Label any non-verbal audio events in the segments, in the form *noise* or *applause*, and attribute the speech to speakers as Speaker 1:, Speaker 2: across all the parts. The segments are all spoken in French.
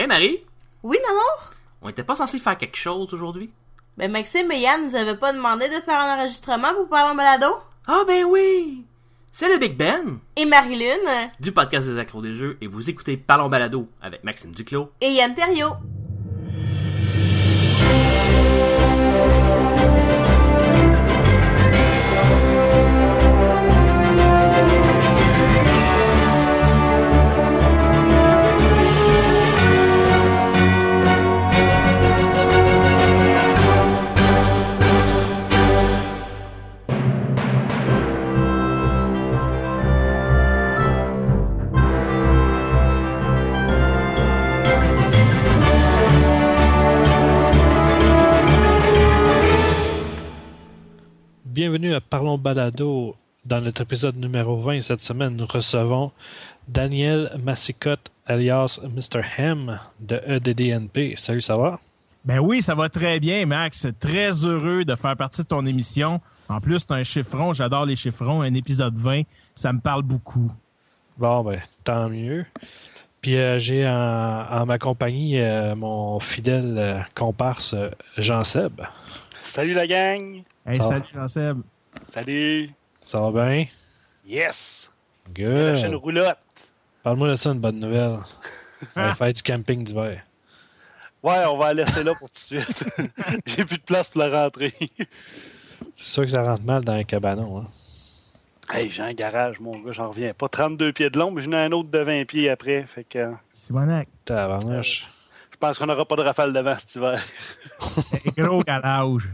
Speaker 1: Hé Marie,
Speaker 2: Oui, l'amour?
Speaker 1: on était pas censé faire quelque chose aujourd'hui?
Speaker 2: Ben, Maxime et Yann nous avaient pas demandé de faire un enregistrement pour parler en balado?
Speaker 1: Ah ben oui! C'est le Big Ben
Speaker 2: Et Marilyn?
Speaker 1: du podcast des accros des jeux et vous écoutez Parlons Balado avec Maxime Duclos.
Speaker 2: Et Yann Terriot?
Speaker 3: Bienvenue à Parlons Balado. Dans notre épisode numéro 20 cette semaine, nous recevons Daniel Massicotte, alias Mr. Hem de EDDNP. Salut, ça va?
Speaker 4: Ben oui, ça va très bien, Max. Très heureux de faire partie de ton émission. En plus, c'est un chiffron. J'adore les chiffrons. Un épisode 20, ça me parle beaucoup.
Speaker 3: Bon, ben, tant mieux. Puis euh, j'ai en, en ma compagnie euh, mon fidèle euh, comparse Jean-Seb.
Speaker 5: Salut la gang!
Speaker 4: Hey, salut Jean-Seb.
Speaker 5: Salut!
Speaker 3: Ça va bien?
Speaker 5: Yes! La chaîne
Speaker 3: Good.
Speaker 5: roulotte!
Speaker 3: Parle-moi de ça, une bonne nouvelle. *laughs* On va faire du camping d'hiver.
Speaker 5: Ouais, on va la laisser là pour tout de suite. *laughs* J'ai plus de place pour la rentrée.
Speaker 3: C'est sûr que ça rentre mal dans un cabanon. Hein?
Speaker 5: hey, j'ai un garage, mon gars, j'en reviens pas. 32 pieds de long, mais j'en ai un autre de 20 pieds après. Fait que euh,
Speaker 4: Simonac.
Speaker 3: Tabarnouche.
Speaker 5: Je pense qu'on n'aura pas de rafale de vent cet hiver?
Speaker 4: Un gros garage.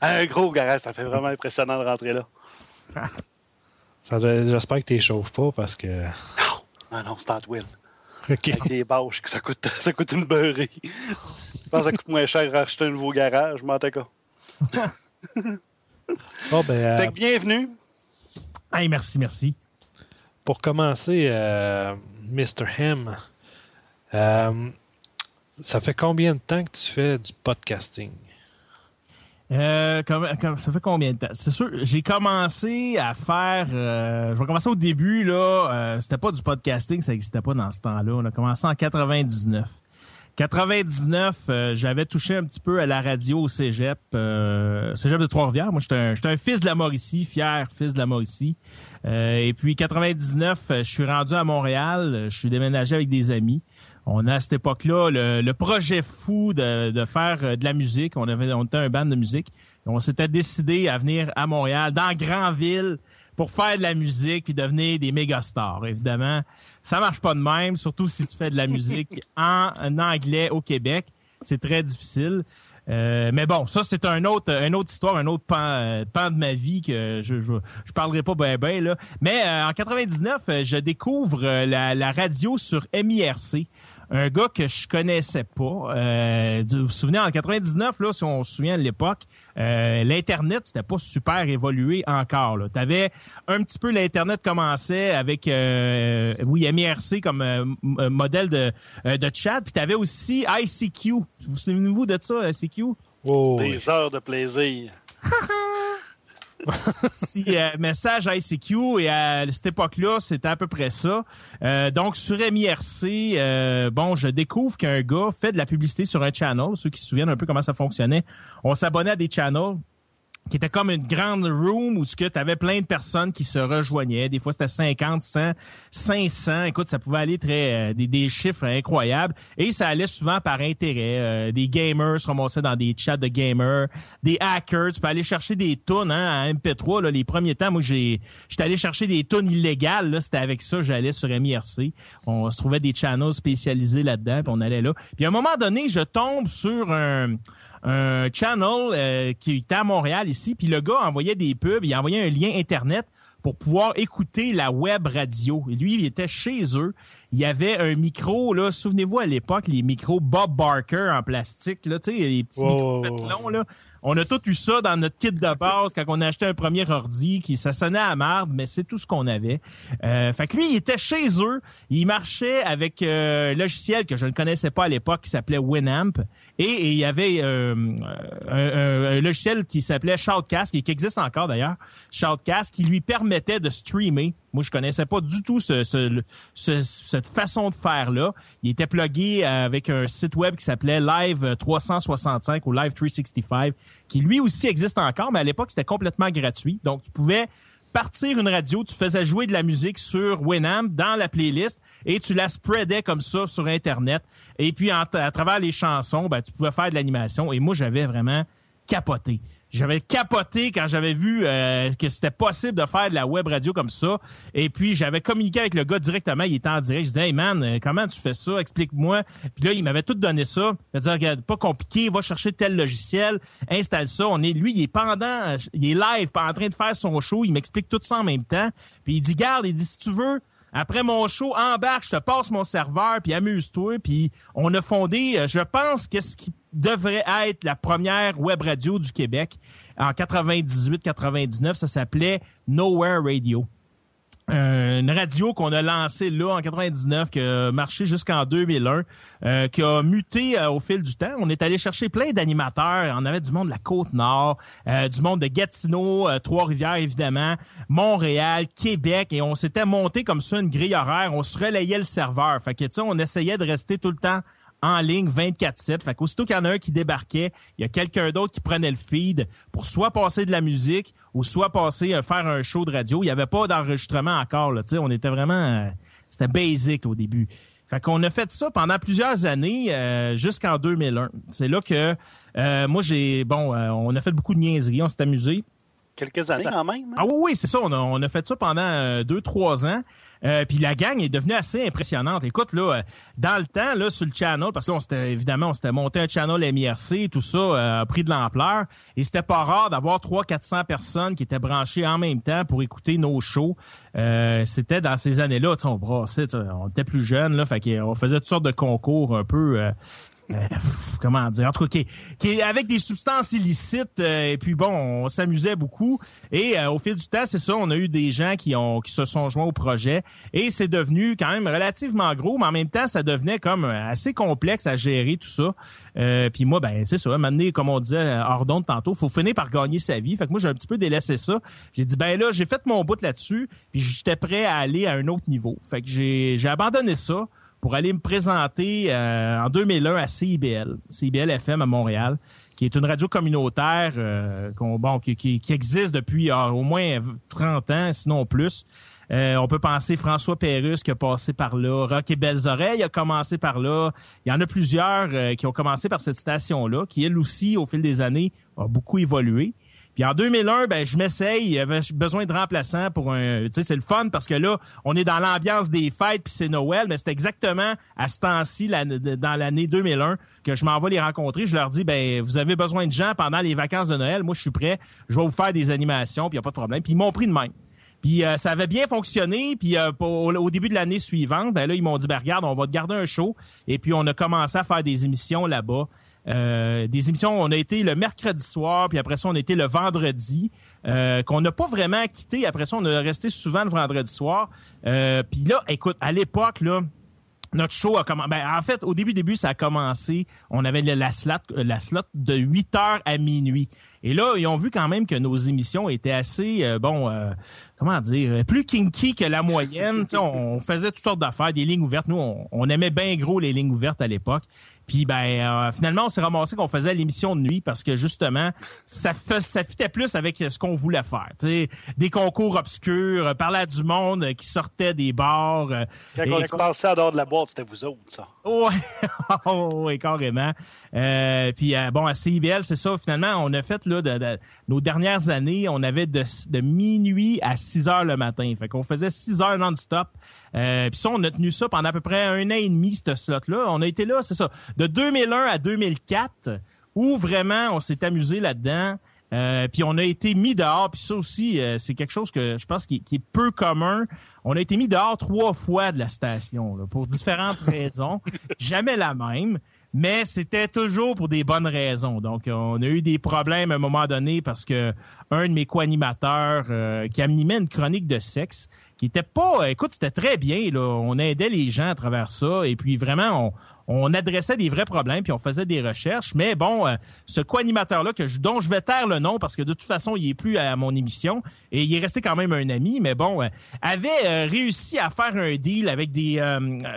Speaker 5: Un gros garage, ça fait vraiment impressionnant de rentrer là. *laughs*
Speaker 3: J'espère que tu chauffes pas parce que.
Speaker 5: Non, non, non, c'est Antwill.
Speaker 3: Ok.
Speaker 5: Avec des bâches, que ça coûte, *laughs* ça coûte une beurrée. Je pense que ça coûte moins cher racheter un nouveau garage, mais en tout cas. *laughs*
Speaker 3: Bon, ben, euh,
Speaker 5: Fait que bienvenue.
Speaker 4: Hey, merci, merci.
Speaker 3: pour commencer, euh, Mr. Hem, euh, ça fait combien de temps que tu fais du podcasting?
Speaker 4: Euh, ça fait combien de temps? C'est sûr, j'ai commencé à faire... euh, je vais commencer au début, là. euh, c'était pas du podcasting, ça n'existait pas dans ce temps-là. On a commencé en 99. 99, euh, j'avais touché un petit peu à la radio au cégep, euh, cégep de Trois-Rivières. Moi, j'étais un, un fils de la Mauricie, fier fils de la Mauricie. Euh, et puis 99, euh, je suis rendu à Montréal, je suis déménagé avec des amis. On a à cette époque-là le, le projet fou de, de faire euh, de la musique. On avait, on était un band de musique. On s'était décidé à venir à Montréal, dans grande ville, pour faire de la musique puis devenir des méga stars. Évidemment, ça marche pas de même, surtout si tu fais de la musique *laughs* en, en anglais au Québec. C'est très difficile. Euh, mais bon, ça c'est un autre, une autre histoire, un autre pan, euh, pan de ma vie que je je, je parlerai pas ben ben là. Mais euh, en 99, euh, je découvre la, la radio sur MIRC, un gars que je connaissais pas. Euh, vous vous souvenez en 99 là, si on se souvient de l'époque, euh, l'internet c'était pas super évolué encore. Là, t'avais un petit peu l'internet commençait avec euh, oui MIRC comme euh, euh, modèle de euh, de chat, puis t'avais aussi ICQ. Vous souvenez-vous de ça ICQ?
Speaker 3: Oh,
Speaker 5: Des heures de plaisir. *laughs*
Speaker 4: petit euh, message ICQ et à cette époque-là, c'était à peu près ça. Euh, donc sur MIRC, euh, bon, je découvre qu'un gars fait de la publicité sur un channel. Ceux qui se souviennent un peu comment ça fonctionnait, on s'abonnait à des channels qui était comme une grande room où tu avais plein de personnes qui se rejoignaient. Des fois, c'était 50, 100, 500. Écoute, ça pouvait aller très euh, des, chiffres incroyables. Et ça allait souvent par intérêt. Euh, des gamers se ramassaient dans des chats de gamers, des hackers. Tu peux aller chercher des tunes hein, à MP3. Là, les premiers temps, moi, j'ai j'étais allé chercher des tunes illégales. C'était avec ça, j'allais sur MIRC. On se trouvait des channels spécialisés là-dedans, puis on allait là. Puis à un moment donné, je tombe sur un un channel euh, qui était à Montréal ici, puis le gars envoyait des pubs, il envoyait un lien internet pour pouvoir écouter la web radio. Et lui, il était chez eux. Il y avait un micro, là, souvenez-vous à l'époque, les micros Bob Barker en plastique, là, tu sais, les petits
Speaker 3: Wow,
Speaker 4: micros faits longs, là. On a tout eu ça dans notre kit de base quand on a acheté un premier ordi, qui ça sonnait à marde, mais c'est tout ce qu'on avait. Euh, fait que lui, il était chez eux. Il marchait avec euh, un logiciel que je ne connaissais pas à l'époque qui s'appelait Winamp. Et, et il y avait euh, un, logiciel qui s'appelait Shoutcast, qui, qui existe encore d'ailleurs, Shoutcast, qui lui permettait de streamer. Moi, je connaissais pas du tout ce, ce- ce- cette façon de faire-là. Il était plugué avec un site web qui s'appelait Live 365 ou Live 365, qui lui aussi existe encore, mais à l'époque, c'était complètement gratuit. Donc, tu pouvais partir une radio, tu faisais jouer de la musique sur Winamp dans la playlist et tu la spreadais comme ça sur Internet. Et puis, à travers les chansons, ben, tu pouvais faire de l'animation. Et moi, j'avais vraiment capoté. J'avais capoté quand j'avais vu euh, que c'était possible de faire de la web radio comme ça. Et puis, j'avais communiqué avec le gars directement. Il était en direct. Je disais, hey man, euh, comment tu fais ça? Explique-moi. Puis là, il m'avait tout donné ça. Il m'a dit, regarde, pas compliqué. Va chercher tel logiciel. Installe ça. On est, lui, il est pendant, il est live, pas en train de faire son show. Il m'explique tout ça en même temps. Puis il dit, garde, il dit, si tu veux, après mon show, embarque, je te passe mon serveur, puis amuse-toi. Puis on a fondé, euh, je pense, qu'est-ce qui devrait être la première web radio du Québec en 98-99. Ça s'appelait Nowhere Radio. Euh, une radio qu'on a lancée là en 99, qui a marché jusqu'en 2001, euh, qui a muté euh, au fil du temps. On est allé chercher plein d'animateurs. On avait du monde de la Côte-Nord, euh, du monde de Gatineau, Trois-Rivières évidemment, Montréal, Québec, et on s'était monté comme ça une grille horaire. On se relayait le serveur. Fait que tu on essayait de rester tout le temps en ligne 24-7. Fait qu'aussitôt qu'il y en a un qui débarquait, il y a quelqu'un d'autre qui prenait le feed pour soit passer de la musique ou soit passer euh, faire un show de radio. Il n'y avait pas d'enregistrement encore. Là, on était vraiment... euh, C'était basic au début. Fait qu'on a fait ça pendant plusieurs années euh, jusqu'en 2001. C'est là que moi j'ai bon, on a fait beaucoup de niaiseries, on s'est amusé.
Speaker 5: Quelques années quand même. hein?
Speaker 4: Ah oui, oui, c'est ça. On a, on a fait ça pendant euh, deux, trois ans. Euh, puis la gang est devenue assez impressionnante. Écoute, là, euh, dans le temps, là, sur le channel, parce que là, on s'était, évidemment, on s'était monté un channel MIRC, tout ça euh, a pris de l'ampleur. Et c'était pas rare d'avoir 300-400 personnes qui étaient branchées en même temps pour écouter nos shows. Euh, c'était dans ces années-là, tu sais, on brassait, tu sais, on était plus jeunes, là, fait qu'on faisait toutes sortes de concours un peu... euh, comment dire, en tout cas, qui, qui avec des substances illicites, euh, et puis bon, on s'amusait beaucoup. Et euh, au fil du temps, c'est ça, on a eu des gens qui ont qui se sont joints au projet, et c'est devenu quand même relativement gros, mais en même temps, ça devenait comme euh, assez complexe à gérer tout ça. Euh, puis moi, ben c'est ça, maintenant, comme on disait hors d'onde tantôt, faut finir par gagner sa vie. Fait que moi, j'ai un petit peu délaissé ça. J'ai dit ben là, j'ai fait mon bout là-dessus, puis j'étais prêt à aller à un autre niveau. Fait que j'ai abandonné ça pour aller me présenter euh, en 2001 à CIBL, CIBL FM à Montréal, qui est une radio communautaire euh, bon, qui, qui- qui existe depuis euh, au moins 30 ans, sinon plus. Euh, on peut penser François Pérusse qui a passé par là, Rock et Belles Oreilles a commencé par là. Il y en a plusieurs euh, qui ont commencé par cette station-là, qui elle aussi, au fil des années, a beaucoup évolué. Puis en 2001, ben je m'essaye, il y avait besoin de remplaçants pour un tu sais c'est le fun parce que là, on est dans l'ambiance des fêtes puis c'est Noël, mais c'est exactement à ce temps-ci dans l'année 2001 que je m'en vais les rencontrer, je leur dis ben vous avez besoin de gens pendant les vacances de Noël, moi je suis prêt, je vais vous faire des animations puis y a pas de problème. Puis ils m'ont pris de même. Puis euh, ça avait bien fonctionné. Puis euh, au, début de l'année suivante, ben là ils m'ont dit ben regarde, on va te garder un show. Et puis on a commencé à faire des émissions là-bas. Euh, des émissions, on a été le mercredi soir, puis après ça on a été le vendredi, euh, qu'on n'a pas vraiment quitté. Après ça on a resté souvent le vendredi soir. Euh, puis là, écoute, à l'époque là. Notre show a commencé. Ben, en fait, au début, début, ça a commencé. On avait la slot, euh, la slot de 8 heures à minuit. Et là, ils ont vu quand même que nos émissions étaient assez, euh, bon, euh, comment dire, euh, plus kinky que la moyenne. On, on faisait toutes sortes d'affaires, des lignes ouvertes. Nous, on, on aimait bien gros les lignes ouvertes à l'époque. Puis ben, euh, finalement, on s'est ramassé qu'on faisait l'émission de nuit parce que justement, ça, fait, ça fitait plus avec ce qu'on voulait faire. Tu sais, des concours obscurs, parler à du monde qui sortait des bars.
Speaker 5: Quand
Speaker 4: et-
Speaker 5: on a commencé à dehors de la boîte, c'était vous autres, ça.
Speaker 4: Ouais, *laughs* oh, carrément. Euh, puis euh, bon, à CIBL, c'est ça. Finalement, on a fait de, nos dernières années, on avait de, minuit à 6 heures le matin. Fait qu'on faisait 6 heures non-stop. Euh, puis ça, on a tenu ça pendant à peu près un an et demi, ce slot-là. On a été là, c'est ça, de 2001 à 2004, où vraiment on s'est amusé là-dedans. Euh, puis on a été mis dehors, puis ça aussi, euh, c'est quelque chose que je pense qui, est peu commun. On a été mis dehors trois fois de la station, pour différentes *laughs* raisons. Jamais la même. Mais c'était toujours pour des bonnes raisons. Donc, on a eu des problèmes à un moment donné parce que un de mes co-animateurs euh, qui animait une chronique de sexe, qui était pas, écoute, c'était très bien. Là, on aidait les gens à travers ça, et puis vraiment, on, on adressait des vrais problèmes, puis on faisait des recherches. Mais bon, euh, ce co-animateur-là, que je, dont je vais taire le nom parce que de toute façon, il est plus à mon émission, et il est resté quand même un ami, mais bon, euh, avait réussi à faire un deal avec des,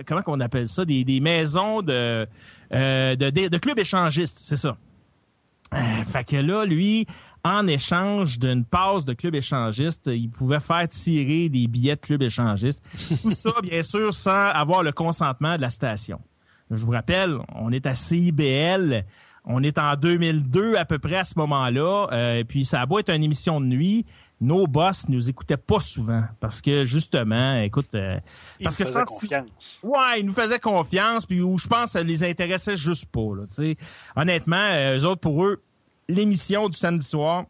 Speaker 4: comment qu'on appelle ça, des, des maisons de euh, de, de, club échangiste, c'est ça. Euh, fait que là, lui, en échange d'une passe de club échangiste, il pouvait faire tirer des billets de club échangiste. *laughs* Tout ça, bien sûr, sans avoir le consentement de la station. Je vous rappelle, on est à CIBL. On est en 2002 à peu près à ce moment-là. Euh, et puis ça a beau être une émission de nuit, nos boss nous écoutaient pas souvent parce que justement, écoute, euh, parce
Speaker 5: que
Speaker 4: je
Speaker 5: pense confiance.
Speaker 4: Ouais, ils nous faisaient confiance puis où je pense que ça les intéressait juste pas. Là, sais. Honnêtement, euh, eux autres pour eux, l'émission du samedi soir,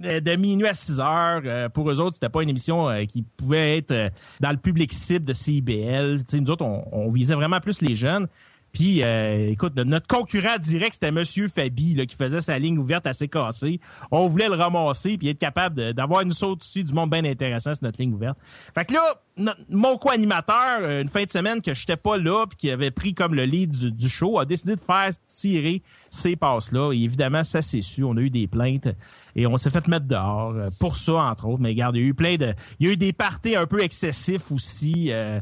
Speaker 4: de minuit à 6 heures. pour eux autres, c'était pas une émission qui pouvait être dans le public cible de CIBL. sais, nous autres, on, on, visait vraiment plus les jeunes. Puis, euh, écoute, notre concurrent direct, c'était Monsieur Fabi, qui faisait sa ligne ouverte assez cassée. On voulait le ramasser puis être capable d'avoir une saute dessus du monde bien intéressant sur notre ligne ouverte. Fait que là, mon co-animateur, euh, une fin de semaine que j'étais pas là puis qui avait pris comme le lead du, show, a décidé de faire tirer ces passes-là. Et évidemment, ça s'est su. On a eu des plaintes et on s'est fait mettre dehors euh, pour ça, entre autres. Mais regarde, il y a eu plein de... Il y a eu des parties un peu excessifs aussi euh,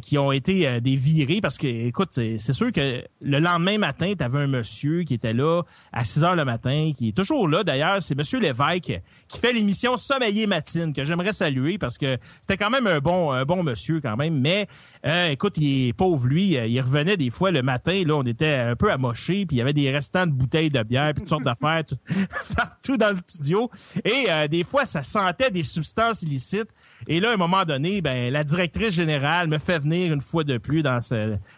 Speaker 4: qui ont été des virés parce que, écoute, c'est sûr que le lendemain matin, tu avais un monsieur qui était là à 6 heures le matin, qui est toujours là d'ailleurs. C'est Monsieur Lévesque qui fait l'émission Sommeiller Matine que j'aimerais saluer parce que c'était quand même un bon un bon monsieur quand même. Mais euh, écoute, il est pauvre lui. Euh, il revenait des fois le matin. Là, on était un peu amoché, puis il y avait des restants de bouteilles de bière, puis toutes sortes d'affaires *laughs* partout dans le studio. Et euh, des fois, ça sentait des substances illicites. Et là, à un moment donné, ben la directrice générale me fait venir une fois de plus dans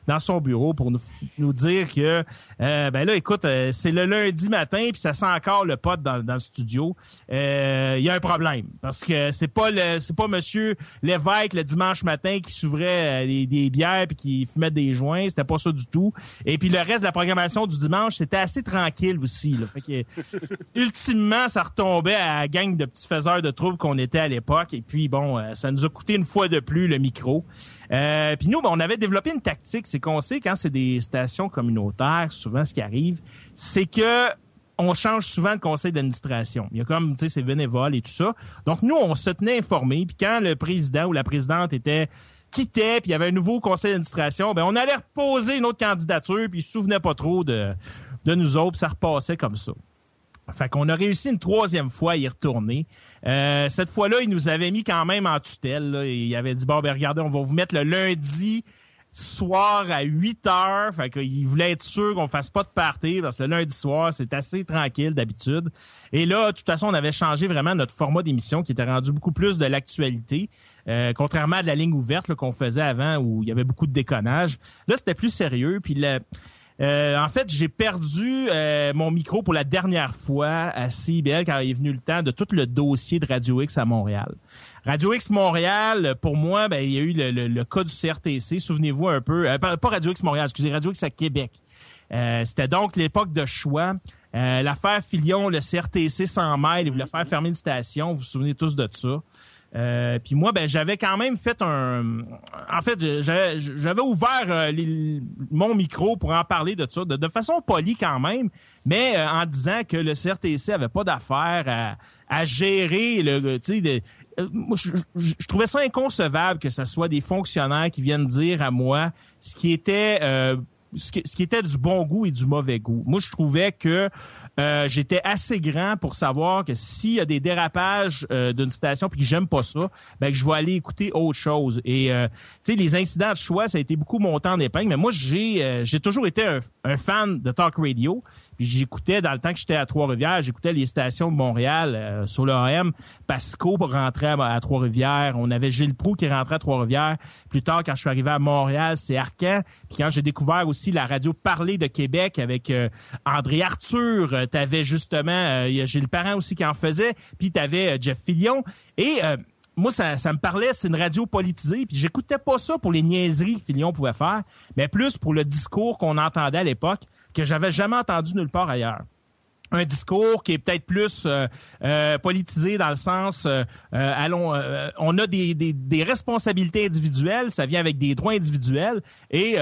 Speaker 4: dans son bureau pour nous, nous dire que ben là, écoute, c'est le lundi matin, puis ça sent encore le pote dans, dans le studio. Il y a un problème parce que c'est pas le c'est pas Monsieur Lévesque le dimanche matin qui s'ouvrait euh, des, bières puis qui fumait des joints. C'était pas ça du tout. Et puis le reste de la programmation du dimanche, c'était assez tranquille aussi. Là. Fait que, ultimement, ça retombait à la gang de petits faiseurs de troubles qu'on était à l'époque. Et puis bon, euh, ça nous a coûté une fois de plus le micro. Euh, puis nous, on avait développé une tactique. C'est qu'on sait quand c'est des stations communautaires, souvent ce qui arrive, c'est que on change souvent de conseil d'administration. Il y a comme, tu sais, c'est bénévole et tout ça. Donc, nous, on se tenait informés. Puis quand le président ou la présidente était quittait, puis il y avait un nouveau conseil d'administration, ben on allait reposer une autre candidature, puis il se souvenait pas trop de, de nous autres, puis ça repassait comme ça. Fait qu'on a réussi une troisième fois à y retourner. Euh, cette fois-là, il nous avait mis quand même en tutelle. Là. Il avait dit, bon, ben regardez, on va vous mettre le lundi soir à 8 heures. Fait qu'il voulait être sûr qu'on fasse pas de party parce que le lundi soir, c'est assez tranquille d'habitude. Et là, de toute façon, on avait changé vraiment notre format d'émission qui était rendu beaucoup plus de l'actualité. Euh, contrairement à la ligne ouverte qu'on faisait avant où il y avait beaucoup de déconnage. Là, c'était plus sérieux. Puis le, euh, en fait, j'ai perdu euh, mon micro pour la dernière fois à CIBL quand il est venu le temps de tout le dossier de Radio X à Montréal. Radio X Montréal, pour moi, ben, il y a eu le, le, cas du CRTC. Souvenez-vous un peu, euh, pas Radio X Montréal, excusez, Radio X à Québec. C'était donc l'époque de choix. L'affaire Filion, le CRTC 100 mails, il voulait faire fermer une station. Vous vous souvenez tous de ça. Euh, puis moi, ben j'avais quand même fait un. En fait, j'avais ouvert euh, mon micro pour en parler de ça, de, façon polie quand même, mais euh, en disant que le CRTC avait pas d'affaire à, gérer le. Tu sais, je, je, trouvais ça inconcevable que ce soit des fonctionnaires qui viennent dire à moi ce qui était ce qui, était du bon goût et du mauvais goût. Moi, je trouvais que euh, j'étais assez grand pour savoir que s'il y a des dérapages euh, d'une station puis que j'aime pas ça, ben que je vais aller écouter autre chose. Et euh, tu sais, les incidents de choix, ça a été beaucoup montant en épingle, mais moi, j'ai j'ai toujours été un, un, fan de talk radio. Puis j'écoutais dans le temps que j'étais à Trois-Rivières, j'écoutais les stations de Montréal sur l'AM. Pasco rentrait à, à Trois-Rivières. On avait Gilles Proux qui rentrait à Trois-Rivières. Plus tard, quand je suis arrivé à Montréal, c'est Arcan. Puis quand j'ai découvert aussi la radio Parler de Québec avec euh, André Arthur. Euh, t'avais justement, euh, j'ai le parent aussi qui en faisait, puis t'avais Jeff Fillion. Et moi, ça, me parlait, c'est une radio politisée, puis j'écoutais pas ça pour les niaiseries que Filion pouvait faire, mais plus pour le discours qu'on entendait à l'époque, que j'avais jamais entendu nulle part ailleurs un discours qui est peut-être plus euh, euh, politisé dans le sens euh, allons on a des, des, des, responsabilités individuelles ça vient avec des droits individuels et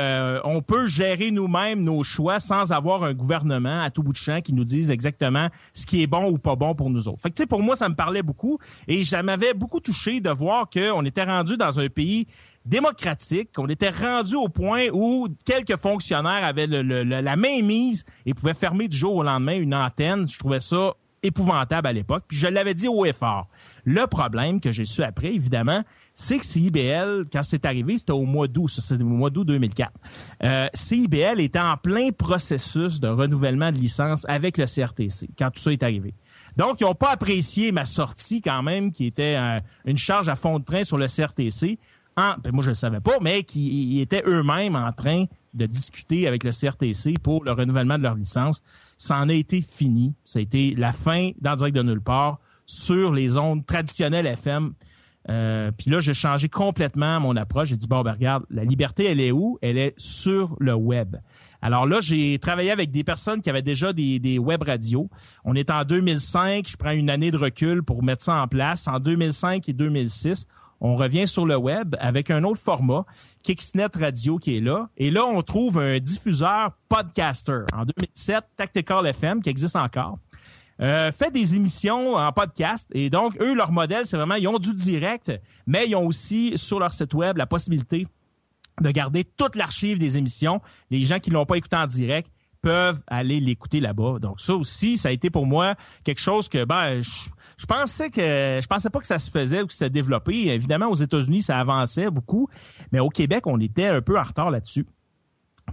Speaker 4: on peut gérer nous-mêmes nos choix sans avoir un gouvernement à tout bout de champ qui nous dise exactement ce qui est bon ou pas bon pour nous autres. Fait que tu sais pour moi ça me parlait beaucoup et ça m'avait beaucoup touché de voir qu'on était rendu dans un pays démocratique, qu'on était rendu au point où quelques fonctionnaires avaient la main mise et pouvaient fermer du jour au lendemain une antenne. Je trouvais ça épouvantable à l'époque. Puis je l'avais dit au effort. Le problème que j'ai su après, évidemment, c'est que CIBL, quand c'est arrivé, c'était au mois d'août, c'est au mois d'août 2004. Euh, CIBL était en plein processus de renouvellement de licence avec le CRTC quand tout ça est arrivé. Donc, ils n'ont pas apprécié ma sortie quand même, qui était euh, une charge à fond de train sur le CRTC ben, moi je le savais pas, mais qui étaient eux-mêmes en train de discuter avec le CRTC pour le renouvellement de leur licence. Ça en a été fini. Ça a été la fin d'en direct de nulle part sur les ondes traditionnelles FM. Euh, puis là, j'ai changé complètement mon approche. J'ai dit, bon, ben regarde, la liberté, elle est où? Elle est sur le web. Alors là, j'ai travaillé avec des personnes qui avaient déjà des, des web radios. On est en 2005, je prends une année de recul pour mettre ça en place. En 2005 et 2006, on revient sur le web avec un autre format, Kicksnet Radio qui est là. Et là, on trouve un diffuseur podcaster. En 2007, Tactical FM, qui existe encore, euh, fait des émissions en podcast. Et donc, eux, leur modèle, c'est vraiment, ils ont du direct, mais ils ont aussi sur leur site web la possibilité de garder toute l'archive des émissions. Les gens qui l'ont pas écouté en direct, peuvent aller l'écouter là-bas. Donc ça aussi, ça a été pour moi quelque chose que ben je, pensais que je pensais pas que ça se faisait ou que c'était développé. Évidemment, aux États-Unis, ça avançait beaucoup, mais au Québec, on était un peu en retard là-dessus.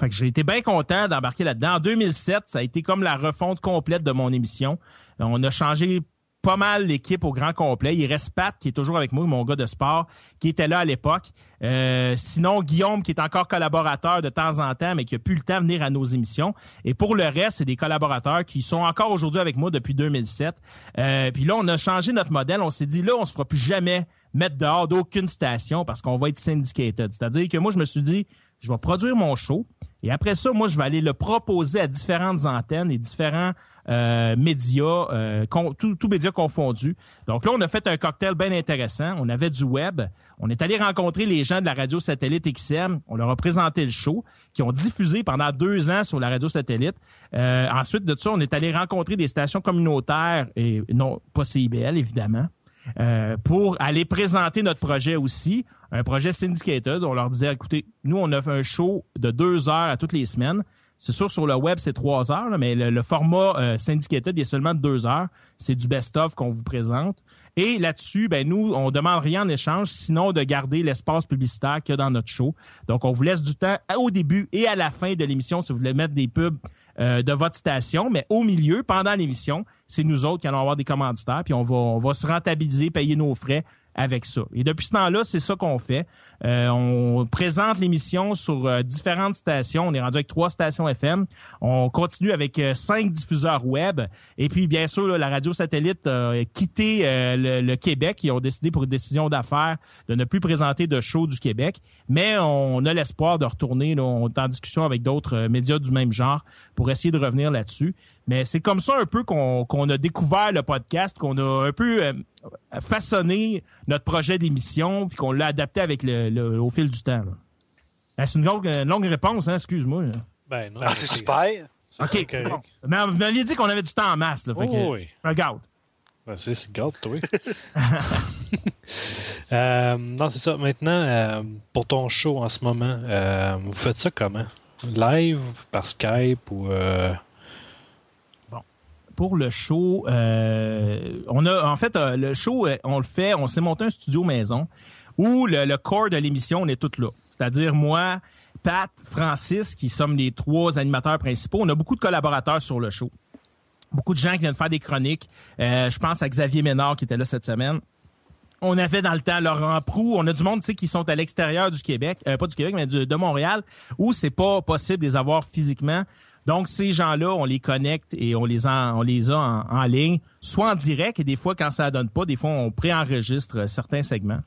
Speaker 4: Fait que j'ai été bien content d'embarquer là-dedans. En 2007, ça a été comme la refonte complète de mon émission. On a changé pas mal l'équipe au grand complet. Il reste Pat, qui est toujours avec moi, mon gars de sport, qui était là à l'époque. Euh, sinon, Guillaume, qui est encore collaborateur de temps en temps, mais qui a plus le temps de venir à nos émissions. Et pour le reste, c'est des collaborateurs qui sont encore aujourd'hui avec moi depuis 2007. Euh, puis là, on a changé notre modèle. On s'est dit, là, on se fera plus jamais mettre dehors d'aucune station parce qu'on va être syndicated. C'est-à-dire que moi, je me suis dit, je vais produire mon show. Et après ça, moi, je vais aller le proposer à différentes antennes et différents euh, médias, euh, tous tout médias confondus. Donc là, on a fait un cocktail bien intéressant. On avait du web. On est allé rencontrer les gens de la radio satellite XM. On leur a présenté le show, qui ont diffusé pendant deux ans sur la radio satellite. Euh, ensuite de ça, on est allé rencontrer des stations communautaires et non pas CIBL, évidemment. Euh, pour aller présenter notre projet aussi, un projet syndicated. On leur disait, écoutez, nous, on a un show de deux heures à toutes les semaines. C'est sûr, sur le web, c'est trois heures, mais le, format euh, syndicated est seulement de deux heures. C'est du best-of qu'on vous présente. Et là-dessus, ben nous, on demande rien en échange, sinon de garder l'espace publicitaire qu'il y a dans notre show. Donc, on vous laisse du temps au début et à la fin de l'émission si vous voulez mettre des pubs euh, de votre station. Mais au milieu, pendant l'émission, c'est nous autres qui allons avoir des commanditaires, puis on va, on va se rentabiliser, payer nos frais avec ça. Et depuis ce temps-là, c'est ça qu'on fait. Euh, on présente l'émission sur euh, différentes stations. On est rendu avec trois stations FM. On continue avec euh, cinq diffuseurs web. Et puis, bien sûr, la radio satellite a quitté le, Québec. Ils ont décidé pour une décision d'affaires de ne plus présenter de show du Québec. Mais on a l'espoir de retourner. on est en discussion avec d'autres médias du même genre pour essayer de revenir là-dessus. Mais c'est comme ça un peu qu'on a découvert le podcast, qu'on a un peu euh, façonné notre projet d'émission, puis qu'on l'a adapté avec le, au fil du temps. Ah, c'est une longue, réponse, hein, excuse-moi.
Speaker 5: Ben non. Ah, c'est super.
Speaker 4: OK. Mais vous m'aviez dit qu'on avait du temps en masse. Là, fait oh, oui. Regarde.
Speaker 3: Ben, c'est garde, toi. *laughs* euh, non, c'est ça. Maintenant, euh, pour ton show en ce moment, euh, vous faites ça comment? Live, par Skype ou
Speaker 4: pour le show, euh, on a en fait euh, le show, euh, on le fait, on s'est monté un studio maison où le, corps de l'émission, on est tous là. C'est-à-dire moi, Pat, Francis, qui sommes les trois animateurs principaux. On a beaucoup de collaborateurs sur le show. Beaucoup de gens qui viennent faire des chroniques. je pense à Xavier Ménard qui était là cette semaine. On avait dans le temps Laurent Prou. On a du monde, qui sont à l'extérieur du Québec, euh, pas du Québec, mais de Montréal, où c'est pas possible de les avoir physiquement. Donc, ces gens-là, on les connecte et on les, a en, ligne, soit en direct et des fois, quand ça donne pas, des fois, on préenregistre certains segments.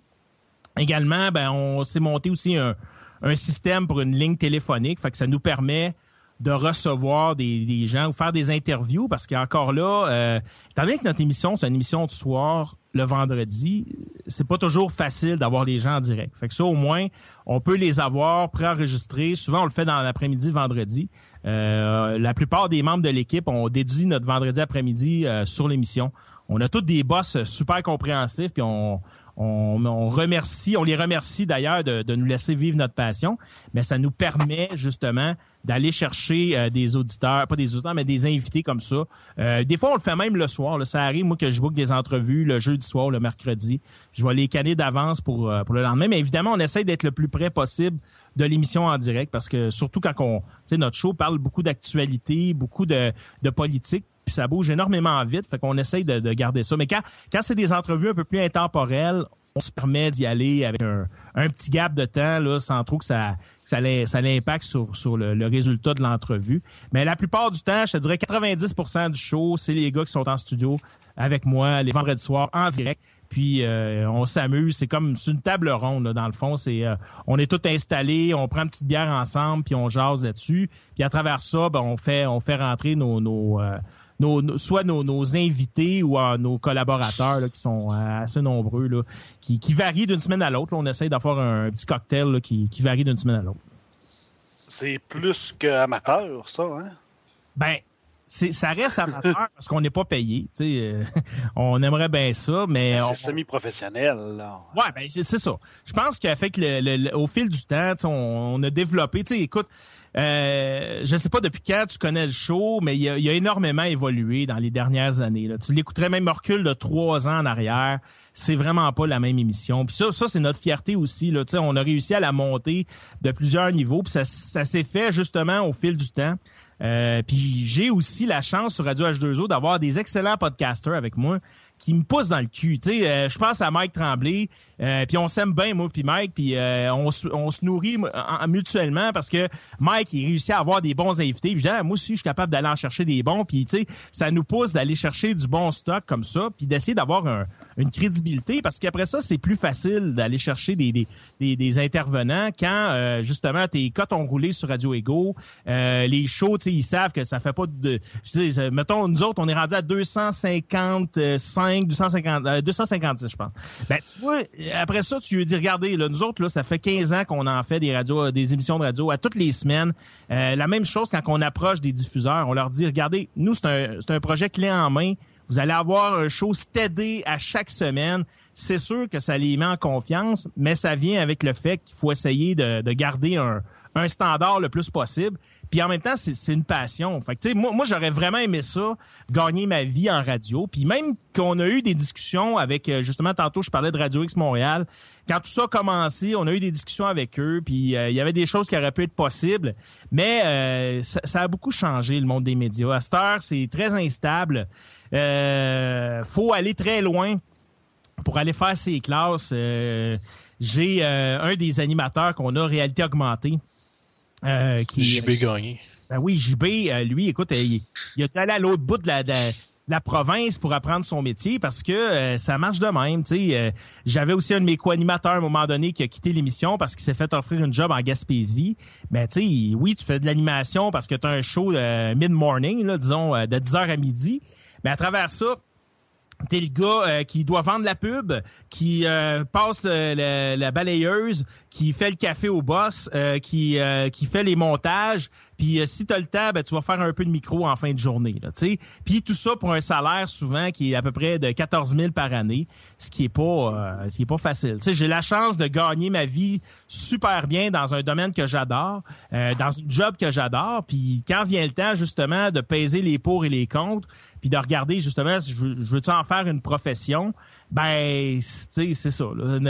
Speaker 4: Également, ben, on s'est monté aussi un, un système pour une ligne téléphonique, fait que ça nous permet de recevoir des, gens ou faire des interviews parce qu'encore là, euh, étant donné que notre émission, c'est une émission du soir le vendredi, c'est pas toujours facile d'avoir les gens en direct. Fait que ça, au moins, on peut les avoir préenregistrés. Souvent, on le fait dans l'après-midi, vendredi. Euh, la plupart des membres de l'équipe ont déduit notre vendredi après-midi euh, sur l'émission. On a tous des boss super compréhensifs, puis on, on, remercie, on les remercie d'ailleurs de, nous laisser vivre notre passion, mais ça nous permet justement d'aller chercher euh, des auditeurs, pas des auditeurs, mais des invités comme ça. Euh, des fois, on le fait même le soir. Ça arrive, moi, que je book des entrevues le jeudi soir, le mercredi. Je vais les canner d'avance pour, euh, pour le lendemain. Mais évidemment, on essaie d'être le plus près possible de l'émission en direct parce que surtout quand on, notre show parle beaucoup d'actualité, beaucoup de, de politique puis ça bouge énormément vite, fait qu'on essaye de, garder ça. Mais quand, quand c'est des entrevues un peu plus intemporelles, on se permet d'y aller avec un, petit gap de temps là, sans trop que ça, ça, ça l'impacte sur, sur le, résultat de l'entrevue. Mais la plupart du temps, je te dirais 90% du show, c'est les gars qui sont en studio avec moi les vendredis soirs en direct. Puis euh, on s'amuse, c'est comme une table ronde dans le fond. C'est euh, on est tous installés, on prend une petite bière ensemble, puis on jase là-dessus. Puis à travers ça, ben, on fait on fait rentrer nos, nos euh, soit nos, invités ou euh, nos collaborateurs qui sont euh, assez nombreux, là, qui, varient d'une semaine à l'autre. On essaye d'avoir un petit cocktail qui, varie d'une semaine à l'autre.
Speaker 5: C'est plus qu'amateur, ça, hein?
Speaker 4: Ben, ça reste amateur parce qu'on n'est pas payé. Euh, *laughs* on aimerait bien ça, mais
Speaker 5: ben, c'est semi-professionnel.
Speaker 4: Ouais, ben c'est ça. Je pense qu'avec le, au fil du temps, on, on, a développé. Écoute, euh, je sais pas depuis quand tu connais le show, mais il a, a énormément évolué dans les dernières années. Là. Tu l'écouterais même recul de trois ans en arrière. C'est vraiment pas la même émission. Puis ça, ça c'est notre fierté aussi. Là. on a réussi à la monter de plusieurs niveaux. Puis ça, ça s'est fait justement au fil du temps. Euh, puis j'ai aussi la chance sur Radio H2O d'avoir des excellents podcasters avec moi qui me pousse dans le cul. Tu sais, euh, je pense à Mike Tremblay, euh, puis on s'aime bien moi puis Mike, puis euh, on, on, se nourrit mutuellement parce que Mike il réussit à avoir des bons invités. Puis moi aussi je suis capable d'aller en chercher des bons, puis tu sais, ça nous pousse d'aller chercher du bon stock comme ça, puis d'essayer d'avoir une crédibilité parce qu'après ça c'est plus facile d'aller chercher des, des, des, intervenants quand justement tes cotes ont roulé sur Radio Ego, les shows, tu sais, ils savent que ça fait pas de, mettons nous autres on est rendu à 255 250, 256, euh, je pense. Ben, tu vois, après ça, tu lui dis, regardez, là, nous autres, là, ça fait 15 ans qu'on en fait des radios, des émissions de radio à toutes les semaines. Euh, la même chose quand on approche des diffuseurs, on leur dit, regardez, nous, c'est un, un projet clé en main. Vous allez avoir un show steady à chaque semaine. C'est sûr que ça les met en confiance, mais ça vient avec le fait qu'il faut essayer de, de garder un, un standard le plus possible. Puis en même temps, c'est une passion. Fait que, moi, moi j'aurais vraiment aimé ça, gagner ma vie en radio. Puis même qu'on a eu des discussions avec, euh, justement, tantôt, je parlais de Radio X Montréal. Quand tout ça a commencé, on a eu des discussions avec eux, puis euh, il y avait des choses qui auraient pu être possibles. Mais euh, ça, a beaucoup changé, le monde des médias. À cette heure, c'est très instable. Euh, faut aller très loin pour aller faire ses classes. J'ai un des animateurs qu'on a réalité augmentée
Speaker 3: euh, qui, JB gagné.
Speaker 4: Ben oui, JB, euh, lui, écoute, euh, il, il a allé à l'autre bout de la, province pour apprendre son métier parce que ça marche de même. sais. J'avais aussi un de mes co-animateurs à un moment donné qui a quitté l'émission parce qu'il s'est fait offrir une job en Gaspésie. Mais sais, oui, tu fais de l'animation parce que tu as un show mid-morning, disons, de 10h à midi. Mais à travers ça, T'es le gars euh, qui doit vendre la pub, qui euh, passe la balayeuse, qui fait le café au boss, euh, qui qui fait les montages. Puis si t'as le temps, ben, tu vas faire un peu de micro en fin de journée. Là, puis tout ça pour un salaire souvent qui est à peu près de 14 000 par année, ce qui est pas ce qui est pas facile. J'ai la chance de gagner ma vie super bien dans un domaine que j'adore, dans un job que j'adore. Puis quand vient le temps justement de peser les pour et les contre, puis de regarder justement, je, je veux-tu en faire une profession, ben, c'est ça.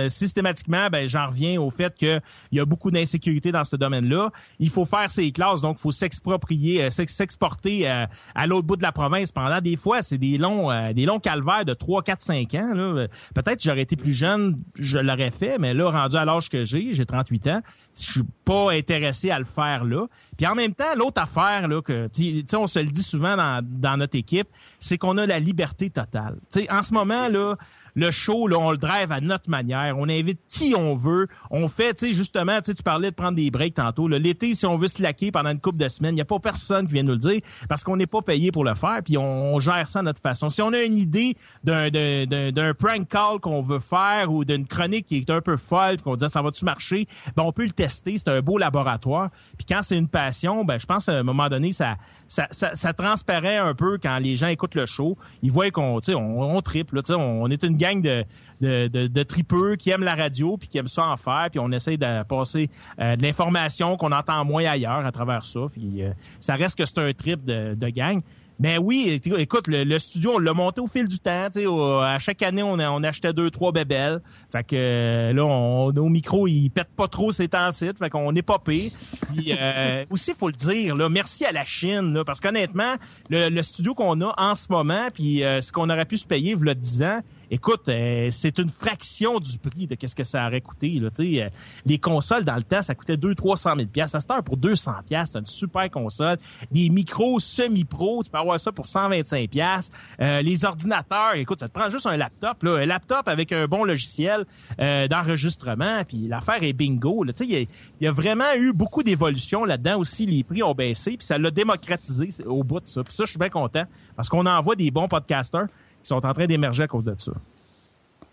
Speaker 4: Systématiquement, ben, j'en reviens au fait qu'il y a beaucoup d'insécurité dans ce domaine-là. Il faut faire ses classes, donc faut s'exproprier, euh, s'ex- s'exporter euh, à l'autre bout de la province pendant des fois, c'est des longs euh, des longs calvaires de 3 4 5 ans là. Peut-être j'aurais été plus jeune, je l'aurais fait, mais là rendu à l'âge que j'ai, j'ai 38 ans, je suis pas intéressé à le faire là. Puis en même temps, l'autre affaire là que on se le dit souvent dans, dans notre équipe, c'est qu'on a la liberté totale. Tu sais en ce moment là, le show, là, on le drive à notre manière. On invite qui on veut. On fait, tu sais, justement, tu parlais de prendre des breaks tantôt. L'été, si on veut se laquer pendant une couple de semaines, il n'y a pas personne qui vient nous le dire parce qu'on n'est pas payé pour le faire, puis on, on gère ça à notre façon. Si on a une idée d'un, prank call qu'on veut faire ou d'une chronique qui est un peu folle, qu'on dit ça va-tu marcher, ben on peut le tester. C'est un beau laboratoire. Puis quand c'est une passion, ben je pense à un moment donné, ça, ça, ça, ça transparaît un peu quand les gens écoutent le show. Ils voient qu'on, on, on triple, on, on est une de, de, de, tripeux qui aiment la radio puis qui aiment ça en faire, puis on essaye de passer euh, de l'information qu'on entend moins ailleurs à travers ça. Puis euh, ça reste que c'est un trip de, de gang. Mais oui, écoute, le, le studio, on l'a monté au fil du temps. tu sais, au- à chaque année, on, a- on achetait deux, trois bébelles. Fait que euh, là, on, nos micros, ils pètent pas trop ces temps-ci. Fait qu'on n'est pas pire. Puis euh, *laughs* aussi, il faut le dire, là, merci à la Chine, là, parce qu'honnêtement, le, le studio qu'on a en ce moment, puis euh, ce qu'on aurait pu se payer, il 10 ans, écoute, euh, c'est une fraction du prix de qu'est-ce que ça aurait coûté. Là, tu sais, euh, les consoles, dans le temps, ça coûtait 200-300 000 pièces. À cette heure, pour 200 pièces, c'est une super console. Des micros semi-pro, tu peux ça pour 125 pièces. les ordinateurs, écoute, ça te prend juste un laptop, là, un laptop avec un bon logiciel euh, d'enregistrement, puis l'affaire est bingo. Il y a- vraiment eu beaucoup d'évolution là-dedans aussi. Les prix ont baissé, puis ça l'a démocratisé au bout de ça. Puis ça, je suis bien content parce qu'on en voit des bons podcasters qui sont en train d'émerger à cause de ça.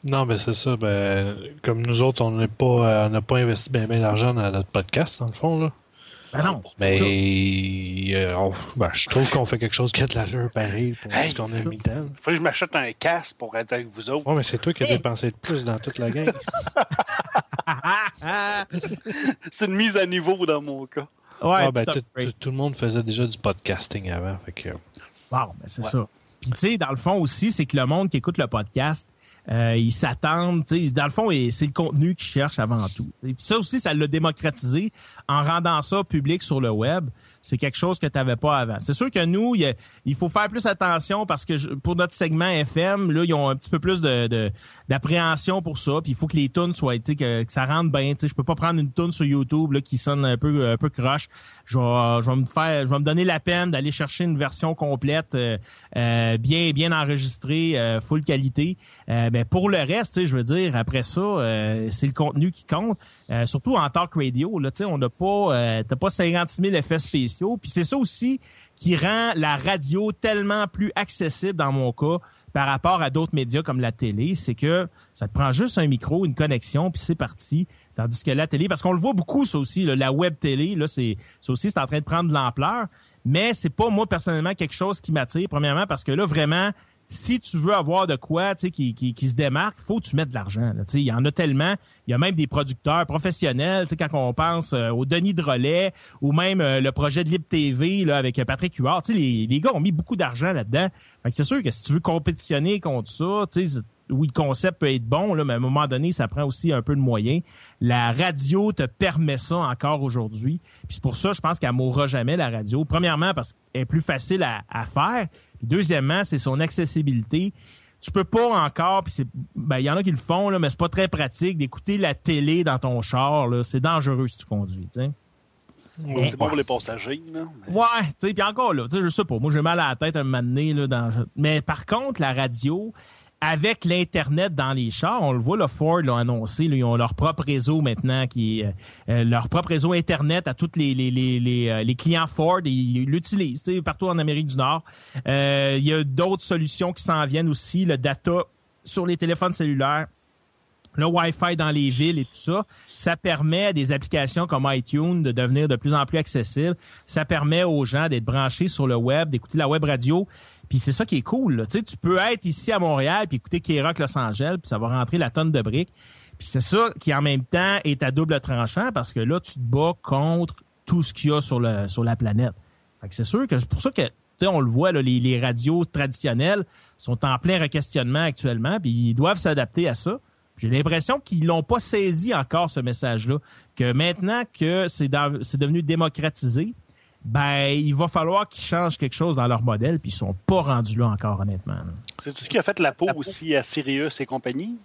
Speaker 3: Non, ben c'est ça. Ben, comme nous autres, on n'est pas, euh, on n'a pas investi bien ben d'argent dans notre podcast, dans le fond. Là.
Speaker 4: Ben non,
Speaker 3: Mais euh, on- ben, je trouve qu'on fait quelque chose qui a de l'allure pareil pour
Speaker 5: Hey,
Speaker 3: ce qu'on a
Speaker 4: c'est
Speaker 3: mis
Speaker 4: ça.
Speaker 3: dedans.
Speaker 5: Faut que je m'achète un casque pour être avec vous autres.
Speaker 3: Ouais, mais c'est toi qui as dépensé le plus dans toute la game. *laughs* *laughs*
Speaker 5: C'est une mise à niveau dans mon cas.
Speaker 4: ouais,
Speaker 3: Ah, ben, tout,
Speaker 4: upgrade.
Speaker 3: tout- tout le monde faisait déjà du podcasting avant. Fait que,
Speaker 4: Bon, ben c'est
Speaker 5: Ouais.
Speaker 4: ça. Puis tu sais, dans le fond aussi, c'est que le monde qui écoute le podcast, euh, ils s'attendent, dans le fond, c'est le contenu qu'ils cherchent avant tout. Ça aussi, ça l'a démocratisé en rendant ça public sur le web. C'est quelque chose que tu n'avais pas avant. C'est sûr que nous, il, il faut faire plus attention parce que je- pour notre segment FM, là, ils ont un petit peu plus de d'appréhension pour ça. Puis il faut que les tunes soient, que, que ça rentre bien. Je peux pas prendre une tune sur YouTube là, qui sonne un peu un peu croche. Je vais, je vais me faire, je vais me donner la peine d'aller chercher une version complète, euh, euh, bien bien enregistrée, euh, full qualité. Ben pour le reste, je veux dire, après ça, euh, c'est le contenu qui compte. Euh, surtout en talk radio, là, on n'a pas, t'as pas 56 000 effets. Puis c'est ça aussi qui rend la radio tellement plus accessible dans mon cas par rapport à d'autres médias comme la télé, c'est que ça te prend juste un micro, une connexion, puis c'est parti. Tandis que la télé, parce qu'on le voit beaucoup, ça aussi, là, la web télé, là, c'est ça aussi, c'est en train de prendre de l'ampleur. Mais c'est pas moi personnellement quelque chose qui m'attire. Premièrement, parce que là, vraiment, si tu veux avoir de quoi, tu sais, qui, qui, qui se démarque, faut que tu mettes de l'argent. Tu sais, il y en a tellement. Il y a même des producteurs professionnels. Tu sais, quand on pense euh, au Denis Drolet ou même euh, le projet de Libre TV là avec euh, Patrick Tu sais, les, les gars ont mis beaucoup d'argent là-dedans. C'est sûr que si tu veux compétitionner contre ça, tu sais, oui, le concept peut être bon, là, mais à un moment donné, ça prend aussi un peu de moyens. La radio te permet ça encore aujourd'hui. Puis c'est pour ça, je pense qu'elle mourra jamais, la radio. Premièrement, parce qu'elle est plus facile à, à faire. Puis deuxièmement, c'est son accessibilité. Tu peux pas encore, puis c'est, ben, il y en a qui le font, là, mais c'est pas très pratique d'écouter la télé dans ton char. C'est dangereux si tu conduis, tu sais.
Speaker 5: C'est bon pour les passagers, là. mais-
Speaker 4: Ouais, tu sais, puis encore là, tu sais, je sais pas, moi j'ai mal à la tête un moment donné, là, dans... mais par contre, la radio, avec l'Internet dans les chars, on le voit, le Ford l'a annoncé, là, ils ont leur propre réseau maintenant, qui est euh, leur propre réseau Internet à tous les, les, les, les, euh, les clients Ford, ils l'utilisent, partout en Amérique du Nord. Euh, Il y a d'autres solutions qui s'en viennent aussi, le data sur les téléphones cellulaires le Wi-Fi dans les villes et tout ça, ça permet à des applications comme iTunes de devenir de plus en plus accessibles. Ça permet aux gens d'être branchés sur le web, d'écouter la web radio. Puis c'est ça qui est cool. là. Tu sais, tu peux être ici à Montréal puis écouter K-Rock Los Angeles, puis ça va rentrer la tonne de briques. Puis c'est ça qui en même temps est à double tranchant parce que là, tu te bats contre tout ce qu'il y a sur, le, sur la planète. C'est sûr que c'est pour ça que on le voit, là, les, les radios traditionnelles sont en plein requestionnement actuellement, puis ils doivent s'adapter à ça. J'ai l'impression qu'ils l'ont pas saisi encore ce message-là, que maintenant que c'est devenu démocratisé, ben il va falloir qu'ils changent quelque chose dans leur modèle, puis ils sont pas rendus là encore, honnêtement.
Speaker 5: C'est tout ce qui a fait la peau aussi à Sirius et compagnie?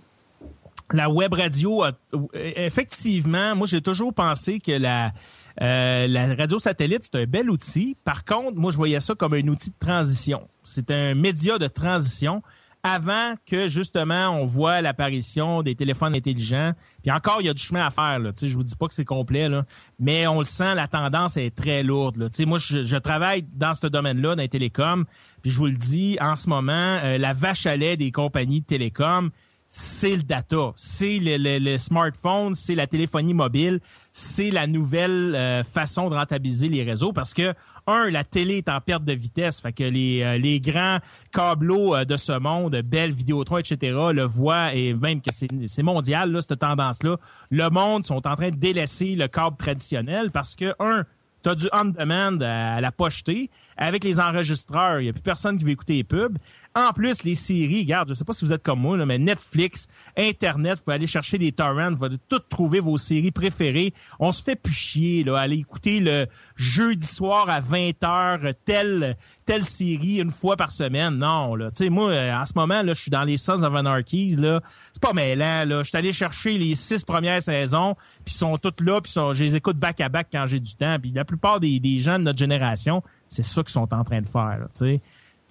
Speaker 4: la web radio, a- effectivement, moi j'ai toujours pensé que la, euh, la radio satellite, c'est un bel outil. Par contre, moi je voyais ça comme un outil de transition. C'est un média de transition avant que justement on voit l'apparition des téléphones intelligents. Puis encore, il y a du chemin à faire. Là. Je vous dis pas que c'est complet, là, mais on le sent, la tendance est très lourde. Là. Moi, je, je travaille dans ce domaine-là, dans les télécoms. Puis je vous le dis, en ce moment, euh, la vache à lait des compagnies de télécoms, c'est le data, c'est le, le- smartphone, c'est la téléphonie mobile, c'est la nouvelle euh, façon de rentabiliser les réseaux parce que un, la télé est en perte de vitesse, fait que les, euh, les grands câbleaux euh, de ce monde, Bell, Vidéotron, etc., le voient et même que c'est c'est mondial là, cette tendance-là. Le monde sont en train de délaisser le câble traditionnel parce que un tu as du on-demand à la pocheter avec les enregistreurs. Il n'y a plus personne qui veut écouter les pubs. En plus, les séries, regarde, je sais pas si vous êtes comme moi, là, mais Netflix, Internet, vous pouvez aller chercher des torrents, vous allez tout trouver vos séries préférées. On se fait plus chier, là, aller écouter le jeudi soir à 20h telle, telle série une fois par semaine. Non, là. Tu sais, moi, euh, en ce moment, là, je suis dans les Sons of Anarchies, là. C'est pas mêlant, là. Je suis allé chercher les six premières saisons, puis sont toutes là, puis je les écoute back-à-back quand j'ai du temps. Puis la plupart des, des gens de notre génération, c'est ça qu'ils sont en train de faire, là, tu sais.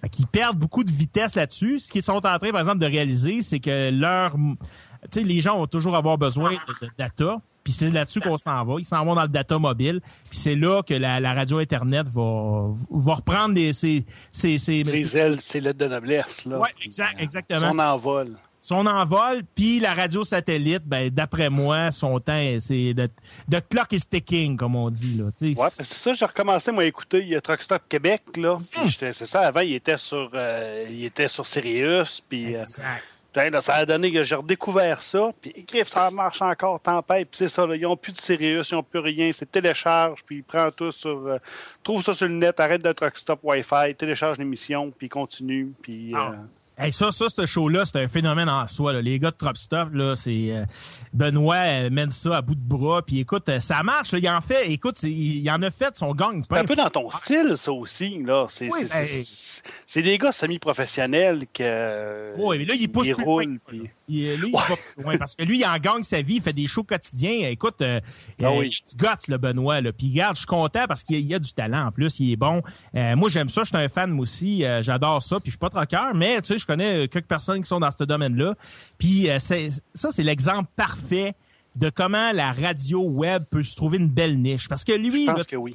Speaker 4: Fait qu'ils perdent beaucoup de vitesse là-dessus. Ce qu'ils sont en train, par exemple, de réaliser, c'est que leur, tu sais, les gens vont toujours avoir besoin de, de data. Puis c'est là-dessus qu'on s'en va. Ils s'en vont dans le data mobile. Puis c'est là que la, la radio Internet va, va reprendre les, ses, ses, ses-
Speaker 5: Ses ailes, ses lettres de noblesse. Là.
Speaker 4: Ouais, exact, exactement.
Speaker 5: Son envol.
Speaker 4: Son envol, puis la radio satellite, ben d'après moi, son temps, c'est de, de clock is ticking, comme on dit là.
Speaker 5: Ouais, ben, c'est ça, j'ai recommencé moi à écouter il y a Truck Stop Québec là.
Speaker 4: Hmm.
Speaker 5: c'est ça, avant il était sur euh, il était sur Sirius puis euh,
Speaker 4: exact.
Speaker 5: putain, là, ça a donné que j'ai redécouvert ça, puis écrire ça marche encore tempête, puis c'est ça là, ils ont plus de Sirius, ils ont plus rien, c'est télécharge, puis ils prennent tout sur euh, trouve ça sur le net, arrête de Truck Stop Wi-Fi, télécharge l'émission, puis continue, puis
Speaker 4: Ah.
Speaker 5: Euh,
Speaker 4: Hey, ça, ça, ce show-là, c'est un phénomène en soi. Là. Les gars de Trop Stop, là, c'est euh, Benoît euh, mène ça à bout de bras. Puis écoute, euh, ça marche. Là. Il en fait, écoute, il en a fait son gang.
Speaker 5: C'est un peu dans ton style, ça aussi. là. C'est
Speaker 4: Oui,
Speaker 5: c'est-
Speaker 4: ben-
Speaker 5: des gars semi-professionnels que.
Speaker 4: Oui, mais là, il pousse
Speaker 5: ils
Speaker 4: plus loin.
Speaker 5: puis-
Speaker 4: Il, lui, il va plus loin parce que lui, il en gagne sa vie, il fait des shows quotidiens. Écoute, euh,
Speaker 5: Ah
Speaker 4: euh,
Speaker 5: oui.
Speaker 4: il gosse, le Benoît. Là. Puis regarde, je suis content parce qu'il y a- il a du talent en plus, il est bon. Euh, moi, j'aime ça, je suis un fan moi aussi, euh, j'adore ça. Puis je suis pas troqueur, mais tu sais, je connais euh, quelques personnes qui sont dans ce domaine-là. Puis euh, c'est- ça, c'est l'exemple parfait de comment la radio web peut se trouver une belle niche. Parce que lui, tu
Speaker 5: oui.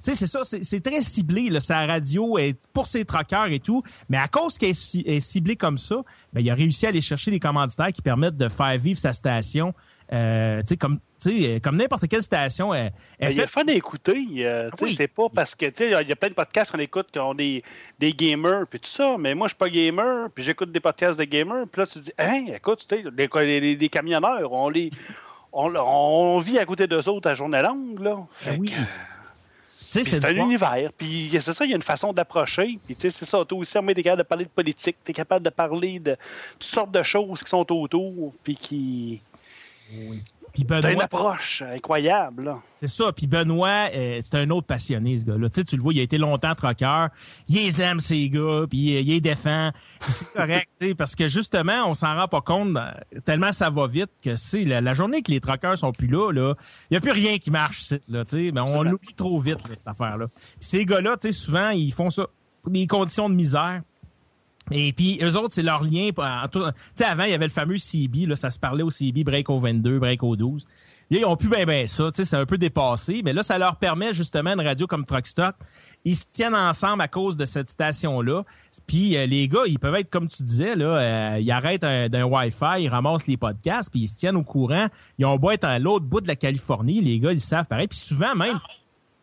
Speaker 4: sais, c'est ça, c'est très ciblé, là, sa radio est pour ses troqueurs et tout. Mais à cause qu'elle est, ci- est ciblée comme ça, ben, il a réussi à aller chercher des commanditaires qui permettent de faire vivre sa station, euh, tu sais, comme, sais, comme n'importe quelle station. Elle, elle
Speaker 5: Ben, il est fun à écouter. euh,
Speaker 4: Oui.
Speaker 5: C'est pas parce que, il y a plein de podcasts qu'on écoute qui ont des, des gamers puis tout ça, mais moi, je suis pas gamer, puis j'écoute des podcasts de gamers, puis là, tu te dis, hein, écoute, tu sais, les, les- les camionneurs, on les. On, on vit à côté d'eux autres à journée longue, là. Fait
Speaker 4: oui.
Speaker 5: que,
Speaker 4: c'est
Speaker 5: un univers. Puis c'est ça, il y a une façon d'approcher. Puis tu sais, c'est ça. Toi aussi, tu es capable de parler de politique. Tu es capable de parler de toutes sortes de choses qui sont autour. Puis qui.
Speaker 4: Puis
Speaker 5: T'as une approche incroyable. Là.
Speaker 4: C'est ça. Puis Benoît, euh, c'est un autre passionné, ce gars-là. Tu sais, tu le vois, il a été longtemps troqueur. Il les aime, ces gars, puis euh, il les défend. Puis c'est correct, *laughs* tu sais, parce que justement, on s'en rend pas compte euh, tellement ça va vite que c'est la, la journée que les troqueurs sont plus là, là, il y a plus rien qui marche, là, tu sais. Mais on l'oublie trop vite, là, cette affaire-là. Puis ces gars-là, tu sais, souvent, ils font ça pour des conditions de misère. Et puis, eux autres, c'est leur lien. Tu sais, avant, il y avait le fameux CB, là, ça se parlait au CB, break au 22, break au 12. Là, ils ont plus bien ben ça, tu sais, c'est un peu dépassé, mais là, ça leur permet justement une radio comme Truck Stop. Ils se tiennent ensemble à cause de cette station-là. Puis euh, les gars, ils peuvent être, comme tu disais, là, euh, ils arrêtent un- d'un Wi-Fi, ils ramassent les podcasts, puis ils se tiennent au courant. Ils ont beau être à l'autre bout de la Californie, les gars, ils savent pareil. Puis souvent même,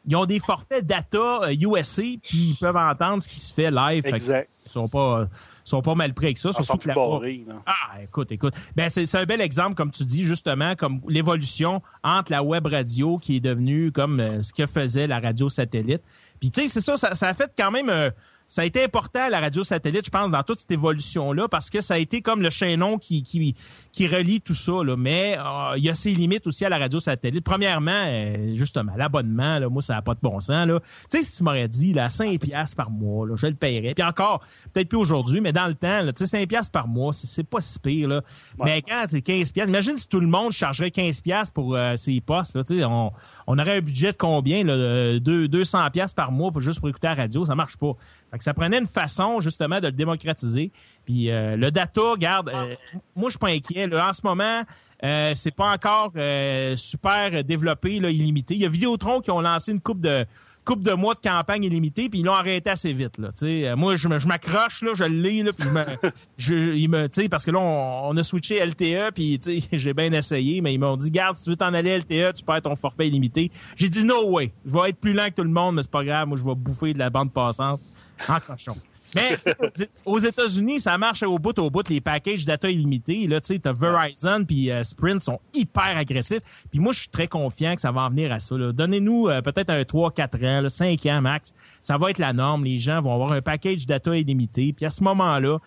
Speaker 4: ils ont des forfaits data euh, USA, puis ils peuvent entendre ce qui se fait live.
Speaker 5: Exact.
Speaker 4: Ils sont pas, euh, sont pas mal pris avec ça.
Speaker 5: Ils sont
Speaker 4: surtout
Speaker 5: plus
Speaker 4: que
Speaker 5: là.
Speaker 4: ah, écoute, écoute. Ben, c'est c'est un bel exemple, comme tu dis, justement, comme l'évolution entre la web radio qui est devenue comme euh, ce que faisait la radio satellite. Puis, tu sais, c'est ça, ça, ça a fait quand même un, ça a été important, la radio satellite, je pense, dans toute cette évolution-là, parce que ça a été comme le chaînon qui, qui, qui relie tout ça. Là. Mais euh, il y a ses limites aussi à la radio satellite. Premièrement, euh, justement, l'abonnement, là, moi, ça n'a pas de bon sens. Là. Tu sais, si tu m'aurais dit là, 5 piastres par mois, là, je le paierais. Puis encore, peut-être plus aujourd'hui, mais dans le temps, tu sais, 5 piastres par mois, c'est pas si pire. Là. Mais quand c'est 15 piastres, imagine si tout le monde chargerait 15 piastres pour euh, ses postes. Là, on, on aurait un budget de combien? Là, 200 piastres par mois pour, juste pour écouter la radio. Ça marche pas ça prenait une façon justement de le démocratiser. Puis euh, le data, regarde, euh, moi je suis pas inquiet. en ce moment, euh, c'est pas encore euh, super développé, là, illimité. Il y a Vidéotron qui ont lancé une coupe de coupe de mois de campagne illimitée, puis ils l'ont arrêté assez vite. Là, moi, je, m'accroche, là, je le lis, là, puis je me, *laughs* je, il me, parce que là, on, a switché LTE, puis *laughs* j'ai bien essayé, mais ils m'ont dit, garde, si tu veux t'en aller LTE, tu perds ton forfait illimité. J'ai dit, no way, je vais être plus lent que tout le monde, mais c'est pas grave, moi, je vais bouffer de la bande passante en cochon. Mais aux États-Unis, ça marche au bout au bout. Les packages data illimités, là, tu sais, t'as Verizon puis euh, Sprint sont hyper agressifs. Puis moi, je suis très confiant que ça va en venir à ça. Donnez-nous euh, peut-être un 3-4 ans, là, 5 ans max. Ça va être la norme. Les gens vont avoir un package data illimité. Puis à ce moment-là,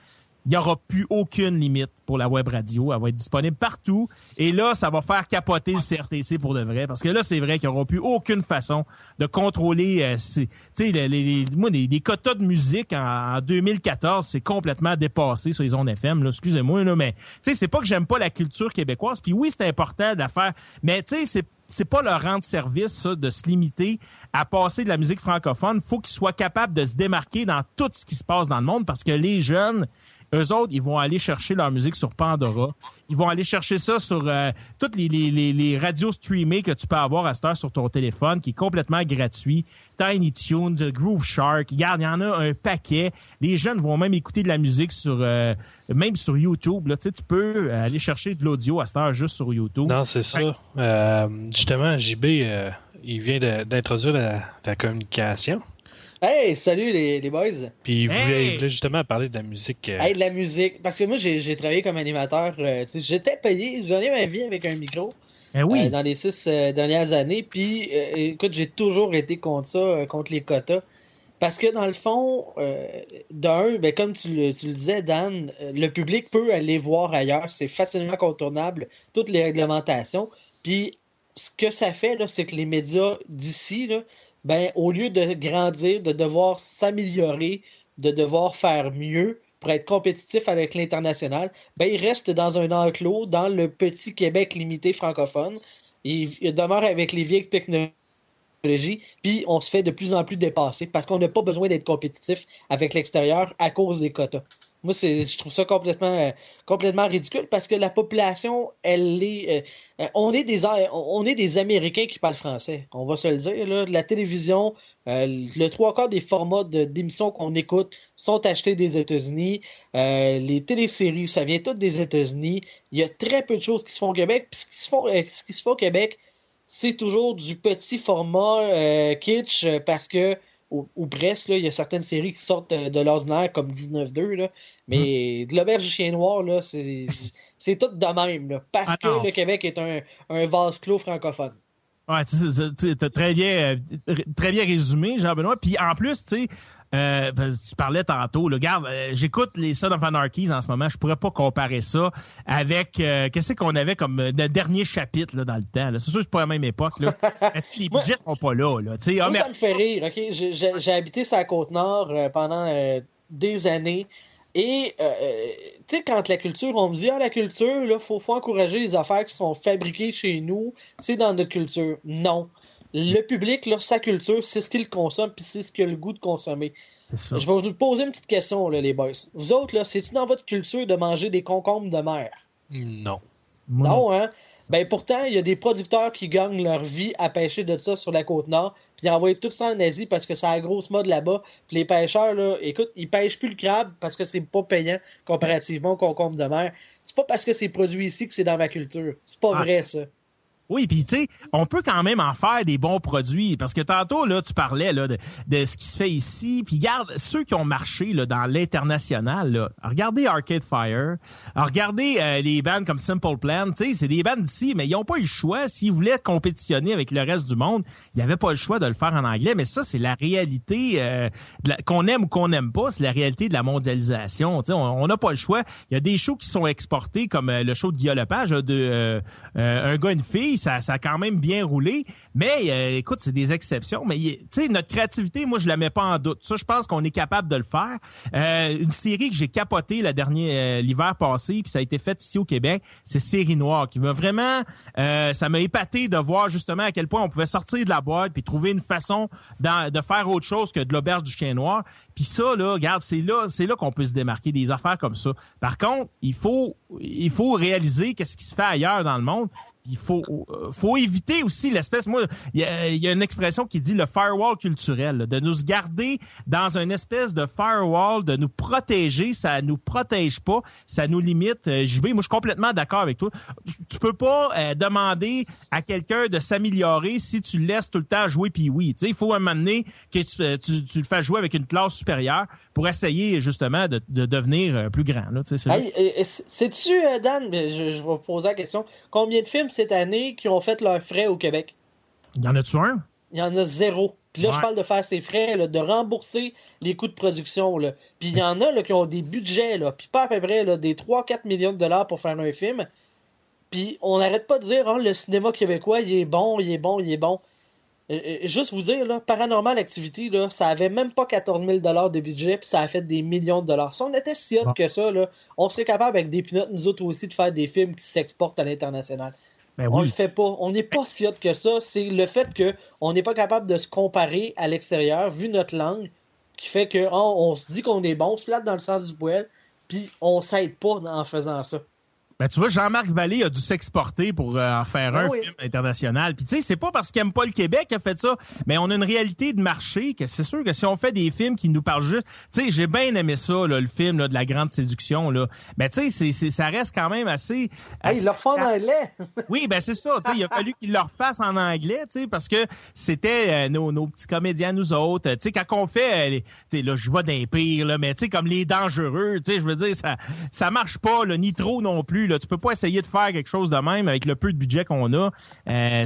Speaker 4: il n'y aura plus aucune limite pour la web radio. Elle va être disponible partout. Et là, ça va faire capoter le CRTC pour de vrai. Parce que là, c'est vrai qu'il n'y aura plus aucune façon de contrôler. Euh, tu sais, les, les, moi, les, quotas de musique en, 2014, c'est complètement dépassé sur les ondes FM. Excusez-moi, là, mais c'est pas que j'aime pas la culture québécoise. Puis oui, c'est important de la faire. Mais tu sais, c'est c'est pas leur rendre service ça, de se limiter à passer de la musique francophone. Faut qu'ils soient capables de se démarquer dans tout ce qui se passe dans le monde parce que les jeunes, eux autres, ils vont aller chercher leur musique sur Pandora. Ils vont aller chercher ça sur euh, toutes les, les, les, radios streamées que tu peux avoir à cette heure sur ton téléphone, qui est complètement gratuit. Tiny Tunes, Groove Shark. Regarde, il y en a un paquet. Les jeunes vont même écouter de la musique sur euh, même sur YouTube. Là, tu, sais, tu peux aller chercher de l'audio à cette heure juste sur YouTube.
Speaker 3: Non, c'est ça. Euh, justement, JB, il vient d'introduire la communication.
Speaker 6: Hey, salut les, les boys.
Speaker 3: Puis vous voulez justement parler de la musique.
Speaker 6: Euh, hey, de la musique. Parce que moi, j'ai travaillé comme animateur. Euh, J'étais payé, je donnais ma vie avec un micro.
Speaker 4: Eh oui.
Speaker 6: Euh, dans les six dernières années. Puis, écoute, j'ai toujours été contre ça, contre les quotas. Parce que dans le fond, d'un, ben, comme tu le, tu le, disais, Dan, le public peut aller voir ailleurs. C'est facilement contournable, toutes les réglementations. Puis, ce que ça fait, c'est que les médias d'ici, ben, au lieu de grandir, de devoir s'améliorer, de devoir faire mieux pour être compétitif avec l'international, ben, il reste dans un enclos, dans le petit Québec limité francophone. Il, demeure avec les vieilles technologies, puis on se fait de plus en plus dépasser parce qu'on n'a pas besoin d'être compétitif avec l'extérieur à cause des quotas. Moi, je trouve ça complètement, euh, complètement ridicule parce que la population, elle est, euh, on est des, on est des Américains qui parlent français. On va se le dire. La télévision, euh, le trois quarts des formats d'émissions qu'on écoute sont achetés des États-Unis. les téléséries, ça vient tout des États-Unis. Il y a très peu de choses qui se font au Québec. Puis se, ce qui se fait au Québec, c'est toujours du petit format kitsch parce que ou, presque, il y a certaines séries qui sortent de, l'ordinaire comme 19-2, mais de l'auberge du chien noir, là, c'est, c'est tout de même, parce ah que le Québec est un, un vase clos francophone.
Speaker 4: Ouais, tu très bien, euh, très bien résumé, Jean-Benoît. Puis en plus, tu sais, euh, tu parlais tantôt, le regarde, euh, j'écoute les Son of Anarchies en ce moment, je pourrais pas comparer ça avec qu'est-ce qu'on avait comme le dernier chapitre là, dans le temps. C'est sûr que c'est pas la même époque. Là. *laughs* les budgets sont pas là. là
Speaker 6: ah, Ça me fait rire, OK? J'ai habité sur la Côte-Nord pendant des années. Et, euh, euh, tu sais, quand la culture, on me dit, ah, la culture, il faut, faut encourager les affaires qui sont fabriquées chez nous, c'est dans notre culture. Non. Le public, là, sa culture, c'est ce qu'il consomme, puis c'est ce qu'il a le goût de consommer. Je vais vous poser une petite question, là, les boys. Vous autres, là, c'est-tu dans votre culture de manger des concombres de mer?
Speaker 3: Non.
Speaker 6: Non, hein? Ben pourtant, il y a des producteurs qui gagnent leur vie à pêcher de ça sur la côte nord, puis ils envoient tout ça en Asie parce que ça a la grosse mode là-bas. Puis les pêcheurs, là, écoute, ils pêchent plus le crabe parce que c'est pas payant comparativement au concombre de mer. C'est pas parce que c'est produit ici que c'est dans ma culture. C'est pas ah, vrai, ça.
Speaker 4: Oui, puis tu sais, on peut quand même en faire des bons produits. Parce que tantôt là, tu parlais là de, ce qui se fait ici, puis regarde ceux qui ont marché là dans l'international. Regardez Arcade Fire, regardez euh, les bands comme Simple Plan, tu sais, c'est des bands d'ici, mais ils ont pas eu le choix. S'ils voulaient compétitionner avec le reste du monde, il y avait pas le choix de le faire en anglais, mais ça c'est la réalité euh, qu'on aime ou qu'on n'aime pas, c'est la réalité de la mondialisation, tu sais, on n'a pas le choix. Il y a des shows qui sont exportés comme euh, le show de Guillaume Lepage là, de euh, euh, un gars une ça, ça a quand même bien roulé. Mais euh, écoute, c'est des exceptions. Mais tu sais, notre créativité, moi, je la mets pas en doute. Ça, je pense qu'on est capable de le faire. Euh, une série que j'ai capotée la dernière euh, l'hiver passé, puis ça a été fait ici au Québec, c'est Série Noire, qui m'a vraiment, euh, ça m'a épaté de voir justement à quel point on pouvait sortir de la boîte puis trouver une façon de faire autre chose que de l'auberge du chien noir. Puis ça, là, regarde, c'est là, c'est là qu'on peut se démarquer des affaires comme ça. Par contre, il faut, il faut réaliser qu'est-ce qui se fait ailleurs dans le monde. Il faut, euh, faut éviter aussi l'espèce. Moi, il y, y a une expression qui dit le firewall culturel, de nous garder dans une espèce de firewall, de nous protéger. Ça nous protège pas, ça nous limite. Euh, JB, moi, je suis complètement d'accord avec toi. Tu, tu peux pas euh, demander à quelqu'un de s'améliorer si tu le laisses tout le temps jouer puis oui. Tu sais, il faut un moment donné que tu, euh, tu, tu le fasses jouer avec une classe supérieure pour essayer justement de, de devenir euh, plus grand.
Speaker 6: Hey, Sais-tu, Dan, je, je vais poser la question, combien de films cette année qui ont fait leurs frais au Québec?
Speaker 4: Il y en a-tu un?
Speaker 6: Il y en a zéro. Puis là,
Speaker 4: Ouais.
Speaker 6: je parle de faire ses frais, là, de rembourser les coûts de production. Là. Puis il y en a là, qui ont des budgets, là, puis pas à peu près là, des 3-4 millions de dollars pour faire un film. Puis on n'arrête pas de dire, Ah, le cinéma québécois, il est bon, il est bon, il est bon. Juste vous dire, là, Paranormal Activity, là, ça avait même pas 14 000 dollars de budget, puis ça a fait des millions de dollars. Si on était si hot
Speaker 4: Bon.
Speaker 6: que ça, là, on serait capable avec des pinottes, nous autres aussi, de faire des films qui s'exportent à l'international.
Speaker 4: Ben
Speaker 6: On le fait pas. On n'est pas si hot que ça. C'est le fait que on n'est pas capable de se comparer à l'extérieur, vu notre langue, qui fait que oh, on se dit qu'on est bon, on se flatte dans le sens du poil, puis on s'aide pas en faisant ça.
Speaker 4: Ben, tu vois, Jean-Marc Vallée a dû s'exporter pour euh, en faire
Speaker 6: Ah
Speaker 4: un
Speaker 6: oui.
Speaker 4: film international. Puis tu sais, c'est pas parce qu'il aime pas le Québec qu'il a fait ça, mais on a une réalité de marché que c'est sûr que si on fait des films qui nous parlent juste, tu sais, j'ai bien aimé ça, là, le film là, de la grande séduction là. Mais tu sais, c'est, ça reste quand même assez.
Speaker 6: Hey, ils le refont en anglais. *laughs*
Speaker 4: oui, ben c'est ça. tu sais, Il a fallu qu'ils le refassent en anglais, tu sais, parce que c'était euh, nos, nos petits comédiens, nous autres. Tu sais, quand on fait, euh, les- tu sais, là, je vois d'un pire, là, mais tu sais, comme les dangereux, tu sais, je veux dire, ça, ça marche pas, là, ni trop non plus. Là, tu peux pas essayer de faire quelque chose de même avec le peu de budget qu'on a. Euh,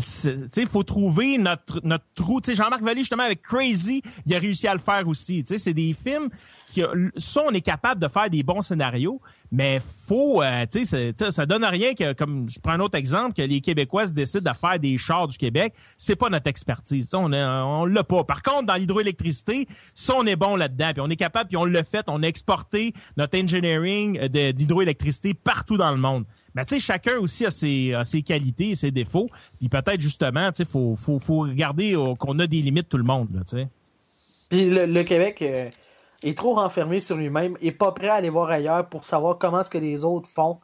Speaker 4: il faut trouver notre notre trou. Jean-Marc Vallée justement avec Crazy, il a réussi à le faire aussi. C'est des films ça, on est capable de faire des bons scénarios, mais faut, euh, tu sais, ça donne rien que, comme je prends un autre exemple, que les Québécois décident de faire des chars du Québec, c'est pas notre expertise. Ça, on on l'a pas. Par contre, dans l'hydroélectricité, ça, on est bon là-dedans, puis on est capable, puis on l'a fait, on a exporté notre engineering d'hydroélectricité partout dans le monde. Mais tu sais, chacun aussi a ses, qualités ses défauts, puis peut-être justement, tu sais, faut, faut, faut regarder euh, qu'on a des limites tout le monde, tu sais.
Speaker 6: Puis le, le Québec euh, est trop renfermé sur lui-même et pas prêt à aller voir ailleurs pour savoir comment est-ce que les autres font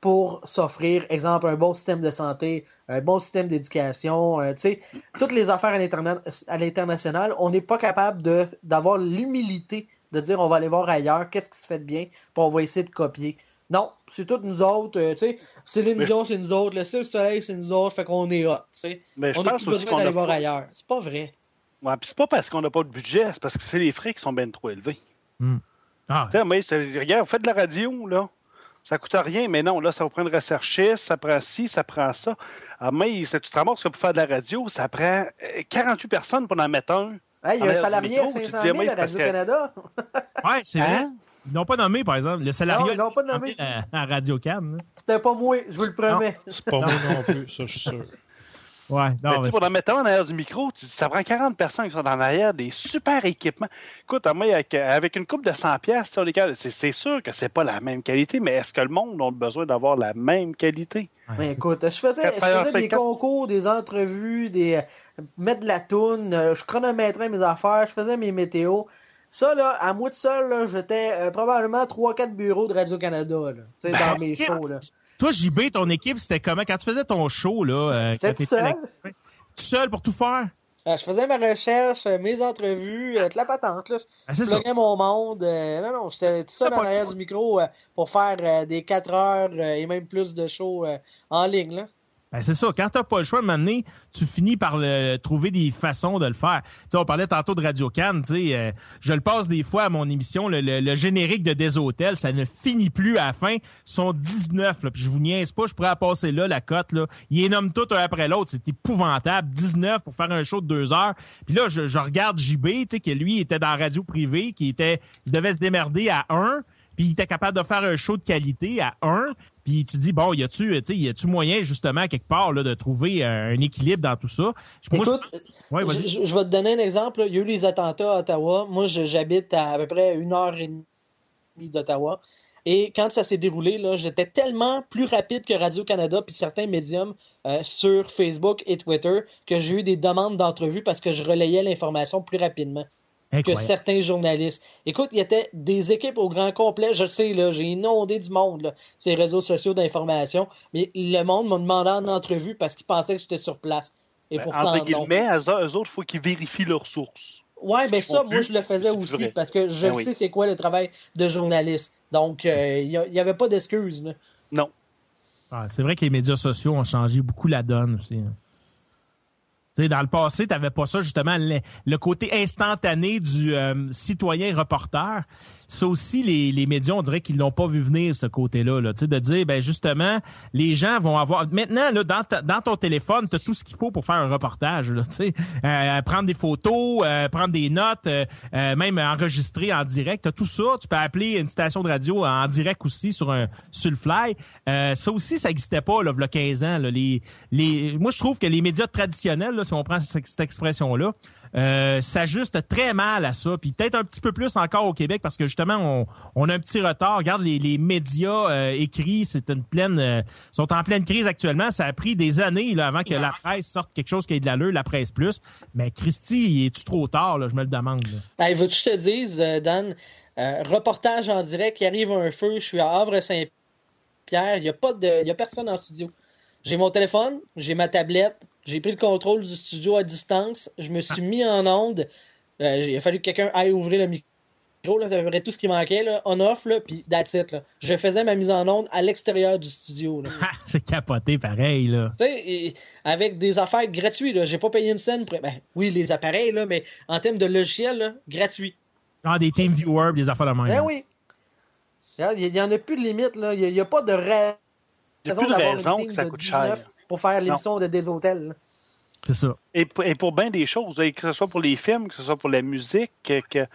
Speaker 6: pour s'offrir, exemple, un bon système de santé, un bon système d'éducation, euh, tu sais, toutes les affaires à l'interna- à l'international, on n'est pas capable de d'avoir l'humilité de dire on va aller voir ailleurs, qu'est-ce qui se fait de bien, puis on va essayer de copier. Non, c'est toutes nous autres, euh, tu sais,
Speaker 5: Mais-
Speaker 6: Dion, c'est nous autres, le Cirque du Soleil, c'est nous autres, fait qu'on est hot, tu sais. On n'a plus besoin d'aller voir ailleurs. C'est pas vrai.
Speaker 5: Ouais, c'est pas parce qu'on n'a pas de budget, c'est parce que c'est les frais qui sont bien trop élevés.
Speaker 4: Ah,
Speaker 5: sais, mais regarde, vous faites de la radio, là. Ça coûte rien, mais non, là, ça vous prend une recherchiste, ça prend ci, ça prend ça. Ah, mais c'est- tu te ramasses que pour faire de la radio, ça prend euh, 48 personnes pour en mettre un.
Speaker 6: Hey, il y a un salarié
Speaker 5: le
Speaker 6: à
Speaker 5: micro, tu
Speaker 6: 500
Speaker 5: dis,
Speaker 6: 000
Speaker 5: oui,
Speaker 6: à Radio-Canada. *laughs*
Speaker 4: ouais, c'est
Speaker 5: Hein?
Speaker 4: vrai. Ils l'ont pas nommé, par exemple. Le salariat
Speaker 6: Non, ils pas
Speaker 4: de 600
Speaker 6: nommé.
Speaker 4: 000 à, à Radio Cannes.
Speaker 6: C'était pas moi, je vous le promets.
Speaker 3: C'est pas moi non plus, ça, je suis sûr. *laughs*
Speaker 4: Ouais, non,
Speaker 5: Mais tu
Speaker 4: mais
Speaker 5: pour en mettre un en arrière du micro, tu ça prend 40 personnes qui sont en arrière, des super équipements. Écoute, moi, avec, avec une coupe de 100 pièces, c'est c'est sûr que c'est pas la même qualité, mais est-ce que le monde a besoin d'avoir la même qualité?
Speaker 4: Ouais,
Speaker 6: Mais écoute, je faisais, je
Speaker 5: 4 heures
Speaker 6: faisais des
Speaker 5: 50.
Speaker 6: concours, des entrevues, des euh, mettre de la toune, euh, je chronométrais mes affaires, je faisais mes météos. Ça, là, à moi tout seul, là, j'étais euh, probablement 3-4 bureaux de Radio-Canada, là, tu sais,
Speaker 4: Ben,
Speaker 6: dans mes shows, là.
Speaker 4: Toi, JB, ton équipe, c'était comment? Quand tu faisais ton show, là, euh, quand
Speaker 6: tout
Speaker 4: t'étais
Speaker 6: seul.
Speaker 4: tout seul pour tout faire?
Speaker 6: Euh, je faisais ma recherche, euh, mes entrevues, euh, toute la patente, là.
Speaker 4: Ah,
Speaker 6: Je pluguais mon monde. euh, non, non, j'étais tout seul en arrière du micro pour faire des 4 heures et même plus de shows en ligne, là.
Speaker 4: Ben, c'est ça. Quand t'as pas le choix de m'amener, tu finis par le, trouver des façons de le faire. sais, on parlait tantôt de Radio Cannes. Euh, je le passe des fois à mon émission, le, le, générique de Des Hôtels, ça ne finit plus à la fin. Ils sont 19. Là, puis je vous niaise pas, je pourrais passer là, la cote. Là. Ils les tout un après l'autre. C'est épouvantable. 19 pour faire un show de deux heures. Puis là, je, je regarde JB, qui lui était dans la radio privée, qui était, il devait se démerder à 1 puis il était capable de faire un show de qualité à 1, puis tu dis bon, y a-tu y a-tu moyen justement quelque part là, de trouver un équilibre dans tout ça?
Speaker 6: Écoute, je... vais te donner un exemple. Il y a eu les attentats à Ottawa. Moi, j'habite à à peu près une heure et demie d'Ottawa. Et quand ça s'est déroulé, j'étais tellement plus rapide que Radio-Canada puis certains médiums euh, sur Facebook et Twitter que j'ai eu des demandes d'entrevue parce que je relayais l'information plus rapidement que certains journalistes. Écoute, il y était des équipes au grand complet. Je sais, là, j'ai inondé du monde, là, ces réseaux sociaux d'information. Mais le monde m'a demandé en entrevue parce qu'ils pensaient que j'étais sur place. Et
Speaker 5: ben, pourtant, entre guillemets, eux autres, il faut qu'ils vérifient leurs sources.
Speaker 6: Ouais, ben ça, moi, je le faisais aussi parce que je ben sais c'est quoi le travail de journaliste. Donc, euh, il n'y avait pas d'excuses.
Speaker 5: Non.
Speaker 4: Ah, c'est vrai que les médias sociaux ont changé beaucoup la donne aussi. Hein dans le passé, tu n'avais pas ça, justement, le, côté instantané du euh, citoyen reporter. Ça aussi, les, les médias, on dirait qu'ils l'ont pas vu venir, ce côté-là. Là, de dire, ben justement, les gens vont avoir... Maintenant, là, dans, dans ton téléphone, tu as tout ce qu'il faut pour faire un reportage. Là, euh, prendre des photos, euh, prendre des notes, euh, même enregistrer en direct. Tu tout ça. Tu peux appeler une station de radio en direct aussi sur un sur le fly. ça aussi, ça n'existait pas là, il y a 15 ans. Là. Les, les... Moi, je trouve que les médias traditionnels, là, si on prend cette, expression-là, euh, s'ajuste très mal à ça. Puis peut-être un petit peu plus encore au Québec parce que justement, on, a un petit retard. Regarde, les, médias euh, écrits, c'est une pleine, euh, sont en pleine crise actuellement. Ça a pris des années là, avant que la presse sorte quelque chose qui ait de l'allure, la presse plus. Mais Christy, es-tu trop tard? Là? Je me le demande.
Speaker 6: Hey, veux que je te dise, Dan, reportage en direct, il arrive un feu, je suis à Havre-Saint-Pierre, il n'y a, pas de, y a personne en studio. J'ai mon téléphone, j'ai ma tablette, j'ai pris le contrôle du studio à distance. Je me suis mis en onde. Euh, il a fallu que quelqu'un aille ouvrir le micro. Là, ça tout ce qui manquait. Là, on-off, là, puis that's it. Là. Je faisais ma mise en onde à l'extérieur du studio. *laughs*
Speaker 4: C'est capoté pareil. Là.
Speaker 6: Et, avec des affaires gratuites. J'ai pas payé une scène. Pour... Ben, oui, les appareils, là, mais en termes de logiciel, là, gratuit.
Speaker 4: Ah, des TeamViewer, des affaires de même.
Speaker 6: Ben oui. Il n'y en a plus de limite. Il n'y a, pas de raison.
Speaker 5: Il n'y a plus de raison que ça coûte cher
Speaker 6: pour faire l'émission de Des Hôtels.
Speaker 4: C'est ça.
Speaker 5: Et, pour bien des choses, que ce soit pour les films, que ce soit pour la musique, que, que,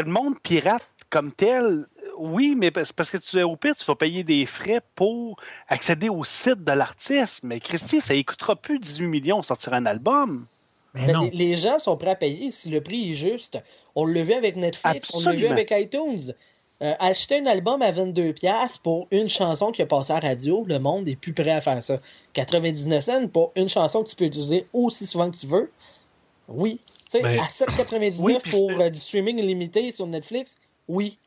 Speaker 5: le monde pirate comme tel, oui, mais parce que tu, au pire, tu vas payer des frais pour accéder au site de l'artiste. Mais Christy, ça ne plus 18 millions sortir un album.
Speaker 6: Mais non. Les, gens sont prêts à payer si le prix est juste. On le vu avec Netflix, on l'a vu avec iTunes. Euh, acheter un album à 22$ pour une chanson qui a passé à la radio, le monde est plus prêt à faire ça. 99 cents pour une chanson que tu peux utiliser aussi souvent que tu veux, oui. Ben, à 7,99$ pour euh, du streaming illimité sur Netflix, oui.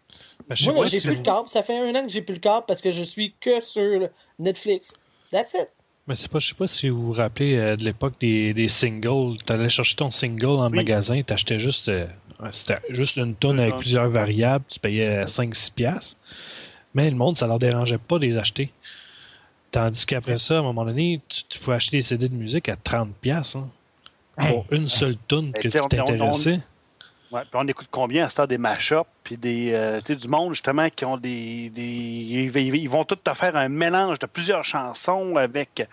Speaker 6: Ben, Moi, j'ai plus le câble. Ça fait un an que j'ai plus le câble parce que je suis que sur Netflix. That's it.
Speaker 3: Mais c'est pas, je sais pas si vous vous rappelez euh, de l'époque des, des singles. Tu allais chercher ton single en magasin, tu achetais juste c'était juste une tonne avec plusieurs variables, tu payais 5-6 piastres. Mais le monde, ça leur dérangeait pas de les acheter. Tandis qu'après ça, à un moment donné, tu, pouvais acheter des CD de musique à 30 piastres. Hein, pour une seule tonne que tu t'intéressais.
Speaker 5: Ouais, puis on écoute combien à ce des mash-ups, puis des, euh, du monde justement qui ont des, des ils, vont tout te faire un mélange de plusieurs chansons avec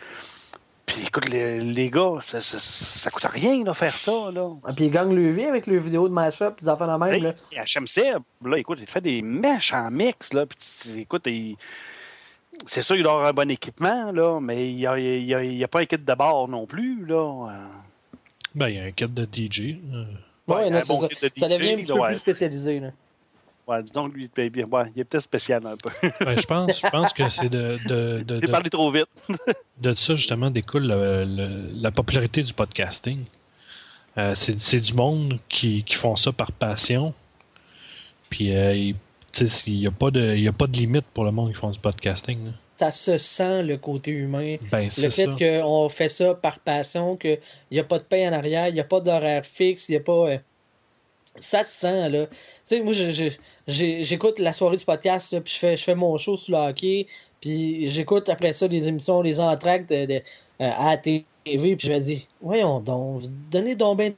Speaker 5: écoute, les, les gars, ça, ça, ça, coûte rien de faire ça. Là.
Speaker 6: Et ah, puis ils gagnent le vie avec les vidéos de mashup, puis des enfants de même. Là.
Speaker 5: HMC, là, écoute, il fait des mèches en mix. Là, puis écoute, il... c'est sûr qu'il avoir un bon équipement, là, mais il n'y a, a, a, pas un kit de bord non plus. Là.
Speaker 3: Ben, il y a un kit de DJ.
Speaker 6: Ouais, ouais non, bon ça. ça devient un petit peu plus spécialisé. Là.
Speaker 5: Ouais, donc lui, ben, ouais, il est peut-être spécial un peu. *laughs*
Speaker 3: Ben, je, pense, je pense que c'est de. de, de,
Speaker 5: de parlé trop vite. *laughs*
Speaker 3: de ça, justement, découle la popularité du podcasting. Euh, c'est du monde qui, qui font ça par passion. Puis, euh, il n'y a, pas de, y a pas de limite pour le monde qui font du podcasting.
Speaker 6: Ça se sent le côté humain.
Speaker 3: Ben,
Speaker 6: le fait qu'on fait ça par passion, qu'il n'y a pas de pain en arrière, il n'y a pas d'horaire fixe, il n'y a pas. Ça se sent, là. Tu sais, moi, j'écoute la soirée du podcast, puis je fais, mon show sur le hockey, puis j'écoute après ça des émissions, les entractes euh, à la TV, puis je me dis, voyons donc, donnez donc bien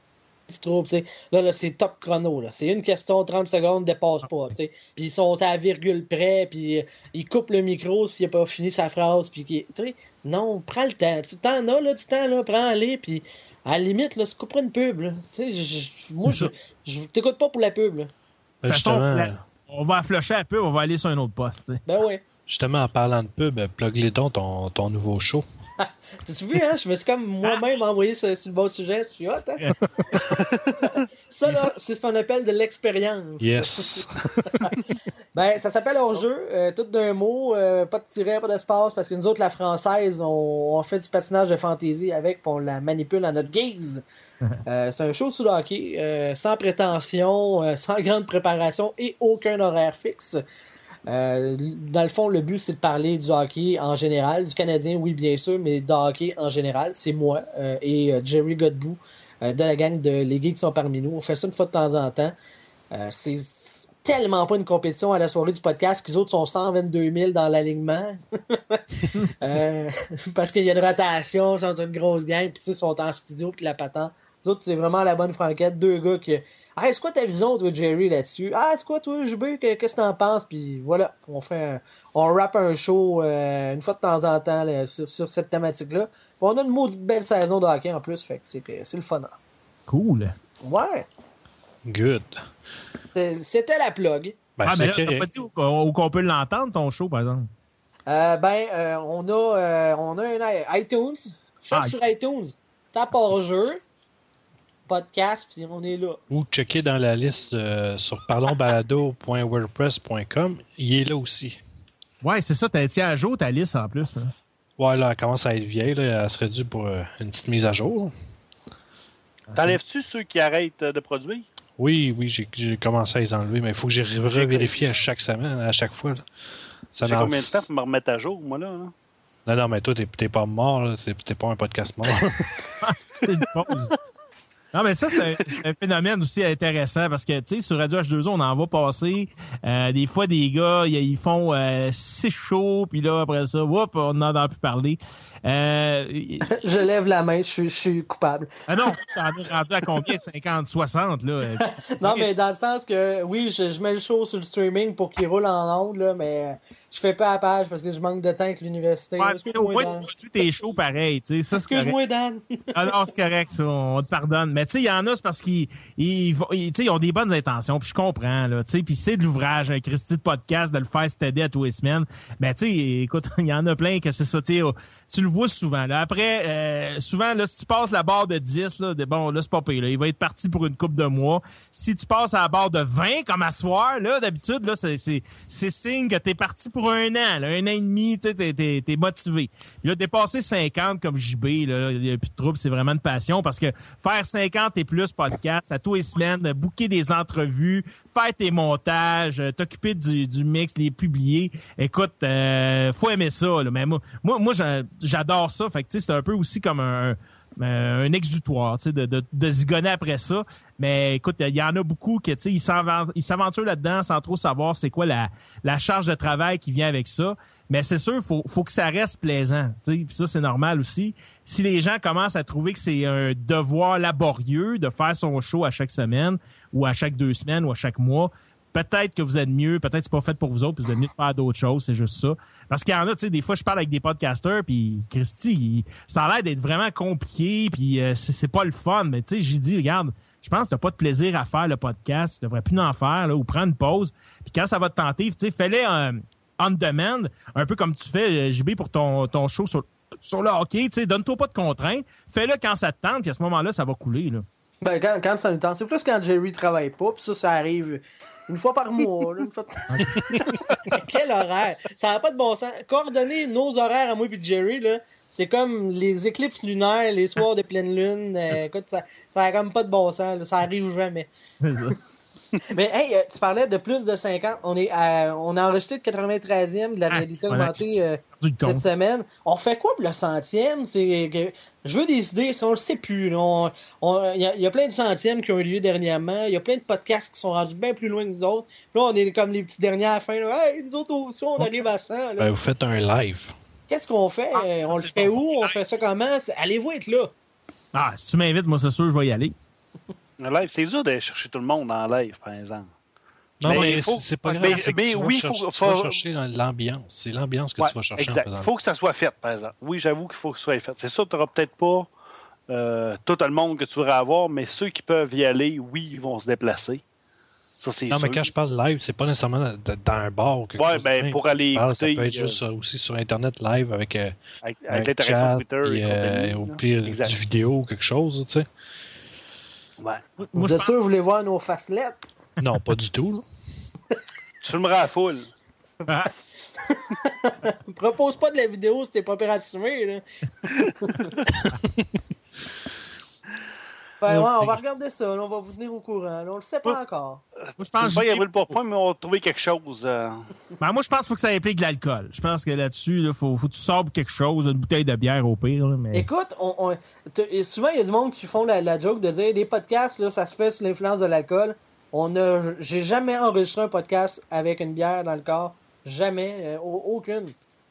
Speaker 6: du trouble, tu sais. Là, là c'est top chrono, là. C'est une question, 30 secondes, dépasse pas, tu sais. Puis ils sont à virgule près, puis euh, ils coupent le micro s'il a pas fini sa phrase, puis tu non, prends le temps. Tu t'en as, là, du temps, là, prends-les, puis à la limite, là, se coupera une pub, là. Tu sais, je- je- moi, je, je t'écoute pas pour la pub, là.
Speaker 4: De
Speaker 3: Ben,
Speaker 4: toute façon,
Speaker 3: justement,
Speaker 4: laisse- on va flusher un peu, on va aller sur un autre poste.
Speaker 6: Ben ouais.
Speaker 3: justement, en parlant de pub, euh, plug-les donc ton, ton nouveau show. *laughs*
Speaker 6: T'as vu, hein? Je me suis comme moi-même envoyé sur, sur le bon sujet. Je suis hot, hein? *laughs* ça, là, c'est ce qu'on appelle de l'expérience.
Speaker 3: Yes. *laughs*
Speaker 6: Ben, ça s'appelle hors-jeu, euh, tout d'un mot, euh, pas de tiret, pas d'espace, parce que nous autres, la française, on, on fait du patinage de fantaisie avec, puis on la manipule à notre guise. Euh, c'est un show sous hockey, sans prétention, sans grande préparation et aucun horaire fixe. Euh, dans le fond, le but, c'est de parler du hockey en général, du Canadien, oui, bien sûr, mais du hockey en général. C'est moi euh, et euh, Jerry Godbout de la gang de Les qui sont parmi nous. On fait ça une fois de temps en temps. C'est tellement pas une compétition à la soirée du podcast qu'ils autres sont 122 000 dans l'alignement. *laughs* Euh, parce qu'il y a une rotation, c'est une grosse gang, puis ils sont en studio, puis la patente. Les autres, c'est vraiment la bonne franquette. Deux gars qui. Ah, c'est quoi ta vision, toi, Jerry, là-dessus? Ah, c'est quoi, toi, JB, que- qu'est-ce que t'en penses? Puis voilà, on fait un- On rappe un show euh, une fois de temps en temps là, sur, sur cette thématique-là. Puis on a une maudite belle saison de hockey en plus, fait que c'est que c'est le fun. hein.
Speaker 4: Cool.
Speaker 6: Ouais,
Speaker 3: Good.
Speaker 6: C'était la plug.
Speaker 3: Ben,
Speaker 4: ah, mais là, t'as
Speaker 3: correct.
Speaker 4: pas dit où, où qu'on peut l'entendre, ton show, par exemple?
Speaker 6: Euh, ben, euh, on a, euh, on a un iTunes. Cherche
Speaker 4: Ah,
Speaker 6: sur iTunes. Tape hors jeu. Podcast, puis on est là.
Speaker 3: Ou checker dans la liste euh, sur parlonsbalado.wordpress.com. Il est là aussi.
Speaker 4: Ouais, c'est ça, t'as tiens à jour ta liste en plus. hein.
Speaker 3: Ouais, là, elle commence à être vieille. Là. Elle serait due pour euh, une petite mise à jour.
Speaker 5: T'enlèves-tu ceux qui arrêtent euh, de produire?
Speaker 3: Oui, oui, j'ai commencé à les enlever, mais il faut que j'ai revérifié à chaque semaine, à chaque fois. là. Ça
Speaker 5: J'ai combien de temps pour me remettre à jour, moi, là? hein?
Speaker 3: Non, non, mais toi, t'es pas mort. là. T'es t'es pas un podcast mort. *laughs*
Speaker 4: Non, mais ça, c'est un, phénomène aussi intéressant parce que, tu sais, sur Radio H2O, on en va passer. euh, des fois, des gars, ils font euh, six shows, puis là, après ça, whoop, on n'en a plus parler. Euh, *laughs*
Speaker 6: Je lève la main, je suis, je suis coupable.
Speaker 4: ah non, t'en es rendu à combien? 50, 60, là? euh, *laughs*
Speaker 6: Non, mais dans le sens que, oui, je, je mets le show sur le streaming pour qu'il roule en ondes, là, mais je fais pas à page parce que je manque de temps avec l'université.
Speaker 4: Ouais, au moins, tu
Speaker 6: Dan.
Speaker 4: tes shows pareil.
Speaker 6: Excuse-moi, Dan. *laughs*
Speaker 4: Ah non, c'est correct, ça, on te pardonne. Mais tu sais, il y en a, c'est parce qu'ils ils, ils, tu sais, ils ont des bonnes intentions, puis je comprends, là, tu sais, puis c'est de l'ouvrage, un Christy de podcast, de le faire s'aider à tous les semaines. Mais tu sais, écoute, *laughs* il y en a plein que c'est ça, tu sais, oh, tu le vois souvent, là. Après, euh, souvent, là, si tu passes la barre de 10, là, de, bon, là, c'est pas pire, là, il va être parti pour une coupe de mois. Si tu passes à la barre de 20, comme à soir, là, d'habitude, là, c'est, c'est, c'est signe que t'es parti pour un an, là, un an et demi, tu t'es, t'es, motivé. Puis là, dépasser 50 comme JB, il y a plus de trouble, c'est vraiment une passion parce que faire 50 et plus podcasts à tous les semaines, booker des entrevues, faire tes montages, euh, t'occuper du, du mix, les publier, écoute, euh, faut aimer ça, là. Mais moi, moi, moi j'a- j'adore ça. Fait que, tu sais, c'est un peu aussi comme un, euh, un exutoire, tu sais, de, de, de zigonner après ça. Mais écoute, il y en a beaucoup qui, tu sais, ils s'aventurent là-dedans sans trop savoir c'est quoi la, charge de travail qui vient avec ça. Mais c'est sûr, faut, faut que ça reste plaisant, tu sais. Ça, c'est normal aussi. Si les gens commencent à trouver que c'est un devoir laborieux de faire son show à chaque semaine ou à chaque deux semaines ou à chaque mois, peut-être que vous êtes mieux, peut-être c'est pas fait pour vous autres, puis vous êtes mieux de faire d'autres choses, c'est juste ça. Parce qu'il y en a, tu sais, des fois, je parle avec des podcasters, puis Christy, il- ça a l'air d'être vraiment compliqué, puis euh, c'est c'est pas le fun, mais tu sais, j'ai dit, regarde, je pense que t'as pas de plaisir à faire le podcast, tu devrais plus en faire, là, ou prendre une pause, puis quand ça va te tenter, tu sais, fais-le euh, on demand, un peu comme tu fais, euh, JB, pour ton, ton show sur, sur le hockey, tu sais, donne-toi pas de contraintes, fais-le quand ça te tente, puis à ce moment-là, ça va couler, là.
Speaker 6: Ben, quand, quand ça nous tente. C'est plus quand Jerry travaille pas, puis ça, ça arrive une fois par mois. là, une fois de- *laughs* Quel horaire! Ça n'a pas de bon sens. Coordonner nos horaires à moi et Jerry, là, c'est comme les éclipses lunaires, les soirs de pleine lune. Euh, écoute, ça, ça a comme pas de bon sens. là. Ça arrive jamais.
Speaker 4: C'est ça. *laughs*
Speaker 6: Mais hey, euh, tu parlais de plus de 50. On, est à- on a enregistré le 93e de la
Speaker 4: Ah,
Speaker 6: réalité
Speaker 4: voilà,
Speaker 6: augmentée euh, cette
Speaker 4: compte.
Speaker 6: semaine. On fait quoi pour le centième? C'est que je veux des idées, parce qu'on le sait plus. On- on- Il y, a- il y a plein de centièmes qui ont eu lieu dernièrement. Il y a plein de podcasts qui sont rendus bien plus loin que nous autres. Là, on est comme les petits derniers à la fin. Là. Hey, nous autres aussi, on arrive à 100. là.
Speaker 3: Ben, vous faites un live.
Speaker 6: Qu'est-ce qu'on fait?
Speaker 4: Ah, ça,
Speaker 6: on le fait
Speaker 4: bon.
Speaker 6: où? On fait ça comment? Allez-vous être là?
Speaker 4: Ah, si tu m'invites, moi, c'est sûr, je vais y aller. *laughs*
Speaker 5: Le live, c'est dur d'aller chercher tout le monde en live, par exemple.
Speaker 3: Non,
Speaker 5: Mais
Speaker 3: mais,
Speaker 5: faut-
Speaker 3: c'est- pas
Speaker 5: mais-
Speaker 3: grave. c'est que
Speaker 5: mais
Speaker 3: tu
Speaker 5: oui,
Speaker 3: chercher,
Speaker 5: faut-
Speaker 3: tu vas
Speaker 5: faut-
Speaker 3: chercher dans l'ambiance. C'est l'ambiance que
Speaker 5: Ouais,
Speaker 3: tu vas chercher
Speaker 5: exact. Il faut que ça soit fait, par exemple. Oui, j'avoue qu'il faut que ça soit fait. C'est sûr, tu n'auras peut-être pas euh, tout le monde que tu voudrais avoir, mais ceux qui peuvent y aller, oui, ils vont se déplacer. Ça,
Speaker 3: Non,
Speaker 5: sûr.
Speaker 3: mais quand je parle live, c'est pas nécessairement dans, un bar ou quelque
Speaker 5: Ouais,
Speaker 3: chose.
Speaker 5: ben, pour aller
Speaker 3: Je parle, Ça peut être
Speaker 5: euh,
Speaker 3: juste aussi sur Internet live avec, euh,
Speaker 5: avec, avec
Speaker 3: avec
Speaker 5: l'interaction
Speaker 3: chat,
Speaker 5: Twitter
Speaker 3: puis,
Speaker 5: et
Speaker 3: euh,
Speaker 5: là.
Speaker 3: pire du vidéo ou quelque chose, tu sais.
Speaker 5: Ouais.
Speaker 4: Moi,
Speaker 6: Vous
Speaker 4: je
Speaker 6: êtes
Speaker 4: pense-
Speaker 6: sûr que vous voulez voir nos facelettes?
Speaker 3: Non, pas du tout.
Speaker 5: Tu filmeras à la foule.
Speaker 4: Ah, *laughs*
Speaker 6: Propose pas de la vidéo si t'es pas prêt à assumer, là. *laughs* Ben ouais, on va regarder ça, là, on va vous tenir au courant. là, on le sait pas encore.
Speaker 4: moi, je pense
Speaker 5: pas, il y avait le pourpoint, mais on va trouver quelque chose. euh.
Speaker 4: Ben, moi, je pense qu'il faut que ça implique de l'alcool. Je pense que là-dessus, il faut, faut que tu sors quelque chose, une bouteille de bière au pire. là, mais...
Speaker 6: Écoute, on, souvent il y a du monde qui font la, la joke de dire des podcasts, là, ça se fait sous l'influence de l'alcool. On a, j'ai jamais enregistré un podcast avec une bière dans le corps. Jamais, euh, au- aucune.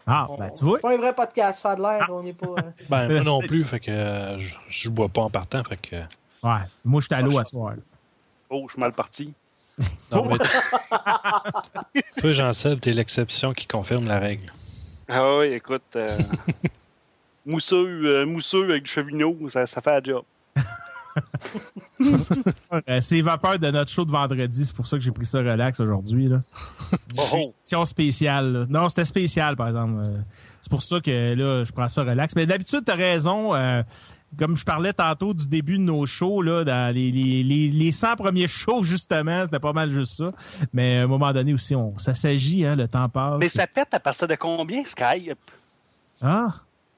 Speaker 4: Ah,
Speaker 6: On-
Speaker 4: ben, tu vois.
Speaker 6: C'est pas un vrai podcast, ça a de l'air, on n'est pas. euh,
Speaker 3: Ben, moi *laughs* non plus, fait que euh, je, je bois pas en partant, fait que.
Speaker 4: Ouais. Moi, je suis à l'eau à soir.
Speaker 5: Oh, je suis mal parti.
Speaker 3: Non, mais. *laughs* Toi, Jean-Seb, t'es l'exception qui confirme la règle.
Speaker 5: Ah oui, écoute. euh, *laughs* mousseux, euh, mousseux avec du chevinot, ça, ça fait la job. *laughs*
Speaker 4: Euh, c'est vapeur de notre show de vendredi. C'est pour ça que j'ai pris ça relax aujourd'hui. là.
Speaker 5: Oh, oh.
Speaker 4: Édition spéciale. là. Non, c'était spécial, par exemple. C'est pour ça que là, je prends ça relax. Mais d'habitude, t'as raison. Comme je parlais tantôt du début de nos shows, là, dans les, les, les, les 100 premiers *laughs* shows, justement, c'était pas mal juste ça. Mais à un moment donné aussi, on, ça s'agit, hein, le temps passe.
Speaker 5: Mais ça pète à partir de combien, Skype?
Speaker 4: Ah,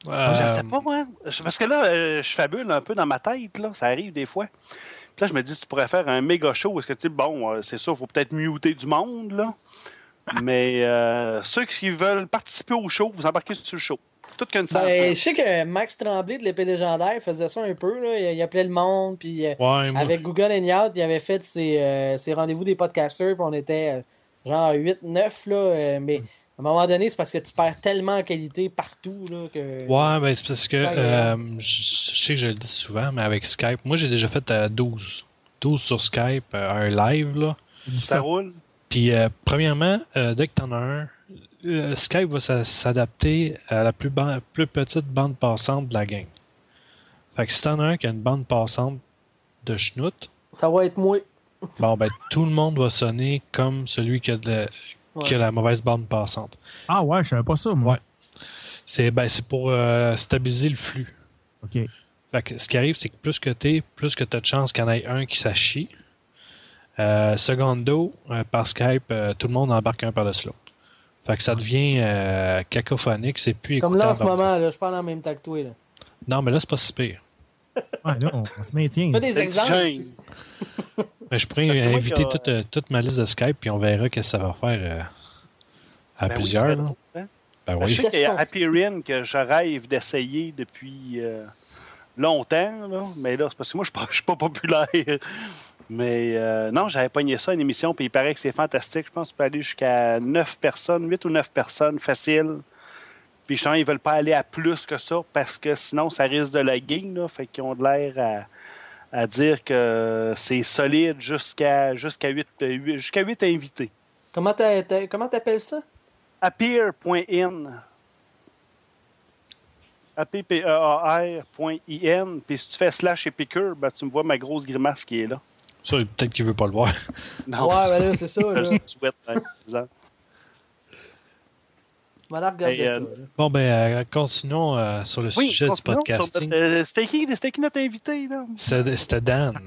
Speaker 3: Euh,
Speaker 5: Je sais pas, moi. Je- Parce que là, euh, je fabule un peu dans ma tête, là. Ça arrive des fois. Puis là, je me dis, tu pourrais faire un méga show. Est-ce que tu sais, bon, euh, c'est sûr, il faut peut-être muter du monde, là. Mais euh, ceux qui veulent participer au show, vous embarquez sur le show. Tout qu'une
Speaker 6: Ben, je sais que Max Tremblay de l'épée légendaire faisait ça un peu. Là. Il, il appelait le monde, puis euh,
Speaker 3: Ouais, moi,
Speaker 6: avec Google Hangout, il avait fait ses, euh, ses rendez-vous des podcasters, puis on était euh, genre 8-9, là. euh, mais à un moment donné, c'est parce que tu perds tellement en qualité partout, là, que...
Speaker 3: Ouais, ben c'est parce que
Speaker 6: Ouais,
Speaker 3: euh, je, je sais que je le dis souvent, mais avec Skype, moi j'ai déjà fait euh, 12. 12 sur Skype, euh, un live, là.
Speaker 5: Ça roule?
Speaker 3: Puis, euh, premièrement, euh, dès que t'en as un, euh, Skype va s'a- s'adapter à la plus, petite bande passante de la gang. Fait que si t'en as un qui a une bande passante de schnout,
Speaker 6: Ça va être moi.
Speaker 3: bon, ben, tout le monde va sonner comme celui qui a, de-
Speaker 6: Ouais.
Speaker 3: qui a la mauvaise bande passante.
Speaker 4: Ah ouais, je savais pas ça, moi.
Speaker 3: Ouais. C'est ben, pour euh, stabiliser le flux.
Speaker 4: OK.
Speaker 3: Fait que ce qui arrive, c'est que plus que t'es, plus que t'as de chances qu'il y en ait un qui s'achie. Euh, secondo, euh, par Skype, euh, tout le monde embarque un par-dessus l'autre. Fait que ça devient euh, cacophonique, c'est plus
Speaker 6: Comme là, en ce moment, là, je parle en même temps que toi. Là.
Speaker 3: Non, mais là, c'est pas si pire.
Speaker 4: Ouais, là, on, on se maintient.
Speaker 6: Fais des exemples.
Speaker 3: Mais *laughs* je pourrais inviter toute, euh, toute ma liste de Skype, puis on verra qu'est-ce que ça va faire euh, à
Speaker 5: Ben
Speaker 3: plusieurs. là. Ben
Speaker 5: Ben,
Speaker 3: oui.
Speaker 5: Je sais qu'il y a Happy Rin que je rêve d'essayer depuis euh, longtemps, là. mais là, c'est parce que moi, je pas- je suis pas populaire. Mais euh, non, j'avais pogné ça, une émission, puis il paraît que c'est fantastique. Je pense que tu peux aller jusqu'à 9 personnes, 8 ou 9 personnes, facile. Puis justement, ils veulent pas aller à plus que ça, parce que sinon, ça risque de laguer, là. Fait qu'ils ont de l'air à, à dire que c'est solide jusqu'à jusqu'à 8, jusqu'à 8 invités.
Speaker 6: Comment t'a- t'a- comment t'appelles ça?
Speaker 5: appear.in. A-P-P-E-A-R.in. Puis si tu fais slash épicure, ben, tu me vois ma grosse grimace qui est là.
Speaker 3: Ça, peut-être qu'il veut pas le voir. *laughs*
Speaker 5: Non,
Speaker 6: Ouais, ben là, c'est ça.
Speaker 5: je
Speaker 6: Là.
Speaker 5: hein.
Speaker 6: On va regarder
Speaker 5: Hey, euh,
Speaker 6: ça. là.
Speaker 3: Bon, ben, euh, continuons euh, sur le
Speaker 5: Oui,
Speaker 3: sujet du
Speaker 5: continuons
Speaker 3: podcasting.
Speaker 5: euh, C'était qui, notre invité, là?
Speaker 3: C'était Dan.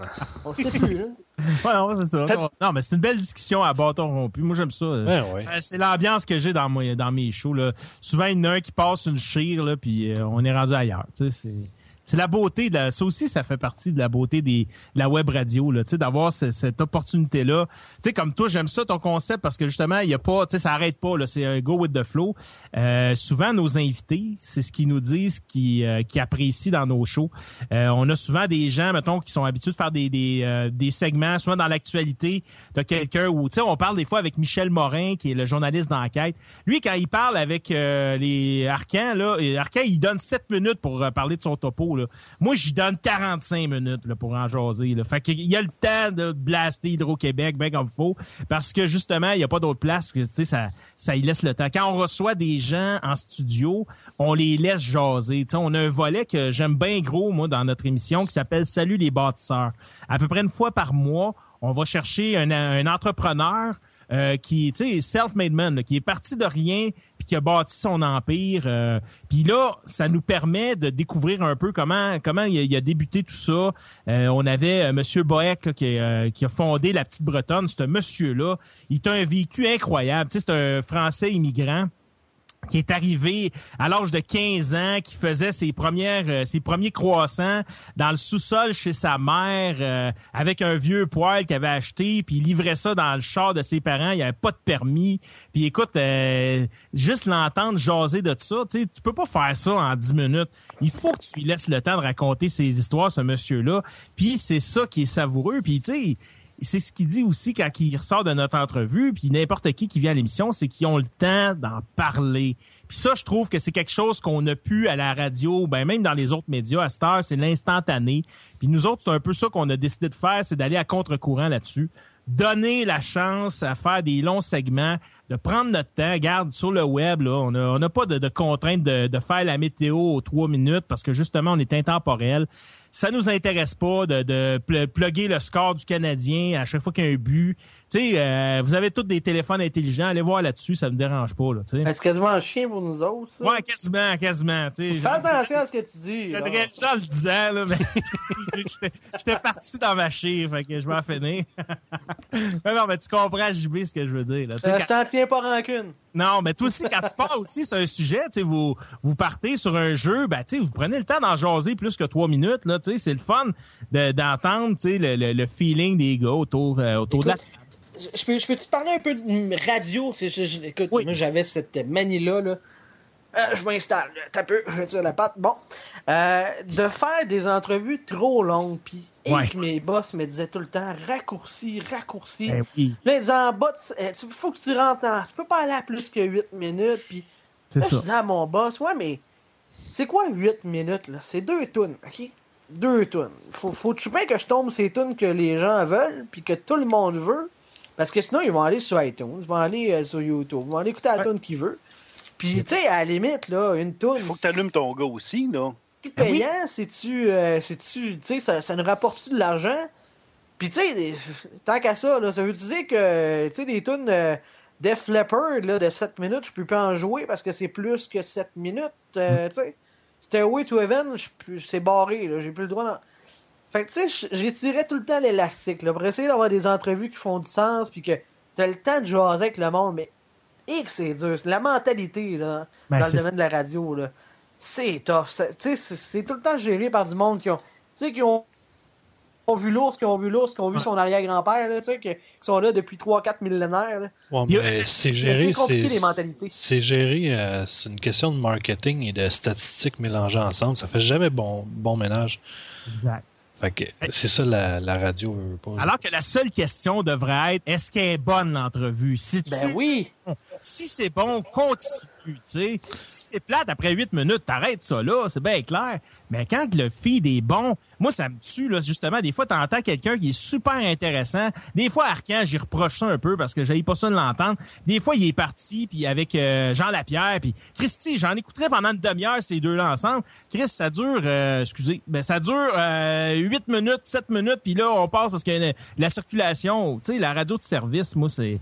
Speaker 6: On sait plus. Là. *laughs*
Speaker 4: Ouais, non, c'est ça. Non, mais c'est une belle discussion à bâton rompu. Moi, j'aime ça.
Speaker 3: Ouais, ouais.
Speaker 4: Ça, C'est l'ambiance que j'ai dans, dans mes shows. Là. Souvent, il y en a un qui passe une chire, là, puis euh, on est rendu ailleurs. Tu sais, c'est- c'est la beauté de ça aussi ça fait partie de la beauté des de la web radio là, tu d'avoir ce- cette opportunité là. Tu comme toi j'aime ça ton concept parce que justement il y a pas tu sais ça arrête pas là, c'est go with the flow. Euh, souvent nos invités, c'est ce qu'ils nous disent qui euh, qui apprécient dans nos shows. Euh, on a souvent des gens mettons qui sont habitués de faire des des, euh, des segments souvent dans l'actualité, tu quelqu'un où tu sais on parle des fois avec Michel Morin qui est le journaliste d'enquête. Lui quand il parle avec euh, les Arcans là, Arcan il donne 7 minutes pour euh, parler de son topo Moi, j'y donne 45 minutes là, pour en jaser. Là. Fait qu'il y a le temps de blaster Hydro-Québec bien comme faut parce que justement, il n'y a pas d'autre place que ça, ça y laisse le temps. Quand on reçoit des gens en studio, on les laisse jaser. Tu sais, on a un volet que j'aime bien gros, moi, dans notre émission qui s'appelle Salut les bâtisseurs. À peu près une fois par mois, on va chercher un, un entrepreneur euh, qui, tu sais, self-made man, là, qui est parti de rien puis qui a bâti son empire. euh, puis là, ça nous permet de découvrir un peu comment comment il a, débuté tout ça. Euh, on avait euh, Monsieur Boeck là, qui, a fondé la Petite Bretonne. Ce monsieur-là, il a un vécu incroyable. Tu c'est un Français immigrant qui est arrivé à l'âge de 15 ans, qui faisait ses premières euh, ses premiers croissants dans le sous-sol chez sa mère euh, avec un vieux poêle qu'il avait acheté, puis il livrait ça dans le char de ses parents, il avait pas de permis. Puis écoute, euh, juste l'entendre jaser de ça, tu tu peux pas faire ça en 10 minutes. Il faut que tu lui laisses le temps de raconter ses histoires ce monsieur-là. Puis c'est ça qui est savoureux, puis tu sais c'est ce qu'il dit aussi quand il ressort de notre entrevue, puis n'importe qui qui vient à l'émission, c'est qu'ils ont le temps d'en parler. Puis ça, je trouve que c'est quelque chose qu'on a pu à la radio, ben même dans les autres médias, à cette heure, c'est l'instantané. Puis nous autres, c'est un peu ça qu'on a décidé de faire, c'est d'aller à contre-courant là-dessus. Donner la chance à faire des longs segments, de prendre notre temps. Regarde, sur le web, là, on n'a pas de, de contrainte de, de faire la météo aux trois minutes parce que justement, on est intemporel ça nous intéresse pas de, de pl- plugger le score du Canadien à chaque fois qu'il y a un but. Tu sais, euh, vous avez tous des téléphones intelligents, allez voir là-dessus, ça me dérange pas.
Speaker 6: Ben, C'est quasiment un chien pour nous autres, ça.
Speaker 4: Ouais, quasiment, quasiment.
Speaker 6: Fais attention à ce que tu dis.
Speaker 4: Je ça en le disant, là, mais *laughs* j'étais parti dans ma chire, fait que je vais en finir. non, non, mais tu comprends, JB, ce que je veux dire, là.
Speaker 6: Euh,
Speaker 4: quand-
Speaker 6: Je t'en tiens pas rancune.
Speaker 4: non, mais toi aussi, quand tu pars aussi sur un sujet, vous, vous partez sur un jeu, ben, vous prenez le temps d'en jaser plus que trois minutes, là, tu sais, c'est le fun de- d'entendre, tu sais, le, le, le feeling des gars autour, euh, autour de la
Speaker 6: Je je peux, je peux te parler un peu de radio? Je- je- écoute,
Speaker 4: Oui.
Speaker 6: moi j'avais cette manie-là. Là. Euh, je m'installe, t'as peu, je tire la patte. Bon. Euh, de faire des entrevues trop longues, puis
Speaker 4: Ouais.
Speaker 6: mes boss me disaient tout le temps raccourci, raccourci.
Speaker 4: Ben oui,
Speaker 6: Là, ils disaient en bas, il faut que tu rentres en. Tu peux pas aller à plus que 8 minutes, puis Là, je
Speaker 4: ça.
Speaker 6: disais à mon boss, ouais, mais c'est quoi 8 minutes, là? C'est deux tunes, OK? Deux tunes. Faut, faut-tu bien que je tombe ces tunes que les gens veulent, puis que tout le monde veut? Parce que sinon, ils vont aller sur iTunes, ils vont aller euh, sur YouTube, ils vont aller écouter la
Speaker 4: Ouais.
Speaker 6: tune qu'ils veulent. Puis, tu sais, à la limite, là, une tune,
Speaker 5: Faut que tu allumes ton gars aussi, là.
Speaker 6: c'est
Speaker 4: Ah oui.
Speaker 6: payant, c'est-tu, euh, c'est-tu, tu sais, ça, ça nous rapporte-tu de l'argent? Puis, tu sais, tant qu'à ça, là, ça veut dire que, tu sais, des tunes euh, Def Leppard, là, de 7 minutes, je peux pas en jouer parce que c'est plus que 7 minutes, euh, tu sais. Stairway to Heaven, c'est barré, là, j'ai plus le droit d'en... Fait que, tu sais, tiré tout le temps l'élastique, là, pour essayer d'avoir des entrevues qui font du sens, puis que t'as le temps de jaser avec le monde, mais, et que c'est dur. La mentalité, là,
Speaker 4: Ben,
Speaker 6: dans le domaine de la radio, là, c'est tough. Tu sais, c'est- c'est tout le temps géré par du monde qui ont, tu sais, qui ont, ont vu l'ours, qui ont vu l'ours, qui ont vu
Speaker 4: Ouais.
Speaker 6: son arrière-grand-père, là, tu sais, qui, sont là depuis 3-4 millénaires. là.
Speaker 3: Ouais, mais c'est
Speaker 6: C'est
Speaker 3: géré,
Speaker 6: compliqué, les
Speaker 3: c'est
Speaker 6: mentalités.
Speaker 3: c'est géré, euh, c'est une question de marketing et de statistiques mélangées ensemble. Ça fait jamais bon, bon ménage.
Speaker 4: Exact.
Speaker 3: Fait que c'est ça la, la radio veut pas.
Speaker 4: Alors que la seule question devrait être, est-ce qu'elle est bonne, l'entrevue? Si tu,
Speaker 6: Ben oui! *laughs*
Speaker 4: si c'est bon, continue, Si c'est plate, après 8 minutes, t'arrêtes ça là, c'est bien clair. Mais quand le feed est bon, moi, ça me tue, là, justement. Des fois, t'entends quelqu'un qui est super intéressant. Des fois, Arcan, j'y reproche ça un peu parce que j'avais pas ça de l'entendre. Des fois, il est parti, puis avec euh, Jean Lapierre, puis Christy, j'en écouterais pendant une demi-heure ces deux-là ensemble. Chris, ça dure, euh, excusez, ben ça dure euh, 8 minutes, 7 minutes, puis là, on passe parce que la, la circulation, tu sais, la radio de service, moi, c'est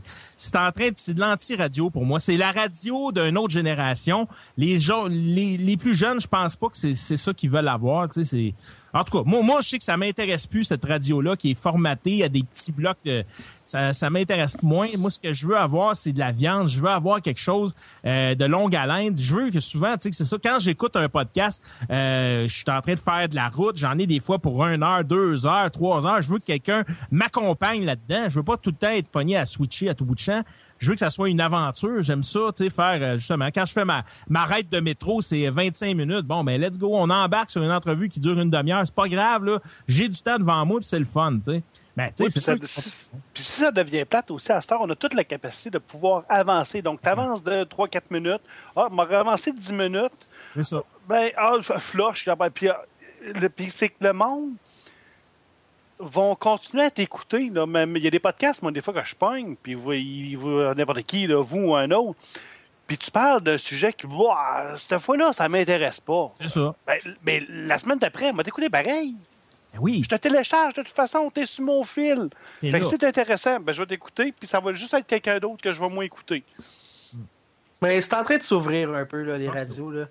Speaker 4: en train, de- c'est de l'anti-radio pour moi. C'est la radio d'une autre génération. Les, les, les plus jeunes, je pense pas que c'est ça qu'ils veulent avoir. Tu en tout cas, moi, moi, je sais que ça m'intéresse plus cette radio-là qui est formatée à des petits blocs de. Ça, ça m'intéresse moins. Moi, ce que je veux avoir, c'est de la viande. Je veux avoir quelque chose euh, de longue haleine. Je veux que souvent, tu sais, c'est ça. Quand j'écoute un podcast, euh, je suis en train de faire de la route. J'en ai des fois pour une heure, deux heures, trois heures. Je veux que quelqu'un m'accompagne là-dedans. Je veux pas tout le temps être pogné à switcher à tout bout de champ. Je veux que ça soit une aventure. J'aime ça, tu sais, faire euh, justement. Quand je fais ma ma de métro, c'est 25 minutes. Bon, ben let's go. On embarque sur une entrevue qui dure une demi-heure c'est pas grave, là. J'ai du temps devant moi, puis c'est le fun, tu sais. Ben,
Speaker 5: Oui, puis, ça-
Speaker 4: que-
Speaker 5: puis si ça devient plate aussi, à cette heure, on a toute la capacité de pouvoir avancer. Donc, tu avances de 3-4 minutes. Ah, m'a avancé 10 minutes.
Speaker 4: c'est ça.
Speaker 5: Ben, ah, ah, ben, Puis, ah, le- puis c'est que le monde vont continuer à t'écouter. là. Même, il y a des podcasts, moi, des fois, que je pogne, puis vous, il- vous- n'importe qui, là, vous ou un autre, puis tu parles d'un sujet qui, Ouah, cette fois-là, ça m'intéresse pas.
Speaker 4: C'est ça.
Speaker 5: Ben, mais la semaine d'après, m'a t'écouté pareil.
Speaker 4: Ben oui,
Speaker 5: Je te télécharge de toute façon, t'es sur mon fil. que si c'est intéressant, ben, je vais t'écouter, puis ça va juste être quelqu'un d'autre que je vais moins écouter.
Speaker 6: Mais c'est en train de s'ouvrir un peu, là, les
Speaker 4: Ah, c'est
Speaker 6: radios. Là.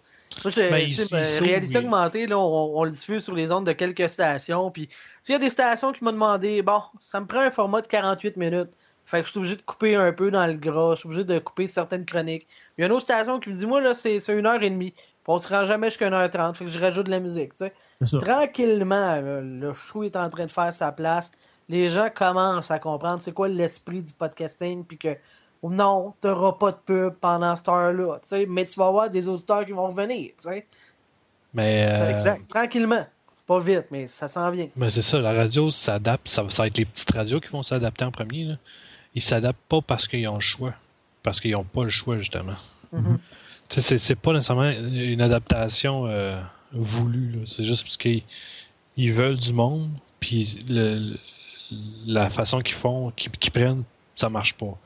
Speaker 6: Moi,
Speaker 3: Ben, il- il
Speaker 6: ben, réalité augmentée, là, on, on le diffuse sur les ondes de quelques stations. Puis, s'il y a des stations qui m'ont demandé, bon, ça me prend un format de 48 minutes. Fait que je suis obligé de couper un peu dans le gras, je suis obligé de couper certaines chroniques. Il y a une autre station qui me dit, moi, là, c'est c'est une heure et demie. Puis on se rend jamais jusqu'à 1h30. Fait que je rajoute de la musique, tu sais. Tranquillement, là, le show est en train de faire sa place. Les gens commencent à comprendre c'est quoi l'esprit du podcasting, puis que non, t'auras pas de pub pendant cette heure-là, tu sais, mais tu vas avoir des auditeurs qui vont revenir, tu sais.
Speaker 3: Mais, euh,
Speaker 6: exact. Tranquillement. C'est pas vite, mais ça s'en vient.
Speaker 3: mais c'est ça, la radio s'adapte. Ça, va- ça va être les petites radios qui vont s'adapter en premier. Là. Ils s'adaptent pas parce qu'ils ont le choix. Parce qu'ils n'ont pas le choix, justement.
Speaker 6: Mhm.
Speaker 3: Sais, c'est, c'est pas nécessairement une adaptation euh, voulue. C'est juste parce qu'ils ils veulent du monde, puis le, la façon qu'ils font, qu'ils, prennent, ça marche pas.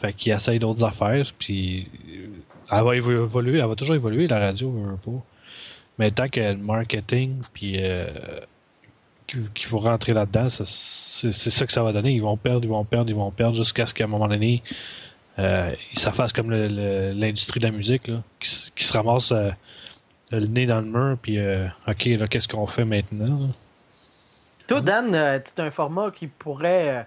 Speaker 3: Fait qu'ils essayent d'autres affaires, puis euh, elle va évo- évoluer, elle va toujours évoluer, la radio, veut pas. Mais tant que le marketing, puis euh, qu'il faut rentrer là-dedans, c'est, ça que ça va donner. Ils vont perdre, ils vont perdre, ils vont perdre, jusqu'à ce qu'à un moment donné, euh, ça fasse comme l'industrie de la musique, qui, se ramasse euh, le nez dans le mur, puis euh, OK, là, qu'est-ce qu'on fait maintenant?
Speaker 6: Toi, Dan, euh, c'est un format qui pourrait, euh,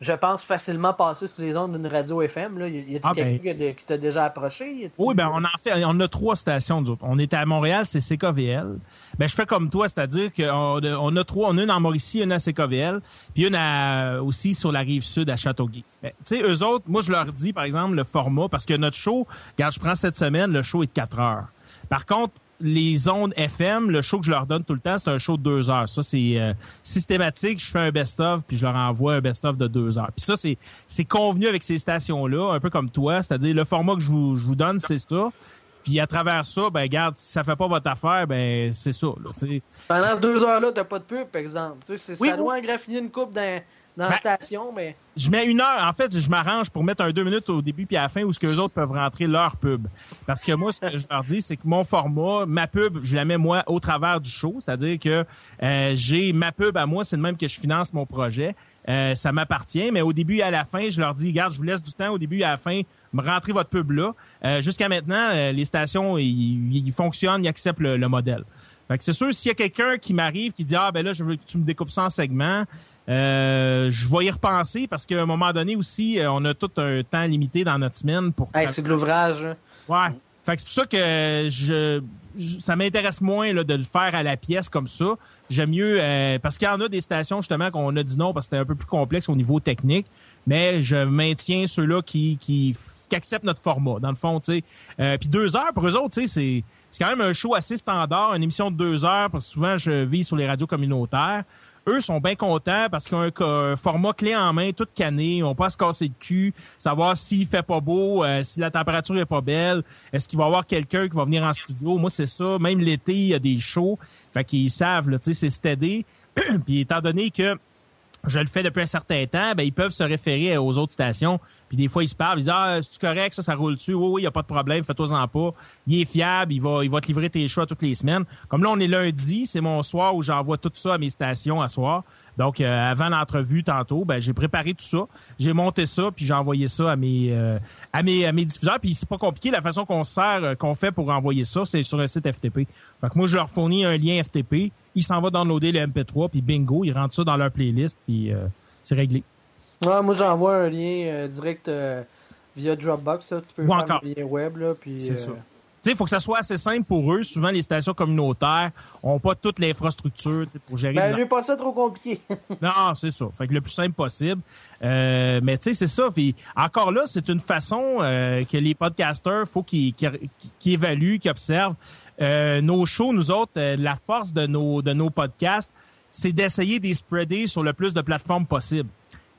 Speaker 6: je pense, facilement passer sur les ondes d'une radio FM. Là. Y a-t-il
Speaker 4: Ah, ben-
Speaker 6: quelqu'un qui- qui t'a déjà approché?
Speaker 4: Oui, ben on en fait, on a trois stations. On est à Montréal, c'est CKVL. Ben je fais comme toi, c'est-à-dire qu'on a, on a trois, on a une en Mauricie, une à CKVL, puis une à, aussi sur la rive sud à Châteauguay. Ben, tu sais, eux autres, moi je leur dis par exemple le format parce que notre show, regarde, je prends cette semaine, le show est de 4 heures. Par contre, les ondes FM, le show que je leur donne tout le temps, c'est un show de deux heures. Ça, c'est euh, systématique. Je fais un best-of, puis je leur envoie un best-of de deux heures. Puis ça, c'est c'est convenu avec ces stations-là, un peu comme toi. C'est-à-dire, le format que je vous, je vous donne, c'est ça. Puis à travers ça, ben garde, si ça fait pas votre affaire, ben c'est ça. Là, tu sais.
Speaker 6: Pendant ces deux heures-là, t'as pas de pub, par exemple. Tu sais, c'est-
Speaker 4: Oui,
Speaker 6: ça doit
Speaker 4: oui.
Speaker 6: engraffiner une coupe dans, dans la
Speaker 4: Ben-
Speaker 6: station, mais.
Speaker 4: je mets une heure. En fait, je m'arrange pour mettre un deux minutes au début puis à la fin où ce que les autres peuvent rentrer leur pub. Parce que moi, ce que je leur dis, c'est que mon format, ma pub, je la mets moi au travers du show. C'est-à-dire que euh, j'ai ma pub à moi, c'est de même que je finance mon projet. Euh, ça m'appartient, mais au début et à la fin, je leur dis, regarde, je vous laisse du temps au début et à la fin, me rentrer votre pub là. Euh, Jusqu'à maintenant, euh, les stations, ils, ils fonctionnent, ils acceptent le, le modèle. Fait que c'est sûr, s'il y a quelqu'un qui m'arrive qui dit ah ben là je veux que tu me découpes ça en segments, euh, je vais y repenser parce qu'à un moment donné aussi, euh, on a tout un temps limité dans notre semaine pour.
Speaker 6: Hey, c'est de l'ouvrage. hein.
Speaker 4: Ouais. Fait que c'est pour ça que je, je- ça m'intéresse moins là, de le faire à la pièce comme ça. J'aime mieux euh, parce qu'il y en a des stations justement qu'on a dit non parce que c'était un peu plus complexe au niveau technique, mais je maintiens ceux-là qui, qui, acceptent notre format dans le fond, tu sais. Euh, Puis deux heures pour eux autres, tu sais, c'est c'est quand même un show assez standard, une émission de deux heures parce que souvent je vis sur les radios communautaires. Eux sont bien contents parce qu'ils ont un, format clé en main, tout canné, ils ont pas à se casser le cul, savoir s'il fait pas beau, euh, si la température est pas belle, est-ce qu'il va y avoir quelqu'un qui va venir en studio? Moi, c'est ça. Même l'été, il y a des shows. Fait qu'ils savent, tu sais, c'est stédé. *clears throat* Puis étant donné que je le fais depuis un certain temps, ben ils peuvent se référer aux autres stations. Puis des fois, ils se parlent, ils disent Ah, c'est correct, ça, ça roule dessus. Oui, oui, il n'y a pas de problème, fais-toi-en pas. Il est fiable, il va, il va te livrer tes choix toutes les semaines. Comme là, on est lundi, c'est mon soir où j'envoie tout ça à mes stations à soir. Donc, euh, avant l'entrevue tantôt, ben j'ai préparé tout ça. J'ai monté ça, puis j'ai envoyé ça à mes, euh, à mes, à mes diffuseurs. Puis c'est pas compliqué, la façon qu'on sert, euh, qu'on fait pour envoyer ça, c'est sur le site FTP. Fait que moi, je leur fournis un lien FTP il s'en va downloader le MP3, puis bingo, ils rentrent ça dans leur playlist, puis euh, c'est réglé.
Speaker 6: Ouais, moi, j'envoie un lien euh, direct euh, via Dropbox. Tu peux faire un lien web. Là, puis,
Speaker 4: c'est ça. Sais, il faut que ça soit assez simple pour eux. Souvent, les stations communautaires n'ont pas toute l'infrastructure pour gérer.
Speaker 6: Ben, les... pas ça trop compliqué. *laughs*
Speaker 4: non, c'est ça. Fait que le plus simple possible. mais tu sais, c'est ça. encore là, c'est une façon que les podcasters, faut qu'ils évaluent, qu'ils observent. Euh, nos shows, nous autres, euh, la force de nos, de nos podcasts, c'est d'essayer de spreader sur le plus de plateformes possible.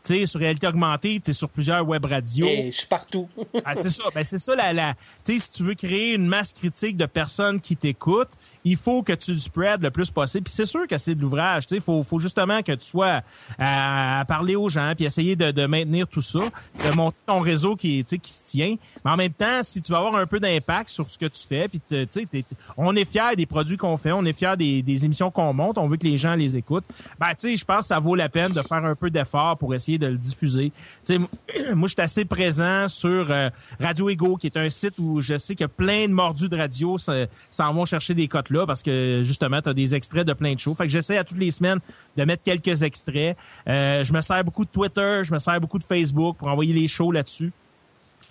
Speaker 4: Tu sais, sur réalité augmentée, tu es sur plusieurs web radios.
Speaker 6: Je suis partout. *laughs*
Speaker 4: ah, c'est ça. Ben, c'est ça la, la tu sais, si tu veux créer une masse critique de personnes qui t'écoutent, il faut que tu spread le plus possible. Puis c'est sûr que c'est de l'ouvrage. Tu sais, faut, faut justement que tu sois à, parler aux gens, puis essayer de, de, maintenir tout ça, de monter ton réseau qui, tu sais, qui se tient. Mais en même temps, si tu vas avoir un peu d'impact sur ce que tu fais, puis tu sais, on est fier des produits qu'on fait, on est fier des, des émissions qu'on monte, on veut que les gens les écoutent. Ben, tu sais, je pense que ça vaut la peine de faire un peu d'effort pour essayer de le diffuser. *clears throat* moi, je suis assez présent sur euh, Radio Ego, qui est un site où je sais qu'il y a plein de mordus de radio s'en vont chercher des cotes là parce que justement, tu as des extraits de plein de shows. Fait que j'essaie à toutes les semaines de mettre quelques extraits. Euh, je me sers beaucoup de Twitter, je me sers beaucoup de Facebook pour envoyer les shows là-dessus.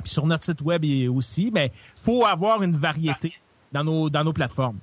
Speaker 4: Puis sur notre site web aussi, mais faut avoir une variété dans nos dans nos plateformes.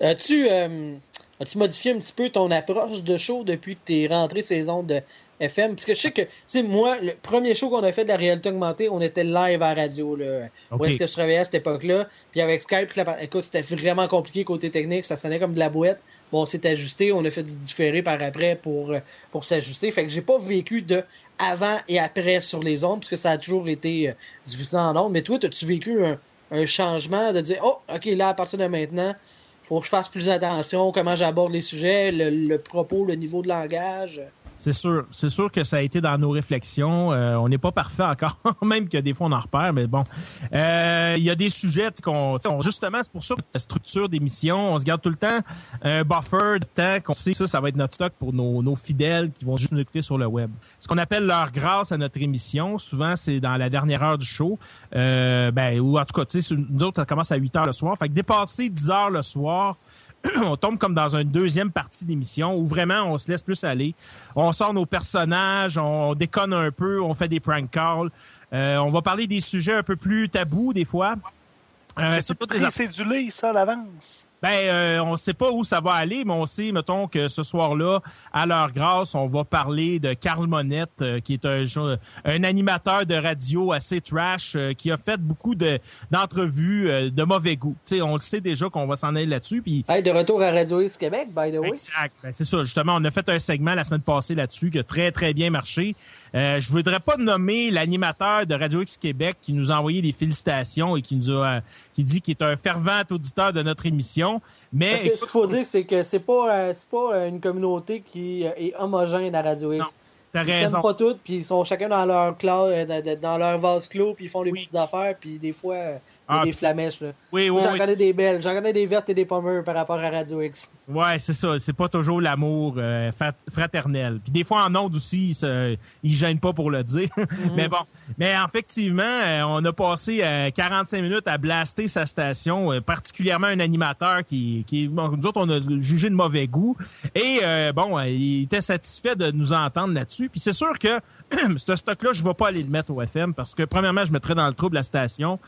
Speaker 6: As-tu euh, as-tu modifié un petit peu ton approche de show depuis que tu es rentré saison de FM. Parce que je sais que, tu sais, moi, le premier show qu'on a fait de la réalité augmentée, on était live à la radio. Là, Où est-ce que je travaillais à cette époque-là? Puis avec Skype, écoute, c'était vraiment compliqué côté technique. Ça sonnait comme de la boîte. Bon, on s'est ajusté. On a fait du différé par après pour, euh, pour s'ajuster. Fait que j'ai pas vécu de avant et après sur les ondes, parce que ça a toujours été euh, diffusé en ondes. Mais toi, as-tu vécu un, un changement de dire, oh, OK, là, à partir de maintenant, faut que je fasse plus attention, comment j'aborde les sujets, le propos, le niveau de langage?
Speaker 4: C'est sûr, c'est sûr que ça a été dans nos réflexions. Euh, on n'est pas parfait encore, *laughs* même que des fois on en repère, mais bon. Euh, il y a des sujets qu'on, justement, c'est pour ça que la structure d'émission, on se garde tout le temps un buffer de temps qu'on sait que ça, ça va être notre stock pour nos, fidèles qui vont juste nous écouter sur le web. Ce qu'on appelle leur grâce à notre émission, souvent c'est dans la dernière heure du show, euh, ben ou en tout cas, nous autres ça commence à 8 heures le soir, fait que dépasser 10 heures le soir. *clears throat* on tombe comme dans une deuxième partie d'émission où vraiment on se laisse plus aller. On sort nos personnages, on déconne un peu, on fait des prank calls. Euh, on va parler des sujets un peu plus tabous des fois.
Speaker 5: Euh, c'est pas des cédulé, ça, à l'avance.
Speaker 4: Ben, euh, on sait pas où ça va aller, mais on sait, mettons, que ce soir-là, à leur grâce, on va parler de Carl Monette, euh, qui est un, un animateur de radio assez trash, euh, qui a fait beaucoup de d'entrevues de mauvais goût. sais, on le sait déjà qu'on va s'en aller là-dessus. Puis...
Speaker 6: Hey, de retour à Radio X Québec, by the way.
Speaker 4: Exact. Ben, c'est ça. Justement, on a fait un segment la semaine passée là-dessus qui a très, très bien marché. Je voudrais pas nommer l'animateur de Radio X Québec qui nous a envoyé des félicitations et qui nous a qui dit qu'il est un fervent auditeur de notre émission. Mais
Speaker 6: ce qu'il faut dire, c'est que c'est pas, euh, pas euh, une communauté qui euh, est homogène à Radio X.
Speaker 4: T'as
Speaker 6: raison. Ils pas toutes, puis ils sont chacun dans leur classe, dans leur vase clos, puis ils font les petites affaires, puis des fois, ah, des flamèches. Là.
Speaker 4: Oui, oui,
Speaker 6: J'en connais des belles. J'en connais des vertes et des pommures par rapport à Radio X.
Speaker 4: Ouais, c'est ça. C'est pas toujours l'amour euh, fraternel. Puis des fois, en ondes aussi, ils, se, gênent pas pour le dire. *laughs* Mhm. mais bon. Mais effectivement, euh, on a passé 45 euh, minutes à blaster sa station, particulièrement un animateur qui, qui bon, nous autres, on a jugé de mauvais goût. Et bon, il était satisfait de nous entendre là-dessus. Puis c'est sûr que *clears throat* ce stock-là, je vais pas aller le mettre au FM parce que premièrement, je mettrais dans le trouble la station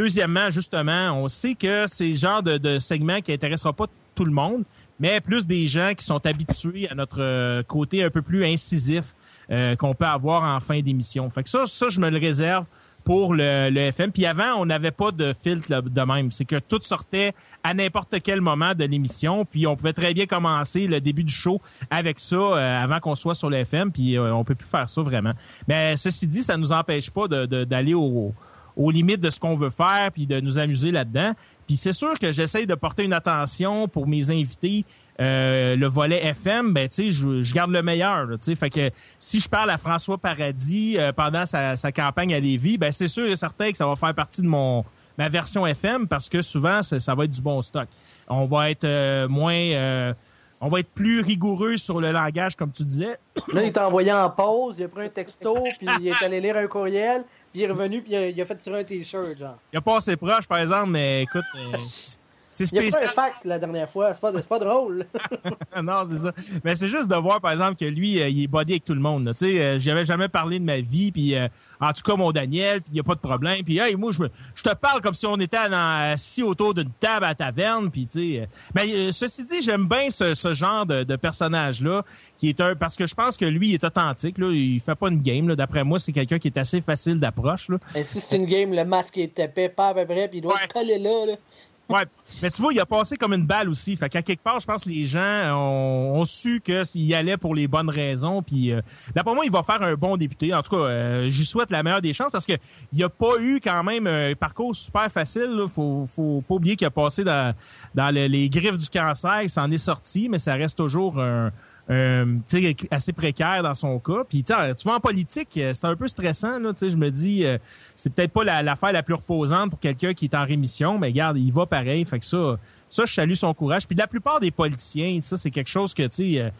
Speaker 4: deuxièmement, justement, on sait que c'est le genre de, de segment qui intéressera pas tout le monde, mais plus des gens qui sont habitués à notre euh, côté un peu plus incisif euh, qu'on peut avoir en fin d'émission. Fait que ça, ça, je me le réserve pour le, le FM. Puis avant, on n'avait pas de filtre de même. C'est que tout sortait à n'importe quel moment de l'émission. Puis on pouvait très bien commencer le début du show avec ça euh, avant qu'on soit sur le FM. Puis euh, on peut plus faire ça vraiment. Mais ceci dit, ça nous empêche pas d'aller de, d'aller au aux limites de ce qu'on veut faire puis de nous amuser là-dedans. Puis c'est sûr que j'essaye de porter une attention pour mes invités. Euh, le volet FM, ben tu sais, je, je, garde le meilleur. Tu sais, fait que si je parle à François Paradis euh, pendant sa, sa, campagne à Lévis, ben c'est sûr et certain que ça va faire partie de mon ma version FM parce que souvent ça, va être du bon stock. On va être euh, moins euh, on va être plus rigoureux sur le langage, comme tu disais.
Speaker 6: Là, il t'a envoyé en pause, il a pris un texto, *laughs* puis il est allé lire un courriel, puis il est revenu, puis il a, il a fait tirer un t-shirt, genre.
Speaker 4: Il a pas assez proche, par exemple, mais écoute, euh, c'est
Speaker 6: spécial. Il a fait un fax la dernière fois, c'est pas, pas drôle. *laughs*
Speaker 4: non, c'est ça. Mais c'est juste de voir, par exemple, que lui, euh, il est body avec tout le monde. Tu sais, euh, j'avais jamais parlé de ma vie, puis euh, en tout cas, mon Daniel, puis il y a pas de problème. Puis hey, moi, je, je te parle comme si on était assis autour d'une table à taverne, puis tu sais. Mais ceci dit, j'aime bien ce, ce, genre de, de personnage-là, qui est un... Parce que je pense que lui, il est authentique, là. Il fait pas une game, D'après moi, c'est quelqu'un qui est assez facile d'approche.
Speaker 6: Et si c'est une game, le masque est épais, pas à peu près, puis il doit
Speaker 4: Ouais.
Speaker 6: se coller là, là.
Speaker 4: Ouais. Mais tu vois, il a passé comme une balle aussi. Fait qu'à quelque part, je pense que les gens ont, su que s'il y allait pour les bonnes raisons. Puis euh, d'après moi, il va faire un bon député. En tout cas, euh, j'y souhaite la meilleure des chances parce que il a pas eu quand même un parcours super facile. Là. Faut, faut pas oublier qu'il a passé dans, dans le- les griffes du cancer. Il s'en est sorti, mais ça reste toujours un euh, sais, assez précaire dans son cas. Puis tu vois en politique, euh, c'est un peu stressant. Là, je me dis, euh, c'est peut-être pas la- l'affaire la, plus reposante pour quelqu'un qui est en rémission, mais regarde, il va pareil. Fait que ça, ça, je salue son courage. Puis la plupart des politiciens, ça, c'est quelque chose que tu sais. euh,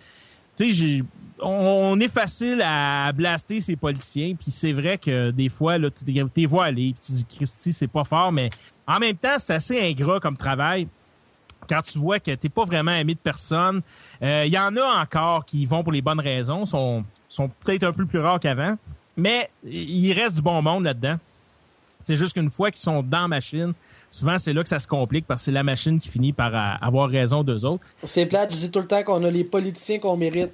Speaker 4: tu on, est facile à blaster ces politiciens, puis c'est vrai que des fois, là, tu t'es vois puis tu dis Christy, c'est pas fort, mais en même temps, c'est assez ingrat comme travail quand tu vois que t'es pas vraiment aimé de personne. Euh, Il y en a encore qui vont pour les bonnes raisons, sont, sont peut-être un peu plus rares qu'avant, mais il reste du bon monde là-dedans. C'est juste qu'une fois qu'ils sont dans la machine, souvent c'est là que ça se complique parce que c'est la machine qui finit par euh, avoir raison d'eux autres.
Speaker 6: C'est plate, je dis tout le temps qu'on a les politiciens qu'on mérite.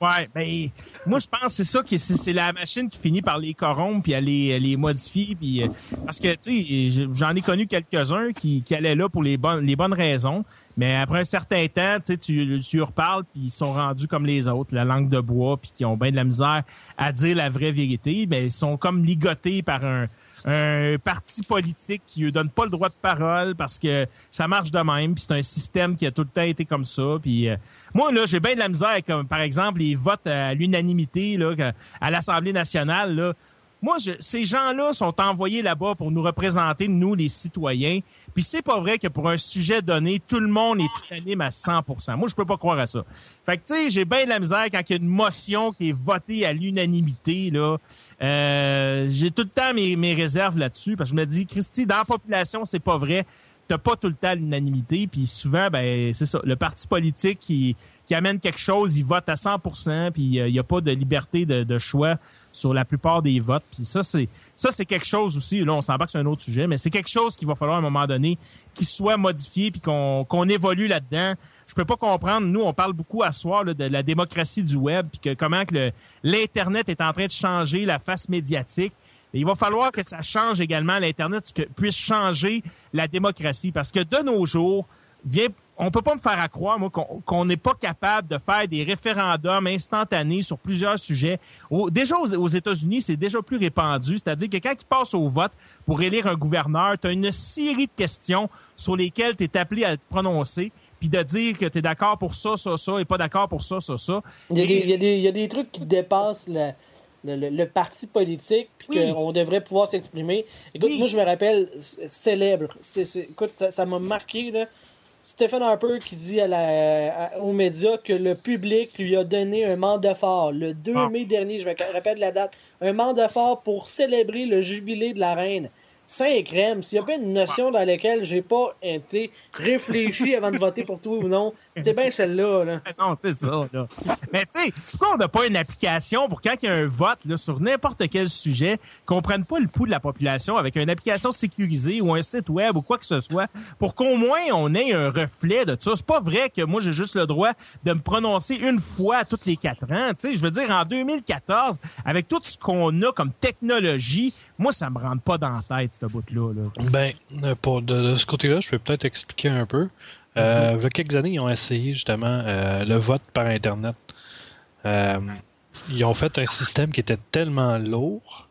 Speaker 4: Ouais, ben moi je pense que c'est ça qui c'est la machine qui finit par les corrompre puis à les, les modifier puis euh, parce que tu sais j'en ai connu quelques-uns qui, qui allaient là pour les bonnes les bonnes raisons, mais après un certain temps, tu sais tu tu leur parles puis ils sont rendus comme les autres, la langue de bois puis qui ont bien de la misère à dire la vraie vérité, mais ils sont comme ligotés par un un parti politique qui ne donne pas le droit de parole parce que ça marche de même, puis c'est un système qui a tout le temps été comme ça. Puis euh, moi là, j'ai bien de la misère comme par exemple les votes à l'unanimité à l'Assemblée nationale là. Moi, je, ces gens-là sont envoyés là-bas pour nous représenter, nous, les citoyens. Puis c'est pas vrai que pour un sujet donné, tout le monde est unanime à 100% Moi, je peux pas croire à ça. Fait que, tu sais, j'ai bien de la misère quand il y a une motion qui est votée à l'unanimité, là. Euh, j'ai tout le temps mes, mes réserves là-dessus, parce que je me dis, Christy, dans la population, c'est pas vrai. T'as pas tout le temps l'unanimité, puis souvent, ben c'est ça. Le parti politique qui, qui amène quelque chose, il vote à 100% puis euh, il y a pas de liberté de, de choix sur la plupart des votes. Puis ça, c'est ça, c'est quelque chose aussi. Là, on s'en va que c'est un autre sujet, mais c'est quelque chose qu'il va falloir à un moment donné qui soit modifié puis qu'on qu'on évolue là-dedans. Je peux pas comprendre. Nous, on parle beaucoup à soir là, de la démocratie du web puis que comment que l'internet est en train de changer la face médiatique. Et il va falloir que ça change également l'Internet, que puisse changer la démocratie. Parce que de nos jours, vient, on peut pas me faire à croire, moi, qu'on n'est pas capable de faire des référendums instantanés sur plusieurs sujets. Au- déjà, aux, aux États-Unis, c'est déjà plus répandu. C'est-à-dire que quand ils passent au vote pour élire un gouverneur, tu as une série de questions sur lesquelles tu es appelé à te prononcer, puis de dire que tu es d'accord pour ça, ça, ça, et pas d'accord pour ça, ça, ça.
Speaker 6: Il y, a des, il, y a des, il y a des trucs qui dépassent le, le, le- le parti politique, puis
Speaker 4: Oui.
Speaker 6: qu'on devrait pouvoir s'exprimer. Écoute,
Speaker 4: Oui.
Speaker 6: moi, je me rappelle, c- célèbre. Écoute, ça ça m'a marqué, là. Stephen Harper qui dit à la, à- aux médias que le public lui a donné un mandat fort le 2
Speaker 4: Ah.
Speaker 6: mai dernier, je me rappelle la date, un mandat fort pour célébrer le jubilé de la reine. Saint crème, s'il n'y a pas une notion dans laquelle j'ai pas été réfléchi avant de voter pour toi ou non, c'est bien celle-là. Là. *laughs*
Speaker 4: Non, c'est ça. Là. Mais tu sais, pourquoi on n'a pas une application pour quand il y a un vote là, sur n'importe quel sujet, qu'on prenne pas le pouls de la population avec une application sécurisée ou un site web ou quoi que ce soit, pour qu'au moins on ait un reflet de ça? C'est pas vrai que moi j'ai juste le droit de me prononcer une fois toutes les quatre ans. Tu sais, je veux dire, en 2014, avec tout ce qu'on a comme technologie, moi ça me rentre pas dans la tête ce bout-là. Là.
Speaker 3: Ben, euh, pour de, de ce côté-là, je peux peut-être expliquer un peu. Euh, il y a quelques années, ils ont essayé justement euh, le vote par Internet. Euh, ils ont fait un système qui était tellement lourd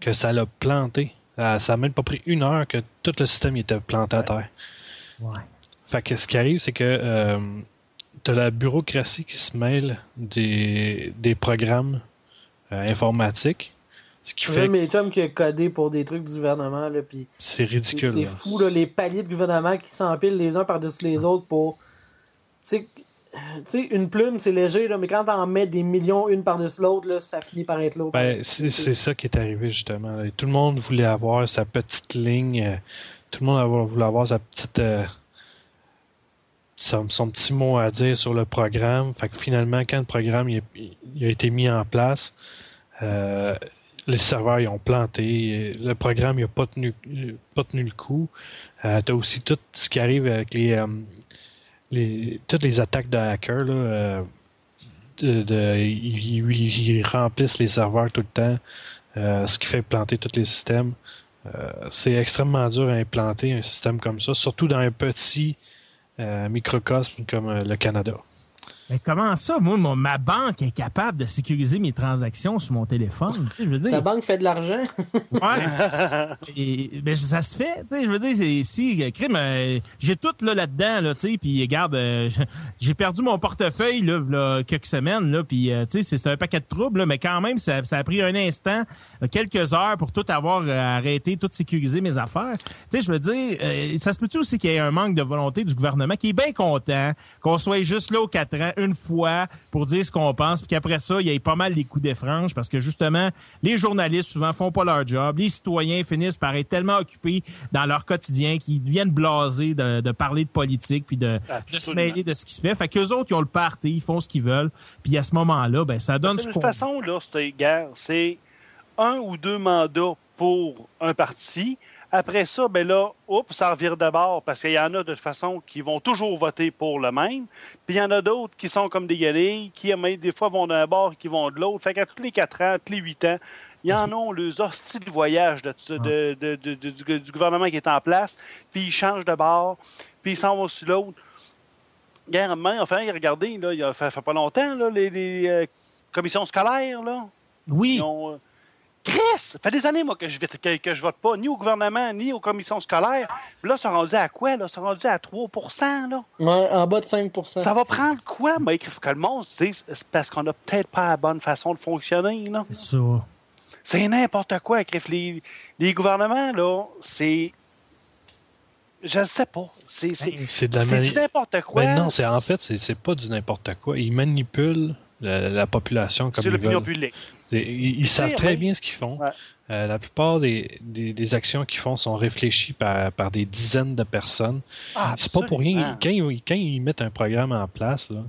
Speaker 3: que ça l'a planté. Ça a même pas pris une heure que tout le système était planté à terre.
Speaker 4: Ouais.
Speaker 3: Fait que ce qui arrive, c'est que euh, t'as la bureaucratie qui se mêle des, des programmes informatiques. Ce qui fait
Speaker 6: mes chums qui a codé pour des trucs du gouvernement, là, puis
Speaker 3: c'est ridicule.
Speaker 6: c'est fou, là, les paliers de gouvernement qui s'empilent les uns par-dessus les autres pour. Tu sais, tu sais, une plume, c'est léger, là, mais quand t'en mets des millions une par-dessus l'autre, là, ça finit par être l'autre.
Speaker 3: Ben, c'est c'est ça qui est arrivé justement. là. Tout le monde voulait avoir sa petite ligne. euh, tout le monde voulait avoir sa petite euh, son, son petit mot à dire sur le programme. Fait que finalement, quand le programme il a été mis en place, euh, les serveurs ils ont planté. Le programme il a pas tenu pas tenu le coup. Euh, T'as aussi tout ce qui arrive avec les, euh, toutes les attaques de hackers là. euh, ils, remplissent les serveurs tout le temps, euh, ce qui fait planter tous les systèmes. C'est extrêmement dur à implanter un système comme ça, surtout dans un petit microcosme comme le Canada.
Speaker 4: Mais comment ça, moi, mon- ma banque est capable de sécuriser mes transactions sur mon téléphone? Je veux
Speaker 6: Ta
Speaker 4: dire,
Speaker 6: banque fait de l'argent?
Speaker 4: ouais. *laughs* Ben, ça se fait, tu sais, je veux dire, si, crime, euh, j'ai tout là, là-dedans, là, tu sais, puis regarde, euh, j'ai perdu mon portefeuille, là, là, quelques semaines, là, puis, euh, tu sais, c'est- un paquet de troubles, là, mais quand même, ça, ça a pris un instant, euh, quelques heures pour tout avoir arrêté, tout sécuriser mes affaires. Tu sais, je veux dire, ça se peut-tu aussi qu'il y ait un manque de volonté du gouvernement qui est bien content qu'on soit juste là aux quatre ans, une fois, pour dire ce qu'on pense, puis qu'après ça, il y ait pas mal les coups des franges, parce que justement, les journalistes souvent font pas leur job, les citoyens finissent par être tellement occupés dans leur quotidien qu'ils deviennent blasés de, de parler de politique puis de, de se mêler de ce qui se fait. Fait qu'eux autres, ils ont le parti, ils font ce qu'ils veulent, puis à ce moment-là, ben ça donne
Speaker 5: De
Speaker 4: ce
Speaker 5: toute
Speaker 4: qu'on
Speaker 5: façon, là, cette guerre, c'est un ou deux mandats pour un parti. Après ça, ben là, oups, ça revire de bord parce qu'il y en a de toute façon qui vont toujours voter pour le même. Puis il y en a d'autres qui sont comme des guenilles, qui des fois vont d'un bord, qui vont de l'autre. Fait qu'à tous les quatre ans, tous les huit ans, il y en ont le hosties de voyage de, du, du gouvernement qui est en place, puis ils changent de bord, puis ils s'en vont sur l'autre. Guerre, enfin, regardez, là, il y a fait, fait pas longtemps, là, les, les, euh, commissions scolaires, là.
Speaker 4: Oui,
Speaker 5: Ils ont, euh, Chris! Ça fait des années, moi, que je, vote- que, que je vote pas, ni au gouvernement, ni aux commissions scolaires. Puis là, ils sont rendus à quoi, là? Ils sont rendus à 3 là?
Speaker 6: Ouais, en bas de 5%.
Speaker 5: Ça va prendre quoi, moi, que le monde se dise, c'est parce qu'on a peut-être pas la bonne façon de fonctionner, là?
Speaker 4: c'est ça.
Speaker 5: C'est n'importe quoi, écrire les, les gouvernements, là, c'est... Je ne sais pas. C'est c'est-
Speaker 3: C'est de la
Speaker 5: c'est
Speaker 3: mani-
Speaker 5: du n'importe quoi.
Speaker 3: Ben non, c'est en fait, c'est c'est pas du n'importe quoi. Ils manipulent la, la population comme
Speaker 5: C'est
Speaker 3: ils
Speaker 5: l'opinion
Speaker 3: veulent.
Speaker 5: publique.
Speaker 3: Ils, savent très bien ce qu'ils font.
Speaker 5: Ouais.
Speaker 3: Euh, la plupart des, des, des actions qu'ils font sont réfléchies par, par des dizaines de personnes.
Speaker 5: Ah,
Speaker 3: c'est pas pour rien. Quand ils, quand ils mettent un programme en place, là,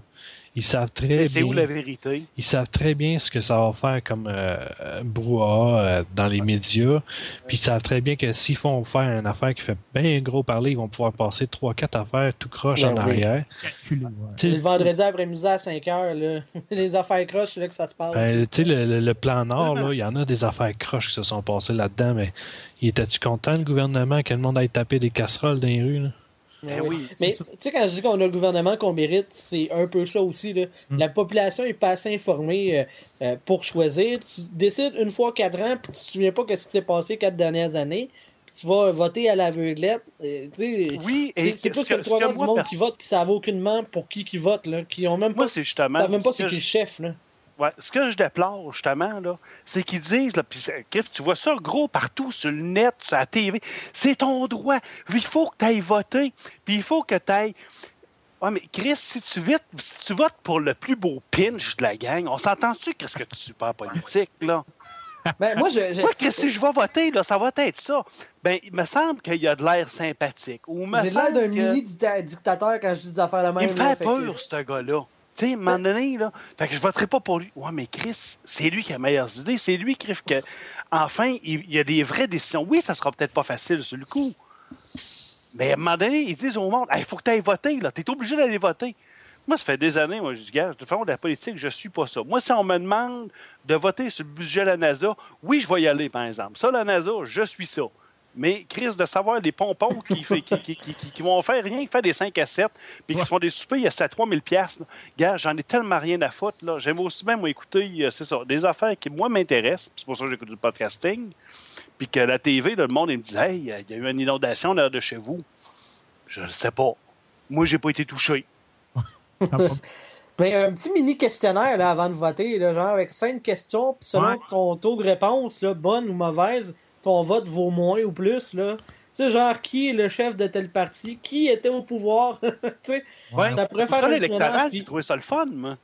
Speaker 3: ils savent très bien.
Speaker 5: c'est où la vérité?
Speaker 3: Ils savent très bien ce que ça va faire comme euh, brouhaha euh, dans les médias. Puis ils savent très bien que s'ils font faire une affaire qui fait bien gros parler, ils vont pouvoir passer trois, quatre affaires tout croche
Speaker 6: Ben
Speaker 3: en
Speaker 6: oui.
Speaker 3: arrière.
Speaker 4: Calculé, ouais.
Speaker 6: Le vendredi après-midi à 5 heures, là. *laughs* les affaires croches, c'est là que ça se passe.
Speaker 3: Ben, tu sais, le, le- le plan Nord, là, il y en a des affaires croches qui se sont passées là-dedans, mais il était-tu content, le gouvernement, que le monde aille taper des casseroles dans les rues? Là?
Speaker 5: Ben oui.
Speaker 6: Mais tu sais, quand je dis qu'on a le gouvernement qu'on mérite, c'est un peu ça aussi. Là.
Speaker 4: Mm.
Speaker 6: La population est pas assez informée euh, euh, pour choisir. Tu décides une fois quatre ans, puis tu te souviens pas ce qui s'est passé quatre dernières années, puis tu vas voter à l'aveuglette. Euh,
Speaker 5: Oui,
Speaker 6: c'est
Speaker 5: et
Speaker 6: c'est plus que le trois quarts du
Speaker 5: moi,
Speaker 6: monde qui vote qui savent aucunement pour qui qui vote, là, qui ont même
Speaker 5: Moi,
Speaker 6: pas,
Speaker 5: c'est justement.
Speaker 6: savent même pas
Speaker 5: ce
Speaker 6: c'est qui le chef. Là.
Speaker 5: Ouais, ce que je déplore, justement, là, c'est qu'ils disent, là, Cliff, tu vois ça gros partout sur le net, sur la TV, c'est ton droit. Il faut que tu ailles voter, puis il faut que tu ailles. Ouais, mais Chris, si tu, votes, si tu votes pour le plus beau pinch de la gang, on s'entend-tu qu'est-ce que tu es super politique, là?
Speaker 6: Ben, moi, je, je-
Speaker 5: Moi, que si je vais voter, là, ça va être ça. Ben, il me semble qu'il y a de l'air sympathique.
Speaker 6: J'ai l'air d'un
Speaker 5: que-
Speaker 6: mini dicta- dictateur quand je dis des affaires de même.
Speaker 5: Il me
Speaker 6: là,
Speaker 5: fait
Speaker 6: que-
Speaker 5: peur, ce gars-là. Tu à un moment donné, là. Fait que je voterai pas pour lui. Ouais, mais Chris, c'est lui qui a les meilleures idées. C'est lui qui que, enfin, il, y a des vraies décisions. Oui, ça sera peut-être pas facile sur le coup. Mais à un moment donné, ils disent au monde, il faut que tu ailles voter, là. Tu es obligé d'aller voter. Moi, ça fait des années, moi, je dis, gars, de de la politique, je suis pas ça. Moi, si on me demande de voter sur le budget de la NASA, oui, je vais y aller, par exemple. Ça, la NASA, je suis ça. Mais, Chris, de savoir les pompons qui, fait- qui, qui, qui, qui- qui vont faire rien que faire des 5 à 7, puis qui se font des soupers à 7 3 000 piastres, là. Gars, j'en ai tellement rien à foutre, là. J'aime aussi bien, moi, écouter, euh, c'est ça, des affaires qui, moi, m'intéressent. C'est pour ça que j'écoute du podcasting. Puis que la TV, là, le monde, il me dit, hey, il y a eu une inondation là de chez vous. Je le sais pas. Moi, j'ai pas été touché. *laughs*
Speaker 6: Mais un petit mini questionnaire là, avant de voter, là, genre avec cinq questions, puis selon
Speaker 4: Ouais.
Speaker 6: ton taux de réponse, là, bonne ou mauvaise, ton vote vaut moins ou plus. Là. Tu sais, genre, qui est le chef de tel parti? Qui était au pouvoir? *laughs* tu sais,
Speaker 5: Ouais.
Speaker 6: ça pourrait faire
Speaker 5: l'électoral, j'ai trouvé ça le fun, moi.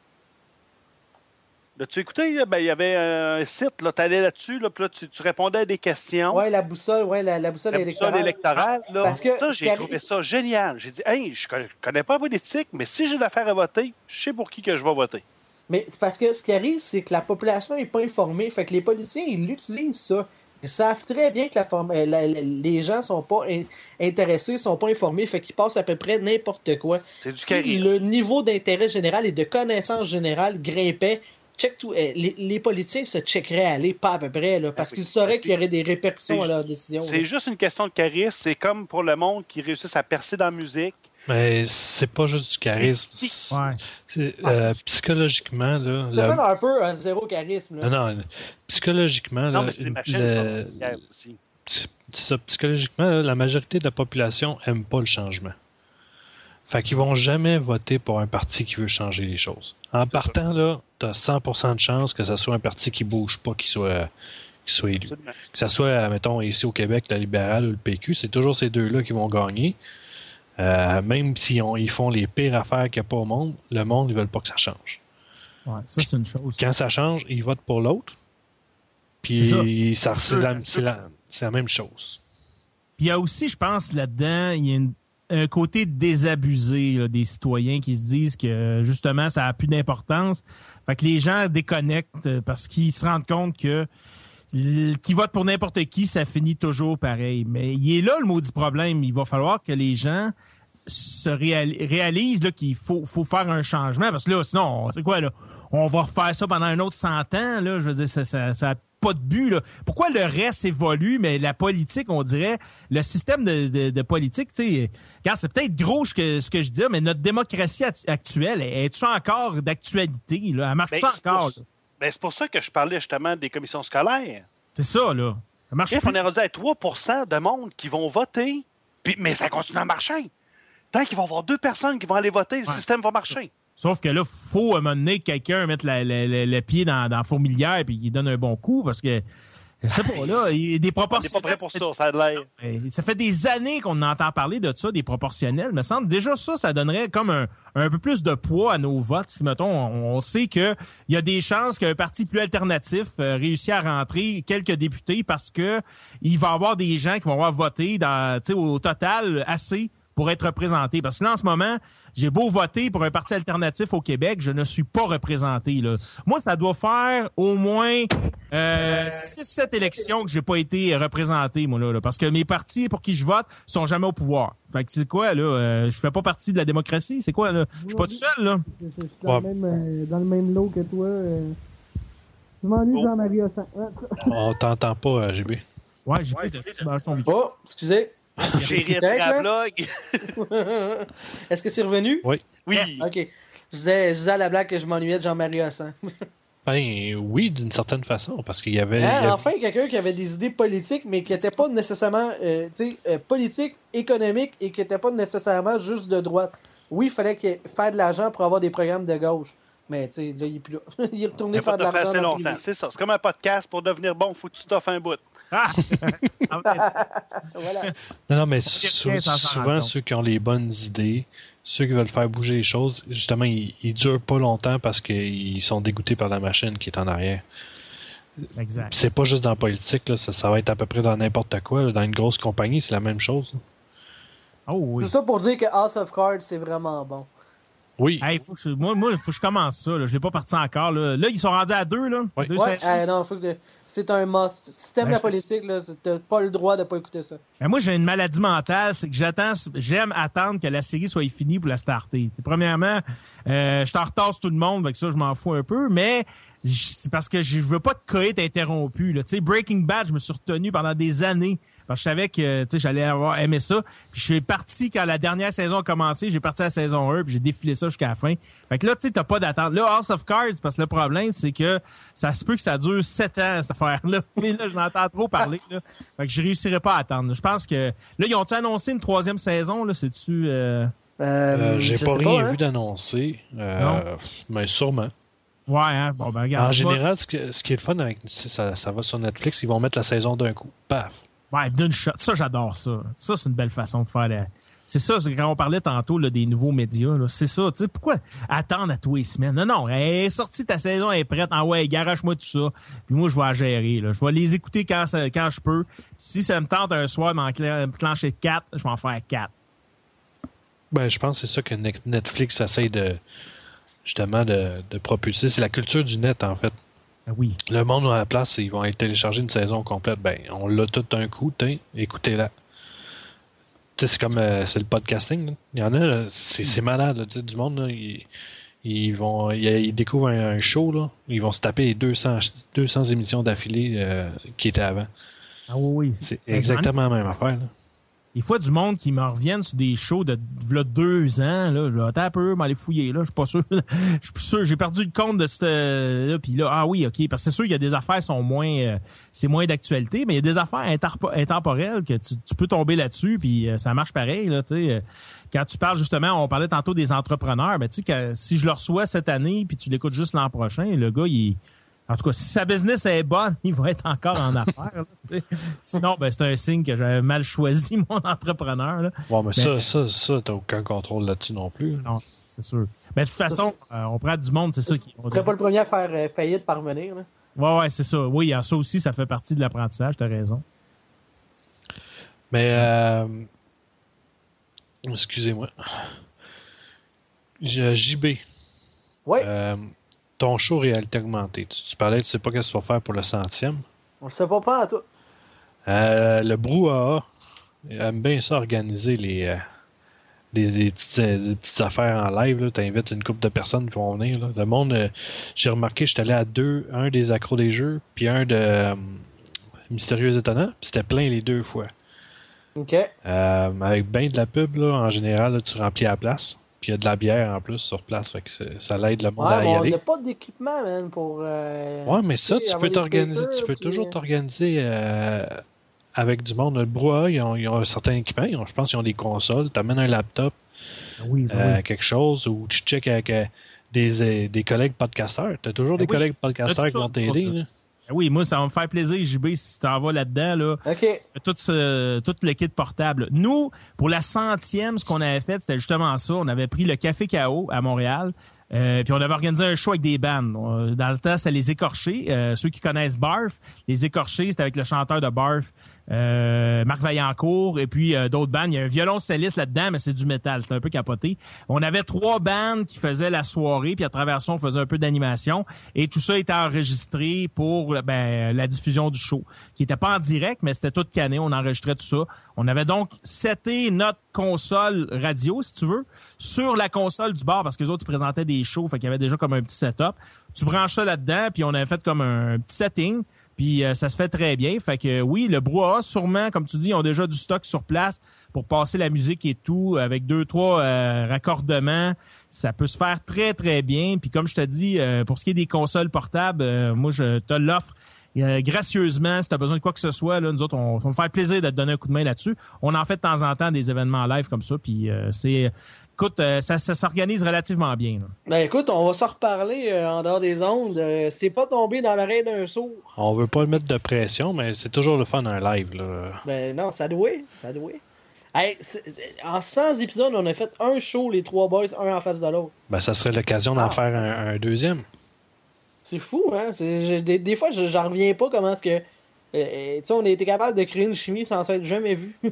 Speaker 5: L'as-tu écouté? là? Ben, il y avait un site, là, t'allais là-dessus, là, puis là, tu, tu répondais à des questions.
Speaker 6: Ouais, la boussole, ouais, la, la boussole
Speaker 5: La boussole
Speaker 6: électorale.
Speaker 5: électorale, là.
Speaker 6: Parce que
Speaker 5: ça, j'ai trouvé ça génial. J'ai dit, hey, je connais, je connais pas la politique, mais si j'ai l'affaire à voter, je sais pour qui que je vais voter.
Speaker 6: Mais c'est parce que ce qui arrive, c'est que la population n'est pas informée. Fait que les politiciens, ils l'utilisent ça. Ils savent très bien que la forme- euh, la- la- les gens sont pas in- intéressés, sont pas informés, fait qu'ils passent à peu près n'importe quoi.
Speaker 5: Du
Speaker 6: Si le niveau d'intérêt général et de connaissance générale grimpait, check tout, euh, les, les politiciens se checkeraient à aller pas à peu près, là, parce
Speaker 5: Ah oui.
Speaker 6: qu'ils sauraient
Speaker 5: C'est-
Speaker 6: qu'il y aurait des répercussions à leurs décisions.
Speaker 5: C'est juste une question de charisme. C'est comme pour le monde qui réussissent à percer dans la musique.
Speaker 3: Mais c'est pas juste du charisme.
Speaker 4: Ouais.
Speaker 5: Ah,
Speaker 3: euh, psychologiquement, là. la-
Speaker 6: Stephen Harper a zéro charisme. Là.
Speaker 3: Non, non, psychologiquement,
Speaker 5: Non,
Speaker 3: là,
Speaker 5: mais c'est des machines,
Speaker 3: le-
Speaker 5: ça. Hier aussi.
Speaker 3: c'est ça, psychologiquement, là, la majorité de la population aime pas le changement. Fait qu'ils vont jamais voter pour un parti qui veut changer les choses. En partant, là, t'as 100% de chance que ce soit un parti qui bouge pas, qui soit, qui soit élu.
Speaker 5: Absolument.
Speaker 3: Que ce soit, mettons, ici au Québec, la libérale ou le PQ, c'est toujours ces deux-là qui vont gagner. Euh, même si on- ils font les pires affaires qu'il n'y a pas au monde, le monde, ils veulent pas que ça change.
Speaker 4: Ouais, ça, c'est une chose.
Speaker 3: Quand ça change, ils votent pour l'autre. Puis
Speaker 4: C'est
Speaker 3: ça, c'est la, même chose.
Speaker 4: Puis il y a aussi, je pense, là-dedans, il y a une- un côté désabusé là, des citoyens qui se disent que justement, ça a plus d'importance. Fait que les gens déconnectent euh, parce qu'ils se rendent compte que qui vote pour n'importe qui, ça finit toujours pareil. Mais il est là le maudit problème. Il va falloir que les gens se réal- réalisent là, qu'il faut, faut faire un changement parce que là, sinon, c'est quoi là? On va refaire ça pendant un autre 100 ans. Là, je veux dire, ça, ça, ça a pas de but. Là. Pourquoi le reste évolue, mais la politique, on dirait, le système de, de, de politique, tu sais, c'est peut-être gros ce que, ce que je dis, mais notre démocratie act- actuelle, est-tu encore d'actualité? Là? Elle marche
Speaker 5: Ben,
Speaker 4: encore?
Speaker 5: Ben, c'est pour ça que je parlais justement des commissions scolaires.
Speaker 4: C'est ça, là. Ça marche
Speaker 5: Bref,
Speaker 4: plus.
Speaker 5: on est rendu à 3% de monde qui vont voter, puis, mais ça continue à marcher. Tant qu'il va y avoir deux personnes qui vont aller voter, le
Speaker 4: Ouais,
Speaker 5: système va marcher.
Speaker 4: Sauf que là, faut à un moment donné que quelqu'un la- le pied dans, dans la fourmilière puis il donne un bon coup parce que je sais pas là, il y a des proportions.
Speaker 5: pas prêt pour ça, ça a l'air.
Speaker 4: Ça fait des années qu'on entend parler de ça, des proportionnels, me semble. Déjà, ça, ça donnerait comme un, un peu plus de poids à nos votes. Si, mettons, on, on sait que il y a des chances qu'un parti plus alternatif euh, réussisse à rentrer quelques députés parce que il va y avoir des gens qui vont avoir voté dans, au total assez pour être représenté. Parce que là, en ce moment, j'ai beau voter pour un parti alternatif au Québec, je ne suis pas représenté. Là. Moi, ça doit faire au moins euh, 6-7 élections que j'ai pas été représenté, moi, là, là, parce que mes partis pour qui je vote sont jamais au pouvoir. Fait que c'est quoi, là? euh, je fais pas partie de la démocratie, c'est quoi, là? Je suis pas tout seul, là.
Speaker 7: Je suis dans,
Speaker 3: Ouais.
Speaker 7: le même, euh, dans le même lot que toi. euh. Je m'ennuie de Jean-Marie. Ouais,
Speaker 3: On t'entend pas, euh, GB.
Speaker 4: Ouais, j'ai dans son micro.
Speaker 6: Oh, excusez. *laughs*
Speaker 5: J'ai
Speaker 6: C'est
Speaker 5: retiré la blog. *laughs*
Speaker 6: Est-ce que c'est revenu?
Speaker 3: Oui.
Speaker 5: Oui.
Speaker 6: Ok. Je disais, je disais à la blague que je m'ennuyais de Jean-Marie Hossan. *laughs*
Speaker 3: Ben oui, d'une certaine façon, parce qu'il y avait. il y avait-
Speaker 6: enfin, quelqu'un qui avait des idées politiques, mais qui n'était pas nécessairement euh, tu sais, euh, politique, économique, et qui n'était pas nécessairement juste de droite. Oui, il fallait faire de l'argent pour avoir des programmes de gauche. Mais tu sais, là, il est plus là. il est retourné
Speaker 5: Il
Speaker 6: faire de l'argent.
Speaker 5: longtemps.
Speaker 6: privé.
Speaker 5: C'est ça. C'est comme un podcast. Pour devenir bon, faut que tu t'offres un bout.
Speaker 4: Ah! *laughs* Ah,
Speaker 6: Voilà.
Speaker 3: Non, non, mais sou- souvent, ceux qui ont les bonnes idées, ceux qui veulent faire bouger les choses, justement, ils, ils durent pas longtemps parce qu'ils sont dégoûtés par la machine qui est en arrière.
Speaker 4: Exact.
Speaker 3: C'est pas juste dans la politique, là, ça, ça va être à peu près dans n'importe quoi. là. Dans une grosse compagnie, c'est la même chose.
Speaker 4: Oh oui.
Speaker 6: Tout ça pour dire que House of Cards, c'est vraiment bon.
Speaker 3: Oui.
Speaker 4: Hey, faut que je, moi, moi, faut que je commence ça. Là. Je l'ai pas parti encore. Là. là, ils sont rendus à deux. Là.
Speaker 3: Oui.
Speaker 4: Deux
Speaker 6: Ouais, euh, non, faut que c'est un must. Si t'aimes
Speaker 4: Ouais,
Speaker 6: la politique, là, t'as pas le droit de pas écouter ça.
Speaker 4: Ben, moi, j'ai une maladie mentale, c'est que j'attends, j'aime attendre que la série soit finie pour la starter. T'sais, premièrement, euh, je t'en retard sur tout le monde, avec ça, je m'en fous un peu, mais c'est parce que je veux pas te coït interrompu. Là. Tu sais, Breaking Bad, je me suis retenu pendant des années parce que je savais que tu sais, j'allais avoir aimé ça. Puis je suis parti quand la dernière saison a commencé, j'ai parti à la saison 1, puis j'ai défilé ça jusqu'à la fin. Fait que là, tu sais, t'as pas d'attente. Là, House of Cards, parce que le problème, c'est que ça se peut que ça dure sept ans, cette affaire-là. *laughs* Mais là, je l'entends trop parler. Là. Fait que je réussirai pas à attendre. Je pense que. Là, ils ont-tu annoncé une troisième saison? Là, c'est-tu. euh,
Speaker 3: Euh, J'ai
Speaker 6: je
Speaker 3: pas rien
Speaker 6: hein.
Speaker 3: vu d'annoncer, euh, mais sûrement.
Speaker 4: Ouais, hein? Bon, ben, regarde.
Speaker 3: en général, ce, que- ce qui est le fun avec ça, ça va sur Netflix, ils vont mettre la saison d'un coup. Paf.
Speaker 4: Ouais, d'une shot. Ça, j'adore ça. Ça, c'est une belle façon de faire la. C'est ça, quand on parlait tantôt là, des nouveaux médias. C'est ça. Tu sais, pourquoi attendre à tous les semaines? Non, non, elle est sortie, ta saison elle est prête. Ah ouais, garage-moi tout ça. Puis moi, je vais la gérer. Là. Je vais les écouter quand, ça- quand je peux. Si ça me tente un soir d'en cla- clencher quatre, je vais en faire quatre.
Speaker 3: Ben, je pense que c'est ça que Ne- Netflix essaye de justement de, de propulser. C'est la culture du net, en fait.
Speaker 4: Ben oui.
Speaker 3: Le monde à la place, ils vont aller télécharger une saison complète. Ben, on l'a tout d'un coup, écoutez-la. C'est comme euh, c'est le podcasting. Il y en a, c'est c'est malade. là, du monde, là, ils, ils vont ils, ils découvrent un, un show, là, ils vont se taper les 200, 200 émissions d'affilée euh, qui étaient avant.
Speaker 4: Ah oui, oui.
Speaker 3: C'est exactement la même affaire. là.
Speaker 4: Des fois, du monde qui me reviennent sur des shows de v'là deux ans, là, attends un peu, m'aller fouiller, là, je suis pas sûr. *laughs* Je suis plus sûr, j'ai perdu le compte de cette, là, puis là, ah oui, ok, parce que c'est sûr, il y a des affaires qui sont moins, euh, c'est moins d'actualité, mais il y a des affaires intemporelles que tu, tu peux tomber là-dessus, puis euh, ça marche pareil, là, tu sais. Euh, Quand tu parles justement, on parlait tantôt des entrepreneurs, mais tu sais, si je le reçois cette année, puis tu l'écoutes juste l'an prochain, le gars, il en tout cas, si sa business est bonne, *laughs* il va être encore en affaires. là. Sinon, ben, c'est un signe que j'avais mal choisi *laughs* mon entrepreneur. Là.
Speaker 3: Bon, mais
Speaker 4: Ben-
Speaker 3: ça, ça, ça, t'as aucun contrôle là-dessus non plus.
Speaker 4: Non, c'est sûr. Mais de toute façon, euh, on prend du monde, c'est ça qui.
Speaker 6: Tu serais pas le premier à faire euh, faillite parvenir. Là.
Speaker 4: Ouais, ouais, c'est ça. Oui, ça aussi, ça fait partie de l'apprentissage, t'as raison.
Speaker 3: Mais, euh, excusez-moi. JB,
Speaker 6: Ouais,
Speaker 3: euh, ton show réalité augmentée? Tu, tu parlais, tu sais pas qu'est-ce que tu vas faire pour le centième.
Speaker 6: on le sait pas pas à toi.
Speaker 3: Euh, le brouhaha aime bien ça organiser les, euh, petites, euh, des petites affaires en live. Tu invites une couple de personnes qui vont venir. là. Le monde, euh, j'ai remarqué, j'étais allé à deux, un des accros des jeux, puis un de Mystérieux Étonnant, puis c'était plein les deux fois.
Speaker 6: Ok.
Speaker 3: Avec bien de la pub, là, en général, là, tu remplis la place. Puis il y a de la bière en plus sur place. Fait que ça l'aide le monde
Speaker 6: Ouais,
Speaker 3: à y
Speaker 6: on
Speaker 3: aller.
Speaker 6: n'a pas d'équipement, man, pour. euh,
Speaker 3: Ouais, mais ça,
Speaker 6: tu
Speaker 3: peux t'organiser. Tu peux
Speaker 6: puis,
Speaker 3: toujours
Speaker 6: euh,
Speaker 3: t'organiser euh, avec du monde. Le brouhaha, ils ont, ils ont un certain équipement. Ils ont- je pense qu'ils ont des consoles. Tu amènes un laptop,
Speaker 4: Oui, ben
Speaker 3: euh,
Speaker 4: oui.
Speaker 3: quelque chose, ou tu checkes avec euh, des, des collègues podcasteurs. Tu as toujours
Speaker 4: Ben
Speaker 3: des
Speaker 4: oui.
Speaker 3: collègues podcasteurs qui vont t'aider.
Speaker 4: Ben Oui, moi, ça va me faire plaisir, JB, si tu t'en vas là-dedans, là.
Speaker 6: Ok.
Speaker 4: tout, ce, tout le kit portable. Nous, pour la centième, ce qu'on avait fait, c'était justement ça. On avait pris le Café KO à Montréal. Euh, puis on avait organisé un show avec des bands. Dans le temps, c'est les écorchés. Euh, ceux qui connaissent Barf, les écorchés, c'était avec le chanteur de Barf, euh, Marc Vaillancourt, et puis euh, d'autres bands. Il y a un violoncelliste là-dedans, mais c'est du métal. C'est un peu capoté. On avait trois bands qui faisaient la soirée, puis à travers ça, on faisait un peu d'animation. Et tout ça était enregistré pour ben, la diffusion du show, qui était pas en direct, mais c'était tout canné. On enregistrait tout ça. On avait donc seté notre console radio, si tu veux, sur la console du bar, parce que les autres, ils présentaient des fait qu'il y avait déjà comme un petit setup. Tu branches ça là-dedans, puis on avait fait comme un petit setting, puis euh, ça se fait très bien. Fait que oui, le brouhaha, sûrement, comme tu dis, ils ont déjà du stock sur place pour passer la musique et tout, avec deux, trois euh, raccordements. Ça peut se faire très, très bien. Puis comme je te dis, euh, pour ce qui est des consoles portables, euh, moi, je te l'offre euh, gracieusement, si tu as besoin de quoi que ce soit, là, nous autres, on, on va me faire plaisir de te donner un coup de main là-dessus. On en fait de temps en temps des événements live comme ça, puis euh, c'est... Écoute, euh, ça, ça s'organise relativement bien. là.
Speaker 6: Ben écoute, on va s'en reparler euh, en dehors des ondes. Euh, c'est pas tombé dans l'oreille d'un sourd.
Speaker 3: On veut pas mettre de pression, mais c'est toujours le fun un live. Là.
Speaker 6: Ben non, ça doit. Ça doit. Hey, en 100 épisodes, on a fait un show, les trois boys, un en face de l'autre.
Speaker 3: Ben, ça serait l'occasion d'en
Speaker 6: Ah.
Speaker 3: faire un, un deuxième.
Speaker 6: C'est fou, hein? Je- des, des fois, je- j'en reviens pas comment est-ce que. euh, tu sais, on a été capable de créer une chimie sans s'être jamais vu. *laughs*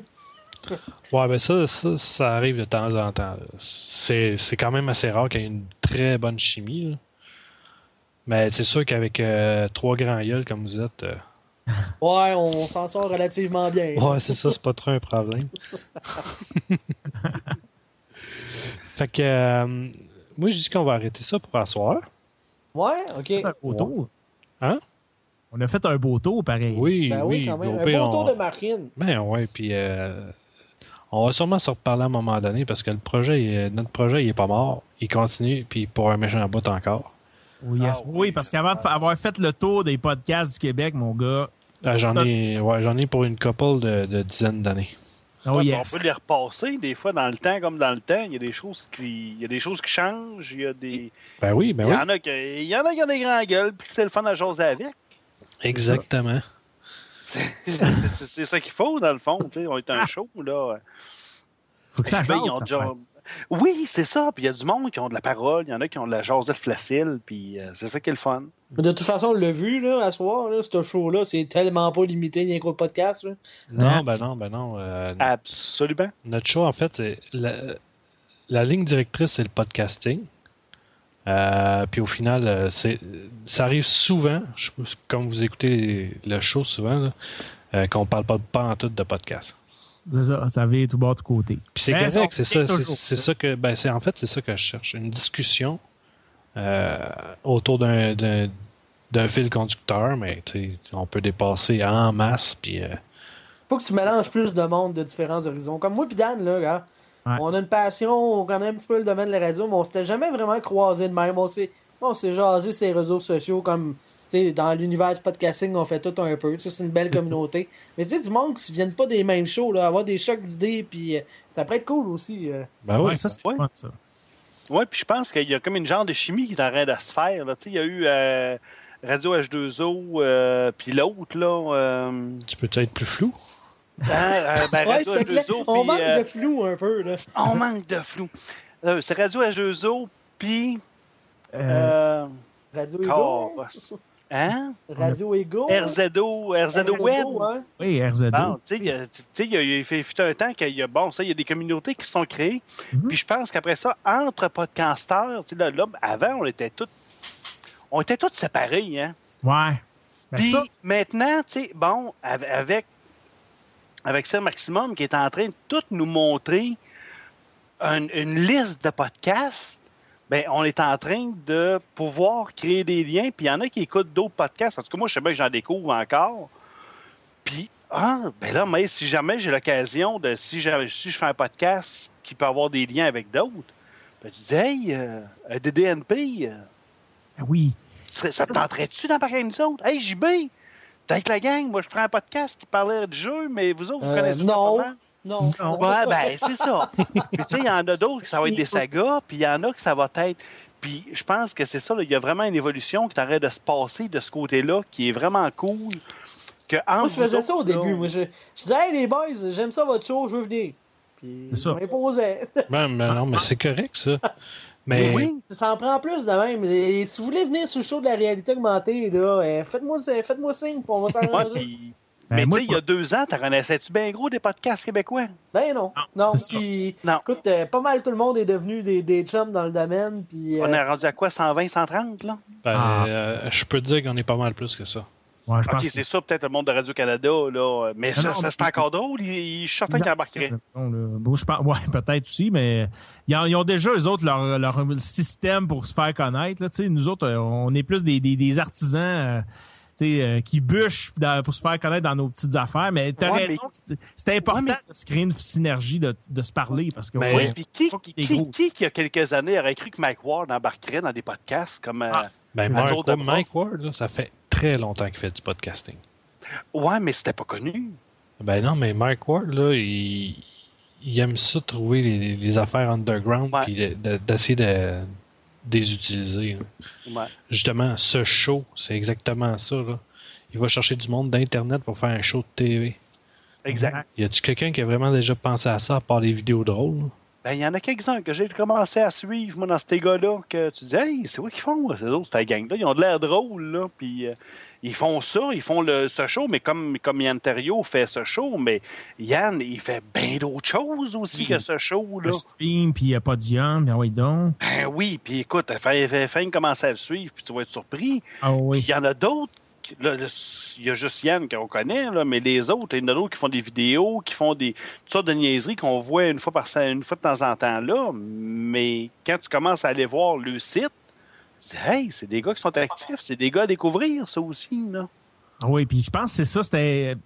Speaker 3: Ouais, ben ça, ça, ça arrive de temps en temps. C'est c'est quand même assez rare qu'il y ait une très bonne chimie. là. Mais c'est sûr qu'avec euh, trois grands gueules comme vous êtes, euh, *laughs*
Speaker 6: ouais, on s'en sort relativement bien.
Speaker 3: ouais, c'est ça, c'est pas trop un problème. *laughs* fait que euh, moi, je dis qu'on va arrêter ça pour asseoir.
Speaker 6: Ouais, ok.
Speaker 4: On a fait un beau tour.
Speaker 3: Hein?
Speaker 4: On a fait un beau tour, pareil.
Speaker 3: Oui,
Speaker 6: Ben oui,
Speaker 3: oui.
Speaker 6: quand même. Un beau tour
Speaker 3: on-
Speaker 6: de Marine.
Speaker 3: Ben ouais, puis euh, on va sûrement se reparler à un moment donné parce que le projet, il notre projet, il est pas mort. Il continue, puis pour un méchant bout encore.
Speaker 4: Oui, yes.
Speaker 5: Ah,
Speaker 4: oui,
Speaker 5: oui.
Speaker 4: parce qu'avant d'avoir fait le tour des podcasts du Québec, mon gars.
Speaker 3: Ah, j'en ai, ouais, j'en ai pour une couple de, de dizaines d'années.
Speaker 4: Oh
Speaker 5: Ouais,
Speaker 4: yes.
Speaker 5: On peut les repasser des fois dans le temps comme dans le temps. Il y a des choses qui, il y a des choses qui changent. Il y a des,
Speaker 3: Ben oui, ben
Speaker 5: il y
Speaker 3: oui.
Speaker 5: en a qui, il y en a qui ont des grands gueules puis c'est le fun à jaser avec.
Speaker 3: Exactement.
Speaker 5: c'est *laughs* c'est ça qu'il faut dans le fond. tu sais. On est un show là.
Speaker 4: Faut que ça
Speaker 5: Ben, déjà-
Speaker 4: fait.
Speaker 5: Oui, c'est ça. Puis il y a du monde qui ont de la parole. Il y en a qui ont de la jasette facile. Puis euh, c'est ça qui est le fun.
Speaker 6: De toute façon, on l'a vu, là, à soir, là, ce show-là, c'est tellement pas limité, ni un gros podcast, là.
Speaker 3: Non, ben non, ben non. euh,
Speaker 5: Absolument.
Speaker 3: notre show, en fait, c'est la, la ligne directrice, c'est le podcasting. Euh, puis au final, euh, c'est, ça arrive souvent, je- comme vous écoutez le show souvent, là, euh, qu'on parle pas, pas en tout de podcast.
Speaker 4: C'est ça, ça vient tout bas, tout côté.
Speaker 3: Puis c'est correct,
Speaker 4: ça,
Speaker 3: c'est ça, c'est, ça que, ben c'est en fait c'est ça que je cherche, une discussion euh, autour d'un, d'un, d'un fil conducteur, mais on peut dépasser en masse, puis euh,
Speaker 6: Faut que tu mélanges plus de monde de différents horizons. Comme moi et Dan, là,
Speaker 4: Ouais.
Speaker 6: on a une passion, on connaît un petit peu le domaine de la radio, mais on s'était jamais vraiment croisé de même. On s'est, on s'est jasé les réseaux sociaux comme, sais, dans l'univers du podcasting, on fait tout un peu. C'est une belle
Speaker 4: ça.
Speaker 6: communauté. Mais tu sais, du monde qui ne viennent pas des mêmes shows, là, avoir des chocs d'idées, puis euh, ça peut être cool aussi. euh.
Speaker 3: ben
Speaker 4: Ouais,
Speaker 3: oui.
Speaker 4: ça, c'est
Speaker 5: Ouais.
Speaker 4: fun, ça.
Speaker 5: Oui, puis je pense qu'il y a comme une genre de chimie qui est en train de se faire. Là. Il y a eu euh, Radio H2O, euh, puis l'autre, là. euh,
Speaker 3: Tu peux être plus flou?
Speaker 5: hein, euh, ben, *laughs*
Speaker 6: Ouais,
Speaker 5: Radio
Speaker 6: s'il te plaît,
Speaker 5: H2O,
Speaker 6: on manque de flou un peu, là.
Speaker 5: on manque de flou. Euh, c'est Radio H2O, puis.
Speaker 4: Euh,
Speaker 5: Euh,
Speaker 6: Radio Ego.
Speaker 5: Hein?
Speaker 6: Radio Ego?
Speaker 5: RZO, RZO Web.
Speaker 6: ouais.
Speaker 4: oui, RZO.
Speaker 5: Bon, tu sais, il y a- tu sais, il y a, il fait fut un temps qu'il y a, bon, ça, il y a des communautés qui se sont créées.
Speaker 4: Mhm.
Speaker 5: Puis je pense qu'après ça, entre podcasteurs, tu sais, là, là, avant, on était tous, on était tous séparés, hein.
Speaker 4: Ouais. Ben,
Speaker 5: Puis
Speaker 4: ça,
Speaker 5: maintenant, tu sais, bon, av- avec, avec ça, Maximum, qui est en train de tout nous montrer une, une liste de podcasts, ben, on est en train de pouvoir créer des liens. Puis il y en a qui écoutent d'autres podcasts. En tout cas, moi, je sais bien que j'en découvre encore. Puis, ah, ben là, mais si jamais j'ai l'occasion de, si, si je fais un podcast qui peut avoir des liens avec d'autres, ben, je dis, hey, euh, DDNP, euh,
Speaker 4: ben oui.
Speaker 5: tu serais- ça te tenterait-tu d'embarquer avec nous autres? Hey, JB, t'es avec la gang, moi je ferais un podcast qui parlait du jeu, mais vous autres, vous
Speaker 6: Euh,
Speaker 5: connaissez ça
Speaker 6: non.
Speaker 5: pas mal?
Speaker 6: Non.
Speaker 4: Non.
Speaker 5: Ouais, ben, c'est ça. *laughs* Puis tu sais, il y en a d'autres que ça va être des sagas, puis il y en a que ça va être. Puis je pense que c'est ça, il y a vraiment une évolution qui t'arrête de se passer de ce côté-là, qui est vraiment cool. Que
Speaker 6: Moi, je faisais ça au
Speaker 5: là,
Speaker 6: début. Moi, je, je disais, hey les boys, j'aime ça votre show, je veux venir. Puis,
Speaker 4: C'est ça.
Speaker 6: je m'imposais.
Speaker 3: Ben, ben non, mais c'est correct, ça. Mais
Speaker 5: Oui,
Speaker 6: Ça en prend plus de même. Et si vous voulez venir sur le show de la réalité augmentée, là, euh, faites-moi faites-moi signe, puis on va
Speaker 5: Ouais,
Speaker 6: s'arranger.
Speaker 4: Ben,
Speaker 5: mais tu sais, il y a deux ans, t'en connaissais-tu bien gros des podcasts québécois?
Speaker 6: Ben non. Non,
Speaker 4: c'est ça.
Speaker 6: puis,
Speaker 5: Non.
Speaker 6: écoute, euh, pas mal tout le monde est devenu des, des chums dans le domaine. Puis, euh,
Speaker 5: On est rendu à quoi, 120, 130, là?
Speaker 3: ben,
Speaker 4: Ah.
Speaker 3: euh, je peux te dire qu'on est pas mal plus que ça.
Speaker 4: ouais, je
Speaker 5: Ok,
Speaker 4: pense que
Speaker 5: c'est ça, peut-être le monde de Radio-Canada, là. Mais ça,
Speaker 4: non,
Speaker 5: ça,
Speaker 4: mais-
Speaker 5: c'est encore drôle. Il, il, je suis certain qu'il embarquerait.
Speaker 4: Bon, je pense, ouais, *laughs* peut-être aussi, mais ils ont, ils ont déjà, eux autres, leur, leur système pour se faire connaître. Là, Tu sais, nous autres, on est plus des, des, des artisans euh, qui bûchent dans- pour se faire connaître dans nos petites affaires. Mais tu as
Speaker 5: Ouais,
Speaker 4: raison, c'est- c'est important
Speaker 5: Ouais, mais-
Speaker 4: de se créer une synergie, de, de se parler. Parce que
Speaker 3: Mais-
Speaker 5: Oui,
Speaker 3: Ouais.
Speaker 5: puis qui, qui, qui, il y a quelques années, aurait cru que Mike Ward embarquerait dans des podcasts comme. euh,
Speaker 4: Ah.
Speaker 3: Ben, Mike,
Speaker 5: de
Speaker 3: Ward-
Speaker 5: bras.
Speaker 3: Mike Ward, là, ça fait très longtemps qu'il fait du podcasting.
Speaker 5: Ouais, mais c'était pas connu.
Speaker 3: Ben non, mais Mike Ward, là, il, il aime ça trouver les, les affaires underground puis de- de- d'essayer de, là.
Speaker 5: Ouais.
Speaker 3: Justement, ce show, c'est exactement ça. Là. Il va chercher du monde d'Internet pour faire un show de TV.
Speaker 5: Exact.
Speaker 3: Y a-tu quelqu'un qui a vraiment déjà pensé à ça à part les vidéos drôles?
Speaker 5: Ben, il y en a quelques-uns que j'ai commencé à suivre, moi, dans ces gars-là, que tu dis, hey, c'est quoi qu'ils font, ces autres, cette gang-là? Ils ont de l'air drôle, là, puis euh, ils font ça, ils font le, ce show, mais comme, comme Yann Terrio fait ce show, mais Yann, il fait bien d'autres choses aussi que ce show, là.
Speaker 4: Le stream, puis il n'y a pas Dion, bien oui donc.
Speaker 5: Ben oui, puis écoute, fait commencer à le suivre, puis tu vas être surpris.
Speaker 4: Ah
Speaker 5: Puis
Speaker 4: oui.
Speaker 5: il y en a d'autres. Il y a juste Yann qu'on connaît, mais les autres, il y en a d'autres qui font des vidéos, qui font des toutes sortes de niaiseries qu'on voit une fois par une fois de temps en temps là. Mais quand tu commences à aller voir le site, tu dis, hey, c'est des gars qui sont actifs, c'est des gars à découvrir, ça aussi, là.
Speaker 4: Oui, puis je pense que c'est ça, c'était,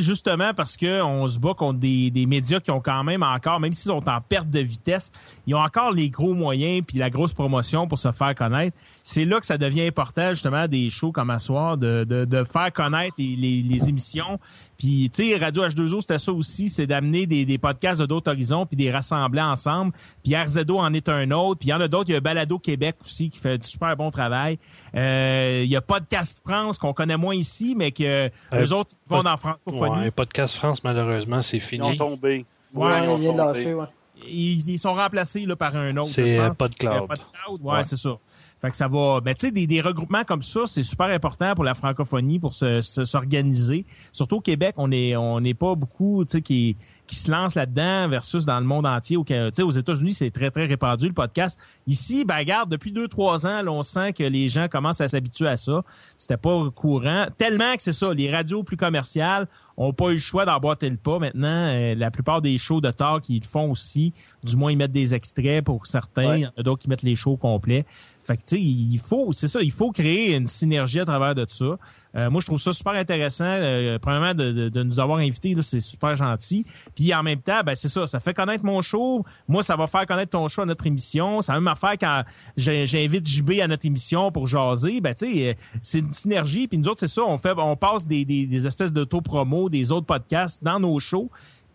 Speaker 4: justement parce que on se bat contre des, des médias qui ont quand même encore, même s'ils sont en perte de vitesse, ils ont encore les gros moyens puis la grosse promotion pour se faire connaître. C'est là que ça devient important, justement, des shows comme à soir, de, de, de faire connaître les, les, les émissions. Puis, tu sais, Radio H2O, c'était ça aussi, c'est d'amener des, des podcasts de d'autres horizons puis des rassembler ensemble. Puis RZO en est un autre. Puis il y en a d'autres. Il y a Balado Québec aussi qui fait du super bon travail. Euh, il y a Podcast France qu'on connaît moins ici, mais que
Speaker 3: Euh,
Speaker 4: eux autres ils vont
Speaker 3: pod-
Speaker 4: dans francophonie.
Speaker 3: Ouais, Podcast France, malheureusement, c'est
Speaker 5: Ils ont
Speaker 3: fini.
Speaker 5: tombé.
Speaker 4: Ouais,
Speaker 5: ils
Speaker 6: on
Speaker 5: ont
Speaker 6: vient de
Speaker 5: tombé.
Speaker 6: lâcher, ouais.
Speaker 4: Ils, ils sont remplacés là, par un autre.
Speaker 3: C'est, euh, PodCloud.
Speaker 4: PodCloud, ouais,
Speaker 3: Ouais.
Speaker 4: c'est ça. Fait que ça va. Ben, tu sais, des, des regroupements comme ça, c'est super important pour la francophonie, pour se- se- s'organiser. Surtout au Québec, on est on n'est pas beaucoup, tu sais, qui qui se lancent là-dedans versus dans le monde entier. Au, Ca- tu sais, aux États-Unis, c'est très très répandu le podcast. Ici, ben regarde, depuis deux trois ans, là, on sent que les gens commencent à s'habituer à ça. C'était pas courant, tellement que c'est ça. Les radios plus commerciales ont pas eu le choix d'emboîter le pas. Maintenant, euh, la plupart des shows de talk, ils le font aussi. Du moins, ils mettent des extraits pour certains.
Speaker 5: Ouais.
Speaker 4: Il y en a d'autres qui mettent les shows complets. Fait que, il faut, c'est ça, il faut créer une synergie à travers de ça. Euh, moi, je trouve ça super intéressant. Euh, premièrement, de, de- de nous avoir invités, là, c'est super gentil. Puis en même temps, ben c'est ça, ça fait connaître mon show. Moi, ça va faire connaître ton show à notre émission. C'est la même affaire quand j'invite JB à notre émission pour jaser. Ben, tu sais, euh, c'est une synergie. Puis nous autres, c'est ça, on fait, on passe des, des, des espèces d'auto-promo, des autres podcasts dans nos shows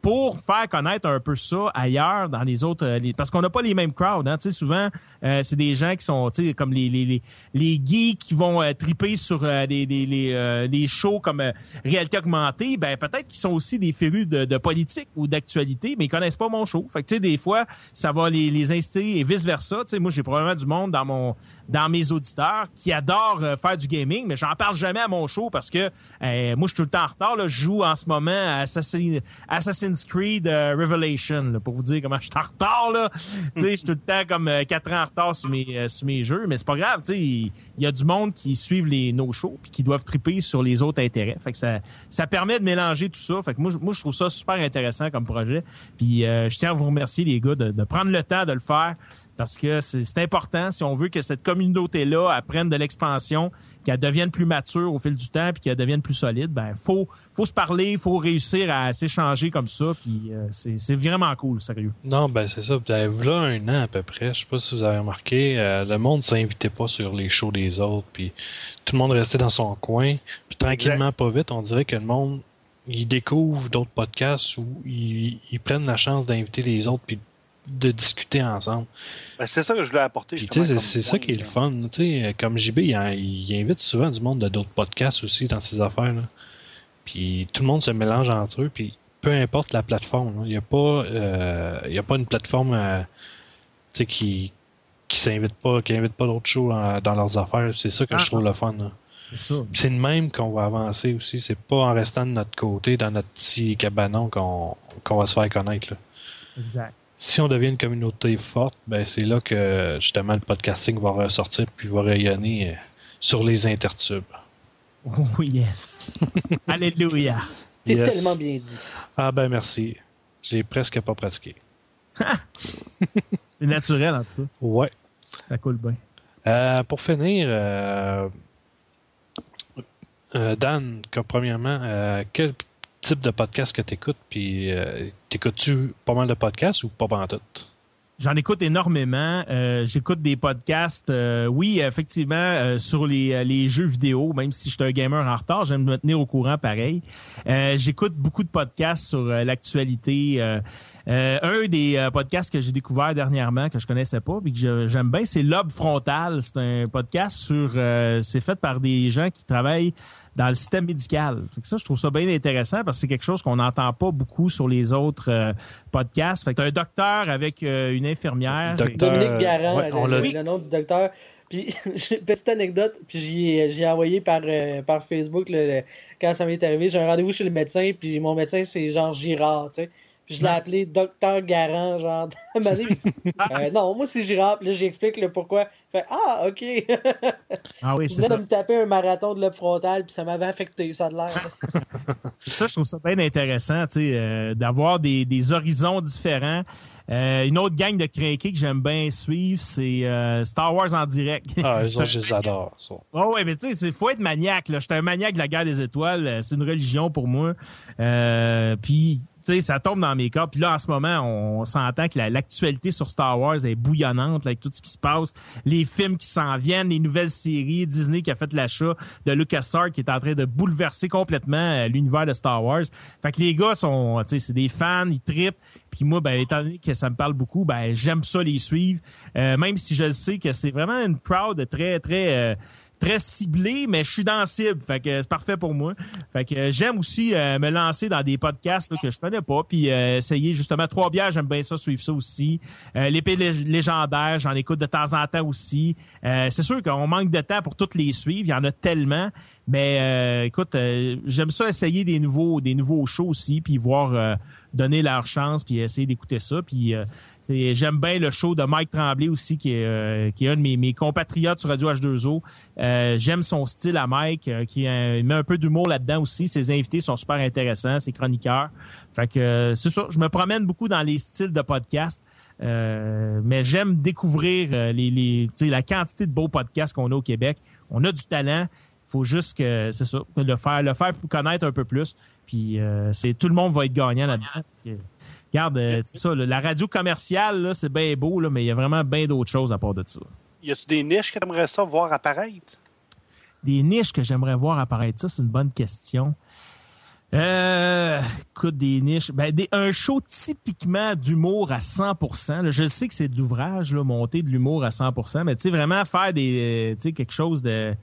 Speaker 4: pour faire connaître un peu ça ailleurs dans les autres euh, les- parce qu'on n'a pas les mêmes crowds hein, tu sais souvent euh, c'est des gens qui sont tu sais comme les les les, les geeks qui vont euh, triper sur euh, les les les, les shows comme euh, réalité augmentée. Ben peut-être qu'ils sont aussi des férus de, de politique ou d'actualité mais ils connaissent pas mon show. Fait que tu sais des fois ça va les les inciter et vice versa tu sais moi j'ai probablement du monde dans mon dans mes auditeurs qui adorent euh, faire du gaming mais j'en parle jamais à mon show parce que moi je suis tout le temps en retard là. Je joue en ce moment à Assassin- Assassin's Creed euh, Revelation là, pour vous dire comment je suis en retard là. Je suis tout le temps comme euh, quatre ans en retard sur mes euh, sur mes jeux mais c'est pas grave il y a du monde qui suivent les nos shows puis qui doivent triper sur les autres intérêts. Fait que ça ça permet de mélanger tout ça. Fait que moi moi je trouve ça super intéressant comme projet. Puis euh, je tiens à vous remercier les gars de, de prendre le temps de le faire parce que c'est important si on veut que cette communauté-là apprenne de l'expansion, qu'elle devienne plus mature au fil du temps, puis qu'elle devienne plus solide. Ben faut faut se parler, faut réussir à s'échanger comme ça, puis euh, c'est vraiment cool, sérieux.
Speaker 3: Non, ben c'est ça. Là, là, un an à peu près, je sais pas si vous avez remarqué, euh, le monde s'invitait pas sur les shows des autres, puis tout le monde restait dans son coin. Puis tranquillement, pas vite, on dirait que le monde, il découvre d'autres podcasts où ils, ils prennent la chance d'inviter les autres, puis de discuter ensemble.
Speaker 5: Ben, c'est ça que je voulais apporter.
Speaker 3: C'est ça qui est le fun. Tu sais, comme JB, il, invite souvent du monde de d'autres podcasts aussi dans ses affaires. Là. Puis tout le monde se mélange entre eux. Puis peu importe la plateforme, il n'y a pas, euh, il y a pas une plateforme, euh, qui qui s'invite pas, qui invite pas d'autres shows dans, dans leurs affaires. C'est ça que
Speaker 4: Ah.
Speaker 3: je trouve le fun. là.
Speaker 4: C'est ça.
Speaker 3: C'est de même qu'on va avancer aussi. C'est pas en restant de notre côté, dans notre petit cabanon, qu'on qu'on va se faire connaître. Là
Speaker 4: Exact.
Speaker 3: Si on devient une communauté forte, ben c'est là que justement le podcasting va ressortir puis va rayonner euh, sur les intertubes.
Speaker 4: Oh yes. *laughs* Alléluia.
Speaker 6: C'est
Speaker 3: Yes.
Speaker 6: tellement bien dit.
Speaker 3: Ah ben merci. J'ai presque pas pratiqué. *laughs*
Speaker 4: C'est naturel en tout cas.
Speaker 3: Ouais.
Speaker 4: Ça coule bien.
Speaker 3: Euh, pour finir, euh, euh, Dan, que premièrement, euh, quel type de podcast que t'écoutes puis euh, t'écoutes-tu pas mal de podcasts ou pas en tout?
Speaker 4: J'en écoute énormément. Euh, J'écoute des podcasts, euh, oui, effectivement, euh, sur les, euh, les jeux vidéo, même si je suis un gamer en retard, j'aime me tenir au courant pareil. Euh, J'écoute beaucoup de podcasts sur euh, l'actualité. Un des podcasts que j'ai découvert dernièrement, que je connaissais pas, puis que j'aime bien, c'est Lobe Frontal. C'est un podcast sur... c'est fait par des gens qui travaillent dans le système médical. Ça, je trouve ça bien intéressant parce que c'est quelque chose qu'on n'entend pas beaucoup sur les autres euh, podcasts. Fait que t'as un docteur avec euh, une infirmière.
Speaker 3: Docteur-
Speaker 6: Dominique Garand,
Speaker 3: ouais,
Speaker 6: le,
Speaker 3: on l'a
Speaker 6: le-
Speaker 3: dit.
Speaker 6: le nom du docteur. Puis, *laughs* petite anecdote, puis j'ai j'ai envoyé par, euh, par Facebook le- le- quand ça m'est arrivé. J'ai un rendez-vous chez le médecin, puis mon médecin, c'est genre Girard, tu sais. Puis je l'ai appelé Docteur Garant, genre, *laughs* Euh, non, moi c'est Girard. Puis là, j'explique le pourquoi. Fait, ah, ok. *laughs*
Speaker 4: Ah oui, c'est ça.
Speaker 6: de me taper un marathon de lobe frontal, puis ça m'avait affecté, ça de l'air. *laughs*
Speaker 4: Ça, je trouve ça bien intéressant, tu sais, euh, d'avoir des, des horizons différents. Euh, une autre gang de crinqués que j'aime bien suivre, c'est euh, Star Wars en direct.
Speaker 3: Ah, *laughs* eux autres, je les adore. ça.
Speaker 4: Oh ouais, mais tu sais, c'est faut être maniaque. Là, j'étais un maniaque de la guerre des étoiles. Euh, C'est une religion pour moi. Euh, puis tu sais, ça tombe dans mes cordes. Puis là, en ce moment, on, on s'entend que la- l'actualité sur Star Wars est bouillonnante là, avec tout ce qui se passe, les films qui s'en viennent, les nouvelles séries, Disney qui a fait l'achat de LucasArts qui est en train de bouleverser complètement euh, l'univers de Star Wars. Fait que les gars sont, tu sais, c'est des fans, ils trippent. Puis moi, ben étant donné que ça me parle beaucoup, ben j'aime ça les suivre. Euh, même si je sais que c'est vraiment une crowd très très euh, très ciblée, mais je suis dans cible, fait que c'est parfait pour moi. Fait que j'aime aussi euh, me lancer dans des podcasts là, que je connais pas, puis euh, essayer justement trois bières, j'aime bien ça, suivre ça aussi. Euh, L'épée lég- légendaire, j'en écoute de temps en temps aussi. Euh, c'est sûr qu'on manque de temps pour toutes les suivre, il y en a tellement, mais euh, écoute, j'aime ça essayer des nouveaux des nouveaux shows aussi, puis voir donner leur chance, puis essayer d'écouter ça, puis euh, j'aime bien le show de Mike Tremblay aussi, qui est, euh, qui est un de mes, compatriotes sur Radio H2O. Euh, j'aime son style à Mike, euh, qui met un peu d'humour là-dedans aussi. Ses invités sont super intéressants, ses chroniqueurs. Fait que c'est ça, je me promène beaucoup dans les styles de podcast. Euh, mais j'aime découvrir les, les, la quantité de beaux podcasts qu'on a au Québec. On a du talent. Il faut juste que c'est ça, le faire, le faire pour connaître un peu plus. Puis euh, c'est tout le monde va être gagnant là-dedans. Regarde, euh, ça, là, la radio commerciale, là, c'est bien beau, là, mais il y a vraiment bien d'autres choses à part de ça.
Speaker 5: Y a-tu des niches que t'aimerais ça voir apparaître?
Speaker 4: Des niches que j'aimerais voir apparaître, ça, c'est une bonne question. Euh, écoute, des niches. Ben, des, un show typiquement d'humour à 100%. là. je sais que c'est de l'ouvrage, là, monter de l'humour à 100%, mais tu sais, vraiment faire des, euh, tu sais, quelque chose de...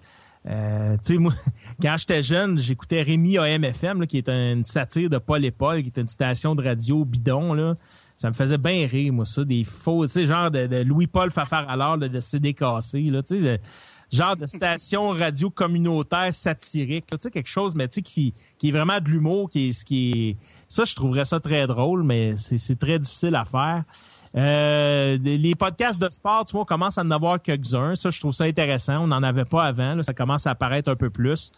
Speaker 4: Euh, tu sais, moi, *laughs* quand j'étais jeune, j'écoutais Rémi AMFM, là, qui est une satire de Paul et Paul, qui est une station de radio bidon, là. Ça me faisait bien rire, moi, ça. Des faux, tu sais, genre de, Louis-Paul Fafard alors de, de CD cassé, là, tu sais. genre de station radio communautaire satirique, tu sais, quelque chose, mais tu sais, qui, qui est vraiment de l'humour, qui est, qui est, ça, je trouverais ça très drôle, mais c'est très difficile à faire. Euh, les podcasts de sport, tu vois, on commence à en avoir quelques-uns. Ça, je trouve ça intéressant. On n'en avait pas avant. là. Ça commence à apparaître un peu plus.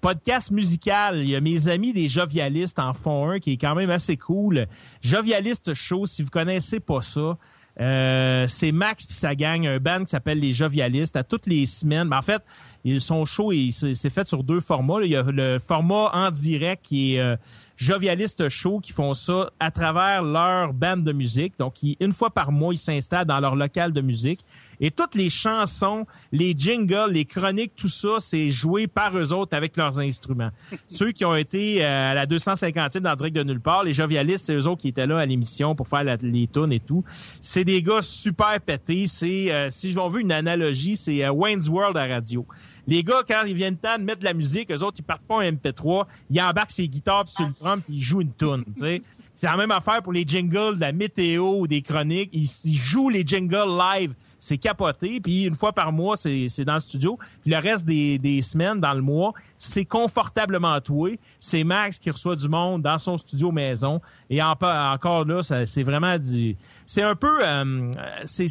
Speaker 4: Podcast musical, il y a mes amis des jovialistes en font un qui est quand même assez cool. Jovialiste Show, si vous connaissez pas ça, euh, c'est Max puis sa gang, un band qui s'appelle les Jovialistes, à toutes les semaines. Ben, en fait, ils sont show et c'est fait sur deux formats. là. Il y a le format en direct qui est euh, Jovialiste Show qui font ça à travers leur bande de musique. Donc, ils- une fois par mois, ils s'installent dans leur local de musique. Et toutes les chansons, les jingles, les chroniques, tout ça, c'est joué par eux autres avec leurs instruments. *laughs* Ceux qui ont été euh, à la 250e dans direct de nulle part, les jovialistes, c'est eux autres qui étaient là à l'émission pour faire la- les tunes et tout. C'est des gars super pétés. C'est, euh, si je veux une analogie, c'est euh, Wayne's World à radio. Les gars, quand ils viennent temps de mettre de la musique, eux autres, ils partent pas un MP3, ils embarquent ses guitares puis sur le drum puis ils jouent une tune. tu sais. C'est la même affaire pour les jingles de la météo ou des chroniques. Ils, jouent les jingles live. C'est capoté. Puis une fois par mois, c'est c'est dans le studio. Puis le reste des, des semaines, dans le mois, c'est confortablement toué. C'est Max qui reçoit du monde dans son studio maison. Et en- encore là, c'est vraiment du... C'est un peu... euh, c'est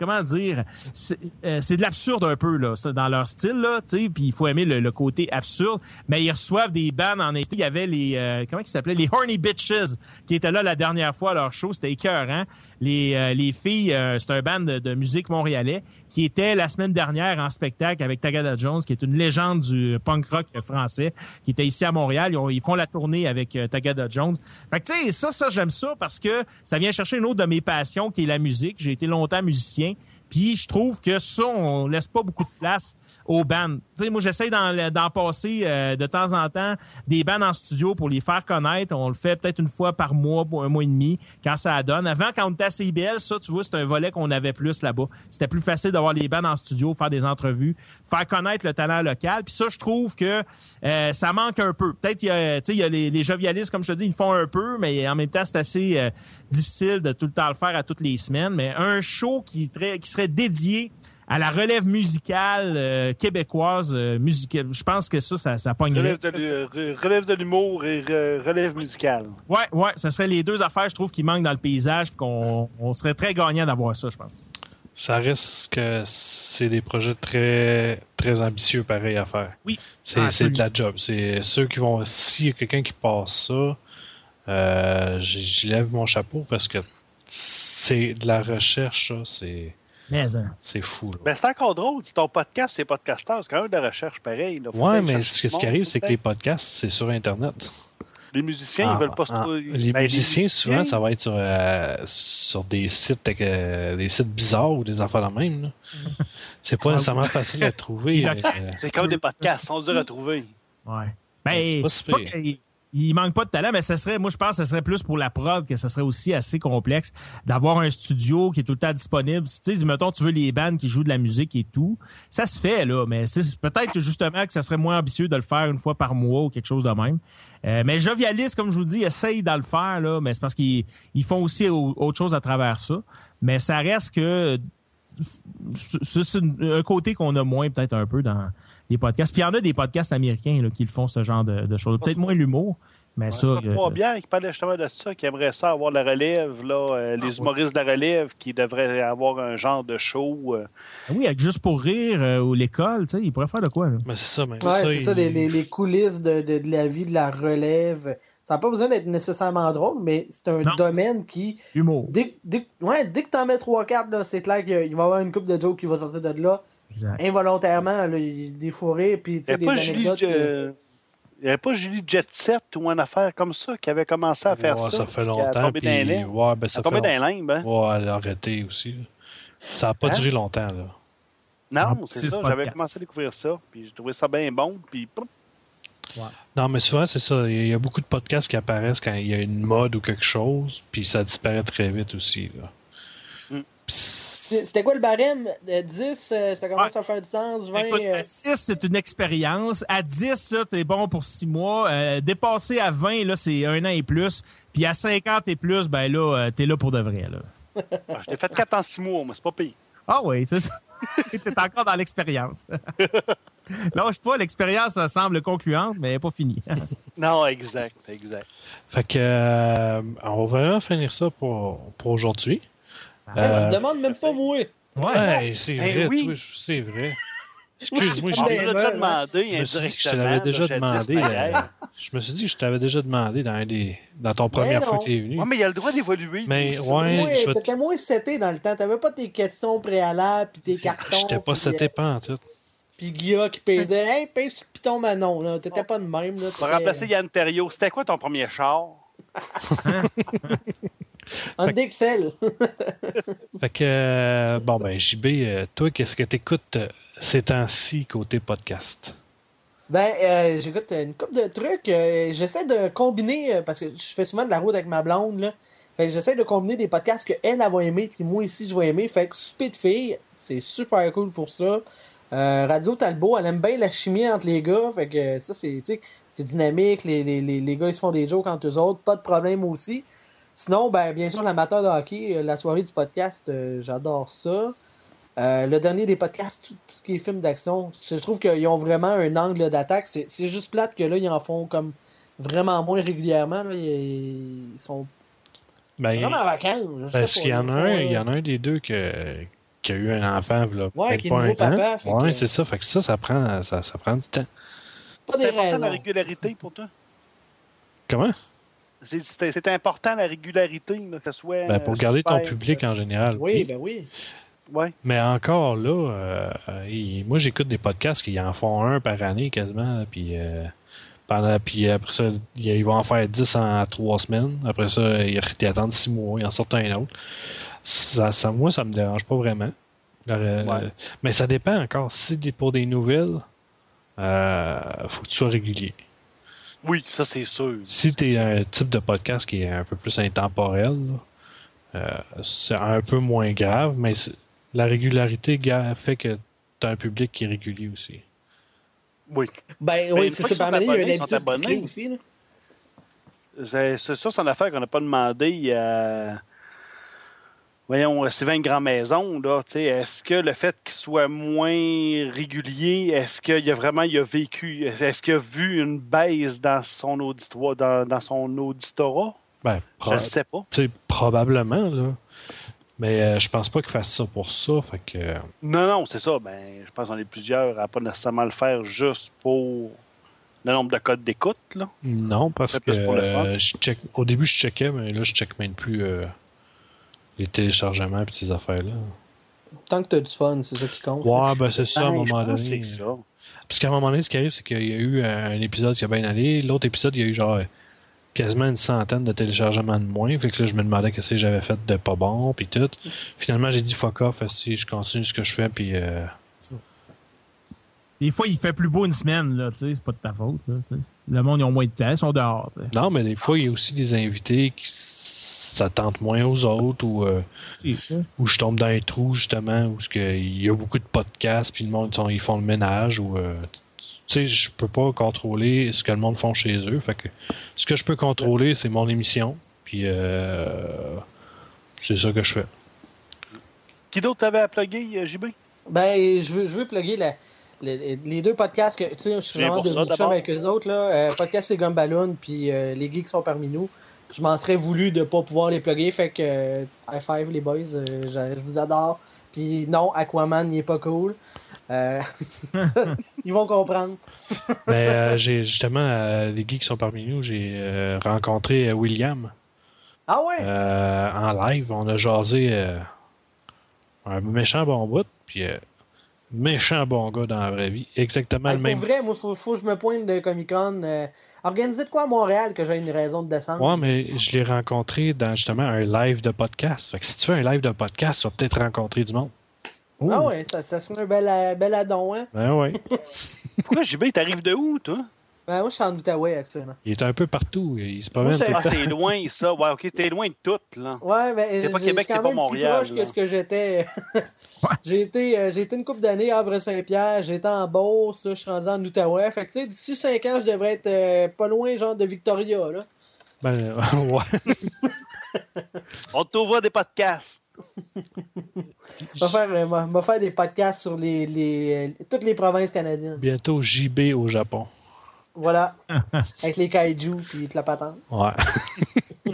Speaker 4: Comment dire? C'est euh, de l'absurde un peu, là, ça, dans leur style, là. Puis il faut aimer le, le côté absurde. Mais ils reçoivent des bands en invité. Il y avait les... euh, comment ils s'appelaient? Les Horny Bitches qui étaient là la dernière fois à leur show. C'était écœurant. Les, euh, les filles, euh, c'est un band de, de musique montréalais qui était la semaine dernière en spectacle avec Tagada Jones, qui est une légende du punk rock français, qui était ici à Montréal. Ils, ont- ils font la tournée avec euh, Tagada Jones. Fait que tu sais, ça, ça, j'aime ça parce que ça vient chercher une autre de mes passions qui est la musique. J'ai été longtemps musicien. Puis je trouve que ça, on laisse pas beaucoup de place aux bands. Moi, j'essaie d'en, passer euh, de temps en temps des bands en studio pour les faire connaître. On le fait peut-être une fois par mois, pour un mois et demi, quand ça donne. Avant, quand on était à CIBL, ça, tu vois, c'est un volet qu'on avait plus là-bas. C'était plus facile d'avoir les bands en studio, faire des entrevues, faire connaître le talent local. Puis ça, je trouve que euh, ça manque un peu. Peut-être, il y a, y a les, les jovialistes, comme je te dis, ils font un peu, mais en même temps, c'est assez euh, difficile de tout le temps le faire à toutes les semaines. Mais un show qui, qui serait dédié à la relève musicale euh, québécoise euh, musicale. Je pense que ça, ça, ça pognerait.
Speaker 5: Relève de, l'hu- relève de l'humour et re- relève musicale.
Speaker 4: Ouais, ouais, ça serait les deux affaires, je trouve, qui manquent dans le paysage, puis qu'on on serait très gagnant d'avoir ça, je pense.
Speaker 3: Ça reste que c'est des projets très très ambitieux pareil à faire.
Speaker 4: Oui.
Speaker 3: C'est
Speaker 4: Ah,
Speaker 3: de la job. C'est ceux qui vont. S'il y a quelqu'un qui passe ça, euh, j'y j'y lève mon chapeau parce que c'est de la recherche, ça, c'est c'est fou. là.
Speaker 5: Ben, c'est encore drôle. Ton podcast, c'est podcasteurs. C'est quand même de la recherche pareil. Là. Faut
Speaker 3: Ouais,
Speaker 5: aller
Speaker 3: mais ce, qui arrive, c'est que les podcasts, c'est sur Internet.
Speaker 5: Les musiciens,
Speaker 3: Ah,
Speaker 5: ils veulent pas se
Speaker 3: ah,
Speaker 5: trouver.
Speaker 3: Les
Speaker 5: Ben,
Speaker 3: musiciens, souvent, ça va être sur, euh, sur des sites euh, des sites bizarres ou des affaires de même. *laughs* C'est pas nécessairement facile à trouver. *laughs* Euh,
Speaker 5: C'est comme des podcasts, ils sont durs à trouver.
Speaker 4: ouais. Ben, c'est pas. Il manque pas de talent, mais ça serait, moi, je pense que ce serait plus pour la prod que ce serait aussi assez complexe d'avoir un studio qui est tout le temps disponible. Tu sais, mettons, tu veux les bandes qui jouent de la musique et tout, ça se fait, là, mais peut-être justement que ça serait moins ambitieux de le faire une fois par mois ou quelque chose de même. Euh, mais Jovialiste, comme je vous dis, essaye de le faire, là, mais c'est parce qu'ils ils font aussi au- autre chose à travers ça. Mais ça reste que c'est un côté qu'on a moins peut-être un peu dans les podcasts. Puis il y en a des podcasts américains là, qui le font ce genre de, de choses. Peut-être moins l'humour, mais ça.
Speaker 5: Trois
Speaker 4: euh,
Speaker 5: bières qui parlaient justement de ça, qui aimeraient ça avoir la relève, là, euh,
Speaker 4: Ah,
Speaker 5: les humoristes de la relève qui devraient avoir un genre de show. euh.
Speaker 4: oui, avec juste pour rire euh, ou l'école, tu sais, ils pourraient faire de quoi là?
Speaker 3: Mais c'est ça, même
Speaker 6: Ouais, c'est ça,
Speaker 3: il-
Speaker 6: les, les, les coulisses de, de, de la vie, de la relève. Ça n'a pas besoin d'être nécessairement drôle, mais c'est un
Speaker 4: Non.
Speaker 6: domaine qui,
Speaker 4: Humour.
Speaker 6: dès, dès, ouais, dès que t'en mets trois cartes, là, c'est clair qu'il y a- il va y avoir une coupe de jokes qui va sortir de là,
Speaker 4: Exact.
Speaker 6: involontairement, là, il y a des fourrés, puis
Speaker 5: Il
Speaker 6: des
Speaker 5: Julie,
Speaker 6: anecdotes. que-
Speaker 5: il y avait pas Julie Jet Set ou une affaire comme ça qui avait commencé à faire
Speaker 3: Ouais,
Speaker 5: ça.
Speaker 3: ça fait longtemps. Puis,
Speaker 5: dans les limbes.
Speaker 3: ouais, ben,
Speaker 5: Ça a tombé
Speaker 3: fait
Speaker 5: dans les limbes, hein?
Speaker 3: Ouais, elle a arrêté aussi. là. Ça n'a pas
Speaker 5: Hein?
Speaker 3: duré longtemps. Là.
Speaker 5: Non, c'est ça. J'avais commencé à découvrir ça, puis j'ai trouvé ça bien bon, puis
Speaker 3: Non, mais souvent, c'est ça. Il y a beaucoup de podcasts qui apparaissent quand il y a une mode ou quelque chose, puis ça disparaît très vite aussi. Là.
Speaker 5: Mm.
Speaker 3: Puis
Speaker 6: C'est- C'était quoi le barème? De 10, euh, ça commence à faire du sens, 20.
Speaker 4: Écoute,
Speaker 6: euh,
Speaker 4: à 6, c'est une expérience. À 10, là, t'es bon pour 6 mois. Euh, dépassé à 20, là, c'est un an et plus. Puis à 50 et plus, ben là, t'es là pour de vrai, là.
Speaker 5: ah, je l'ai fait 4 en 6 mois, mais c'est pas pire.
Speaker 4: Ah oui, c'est ça. *laughs* T'es encore dans l'expérience. *laughs* Lâche pas, l'expérience ça semble concluante, mais elle n'est pas finie. *laughs*
Speaker 5: Non, exact, exact.
Speaker 3: Fait que euh, on va vraiment finir ça pour, pour aujourd'hui. Euh,
Speaker 6: me demandes même pas moi.
Speaker 3: Ouais, c'est
Speaker 5: Eh
Speaker 3: vrai,
Speaker 5: oui.
Speaker 3: c'est vrai. Excuse-moi,
Speaker 5: On
Speaker 3: je,
Speaker 6: ben, ben,
Speaker 5: déjà
Speaker 6: ben.
Speaker 5: demandé
Speaker 3: je me suis dit que je te
Speaker 5: indirectement.
Speaker 3: l'avais déjà demandé. euh, je me suis dit que je t'avais déjà demandé dans, un des, dans ton première fois que tu es venu.
Speaker 5: Ouais, mais il a le droit d'évoluer.
Speaker 3: Mais, ouais. Vais
Speaker 6: t'étais moins seté dans le temps. T'avais pas tes questions préalables, puis tes cartons.
Speaker 3: J'étais pas seté
Speaker 6: euh,
Speaker 3: pas en tout.
Speaker 6: Puis Guilla qui pesait. Hey, pèse sur Python Manon, là. T'étais pas de même, là.
Speaker 5: Pour
Speaker 6: t'étais-
Speaker 5: remplacer Yann Terriot, c'était quoi ton premier char? *laughs*
Speaker 6: En Excel. *laughs*
Speaker 3: Fait que, euh, bon, ben, JB, euh, toi, qu'est-ce que t'écoutes euh, ces temps-ci côté podcast?
Speaker 6: Ben, euh, j'écoute une couple de trucs. j'essaie de combiner, parce que je fais souvent de la route avec ma blonde, là. Fait que j'essaie de combiner des podcasts qu'elle, elle va aimer, puis moi ici, je vais aimer. Fait que Souper de filles, c'est super cool pour ça. Euh, Radio Talbot, elle aime bien la chimie entre les gars. Fait que ça, c'est, tu dynamique. Les, les, les, les gars, ils se font des jokes entre eux autres. Pas de problème aussi. Sinon, ben, bien sûr, l'amateur de hockey, euh, la soirée du podcast, euh, j'adore ça. Euh, le dernier des podcasts, tout, tout ce qui est film d'action, je trouve qu'ils ont vraiment un angle d'attaque. C'est c'est juste plate que là, ils en font comme vraiment moins régulièrement. Là. Ils, ils sont
Speaker 3: Ben,
Speaker 6: vraiment en vacances.
Speaker 3: parce qu'il y en a un, il y en a un des deux que, qui a eu un enfant, là.
Speaker 6: Ouais, qui est
Speaker 3: pas
Speaker 6: nouveau papa,
Speaker 3: Ouais,
Speaker 6: que-
Speaker 3: c'est ça. Fait que ça, ça prend, ça, ça prend du temps.
Speaker 6: Pas
Speaker 5: C'est
Speaker 6: des
Speaker 5: important la
Speaker 6: raisons.
Speaker 5: régularité pour toi?
Speaker 3: Comment?
Speaker 5: C'est- important la régularité, là, que ce soit.
Speaker 3: Ben, pour
Speaker 5: euh,
Speaker 3: garder ton public en général.
Speaker 6: Oui, ben oui.
Speaker 5: Ouais.
Speaker 3: Mais encore là, euh, euh, il- moi j'écoute des podcasts qui en font un par année quasiment, là, puis euh, pendant, puis après ça, ils vont en faire 10 en trois semaines. Après ça, ils, ils attendent six mois, ils en sortent un autre. Ça, ça, moi, ça me dérange pas vraiment.
Speaker 5: Ouais.
Speaker 3: Mais ça dépend encore. Si pour des nouvelles, euh, faut que tu sois régulier.
Speaker 5: Oui, ça c'est sûr.
Speaker 3: Si tu es un type de podcast qui est un peu plus intemporel, là, euh, c'est un peu moins grave, mais la régularité fait que tu as un public qui est régulier aussi.
Speaker 5: Oui.
Speaker 6: Ben
Speaker 5: une
Speaker 6: oui, c'est ça. Par il y a une habitude aussi. Là.
Speaker 5: C'est ça, c'est une affaire qu'on n'a pas demandé à. Voyons, à Sylvain Grand Maison, là, est-ce que le fait qu'il soit moins régulier, est-ce qu'il a vraiment il a vécu, est-ce qu'il a vu une baisse dans son auditoire, dans, dans son auditorat?
Speaker 3: Ben,
Speaker 5: Je ne sais pas.
Speaker 3: probablement, là. Mais euh, je pense pas qu'il fasse ça pour ça. Fait que, euh,
Speaker 5: Non, non, c'est ça. Ben, je pense qu'on est plusieurs à pas nécessairement le faire juste pour le nombre de codes d'écoute, là.
Speaker 3: non, parce que euh, je check, au début, je checkais, mais là, je check même plus euh, les téléchargements et ces affaires-là.
Speaker 6: Tant que tu as du fun, c'est ça qui compte.
Speaker 3: Ouais, ben c'est ça, à un
Speaker 5: Ben,
Speaker 3: moment donné.
Speaker 5: C'est ça.
Speaker 3: Parce qu'à un moment donné, ce qui arrive, c'est qu'il y a eu un épisode qui a bien allé. L'autre épisode, il y a eu genre quasiment une centaine de téléchargements de moins. Fait que là, je me demandais qu'est-ce que j'avais fait de pas bon, puis tout. Finalement, j'ai dit fuck off, si je continue ce que je fais, puis euh,
Speaker 4: Des fois, il fait plus beau une semaine, là, tu sais, c'est pas de ta faute, là. Le monde, ils ont moins de temps, ils sont dehors.
Speaker 3: Non, mais des fois, il y a aussi des invités qui s'attendent moins aux autres ou, euh,
Speaker 4: ça.
Speaker 3: ou je tombe dans un trou, justement, où ce que il y a beaucoup de podcasts, puis le monde, ils sont- ils font le ménage, ou... euh, tu sais, je peux pas contrôler ce que le monde font chez eux. Fait que ce que je peux contrôler, c'est mon émission, puis euh, c'est ça que je fais.
Speaker 5: Qui d'autre t'avais à plugger, JB?
Speaker 6: Ben, je veux, je veux plugger la- les, les deux podcasts que, tu sais, je suis vraiment
Speaker 5: ça,
Speaker 6: de avec eux autres, là. Euh, podcast c'est Gumballoon, puis euh, les geeks sont parmi nous. Je m'en serais voulu de pas pouvoir les plugger, fait que, euh, high five les boys, euh, je, je vous adore. Puis non, Aquaman, il est pas cool. Euh, *laughs* ils vont comprendre.
Speaker 3: Mais *laughs* euh, j'ai justement, les geeks qui sont parmi nous, j'ai rencontré William
Speaker 6: Ah ouais?
Speaker 3: en live. On a jasé un méchant bon bout, puis euh, méchant bon gars dans la vraie vie. Exactement le
Speaker 6: pour
Speaker 3: même.
Speaker 6: vrai, moi, faut, faut que je me pointe de Comic Con. Euh, organisez de quoi à Montréal que j'ai une raison de descendre?
Speaker 3: Ouais, mais je l'ai rencontré dans justement un live de podcast. Fait que si tu fais un live de podcast, tu vas peut-être rencontrer du monde.
Speaker 6: Ah ouais, ça, ça serait un bel, euh, bel addon, hein?
Speaker 3: Ben ouais. *laughs*
Speaker 5: Pourquoi JB, t'arrives de où, toi?
Speaker 6: Ben, moi, je suis en Outaouais actuellement.
Speaker 3: Il est un peu partout. Il se promène
Speaker 6: c'est-
Speaker 5: Ah, c'est loin, ça. Ouais, ok, t'es loin de tout, là.
Speaker 6: Ouais, ben,
Speaker 5: C'est pas Québec,
Speaker 6: je suis
Speaker 5: c'est pas Montréal,
Speaker 6: plus proche
Speaker 5: là.
Speaker 6: que ce que j'étais. *laughs* j'ai été, euh, j'ai été une couple d'années à Havre-Saint-Pierre, été en Beauce, là, je suis rendu en Outaouais. Fait que, tu sais, d'ici 5 ans, je devrais être euh, pas loin, genre, de Victoria, là.
Speaker 3: Ben, euh, *laughs* ouais. *laughs*
Speaker 5: On te trouvera des podcasts.
Speaker 6: Je vais faire, euh, m'a faire des podcasts sur les, les, toutes les provinces canadiennes.
Speaker 3: Bientôt JB au Japon.
Speaker 6: Voilà. *laughs* Avec les kaiju puis toute la patente.
Speaker 3: Ouais. *laughs*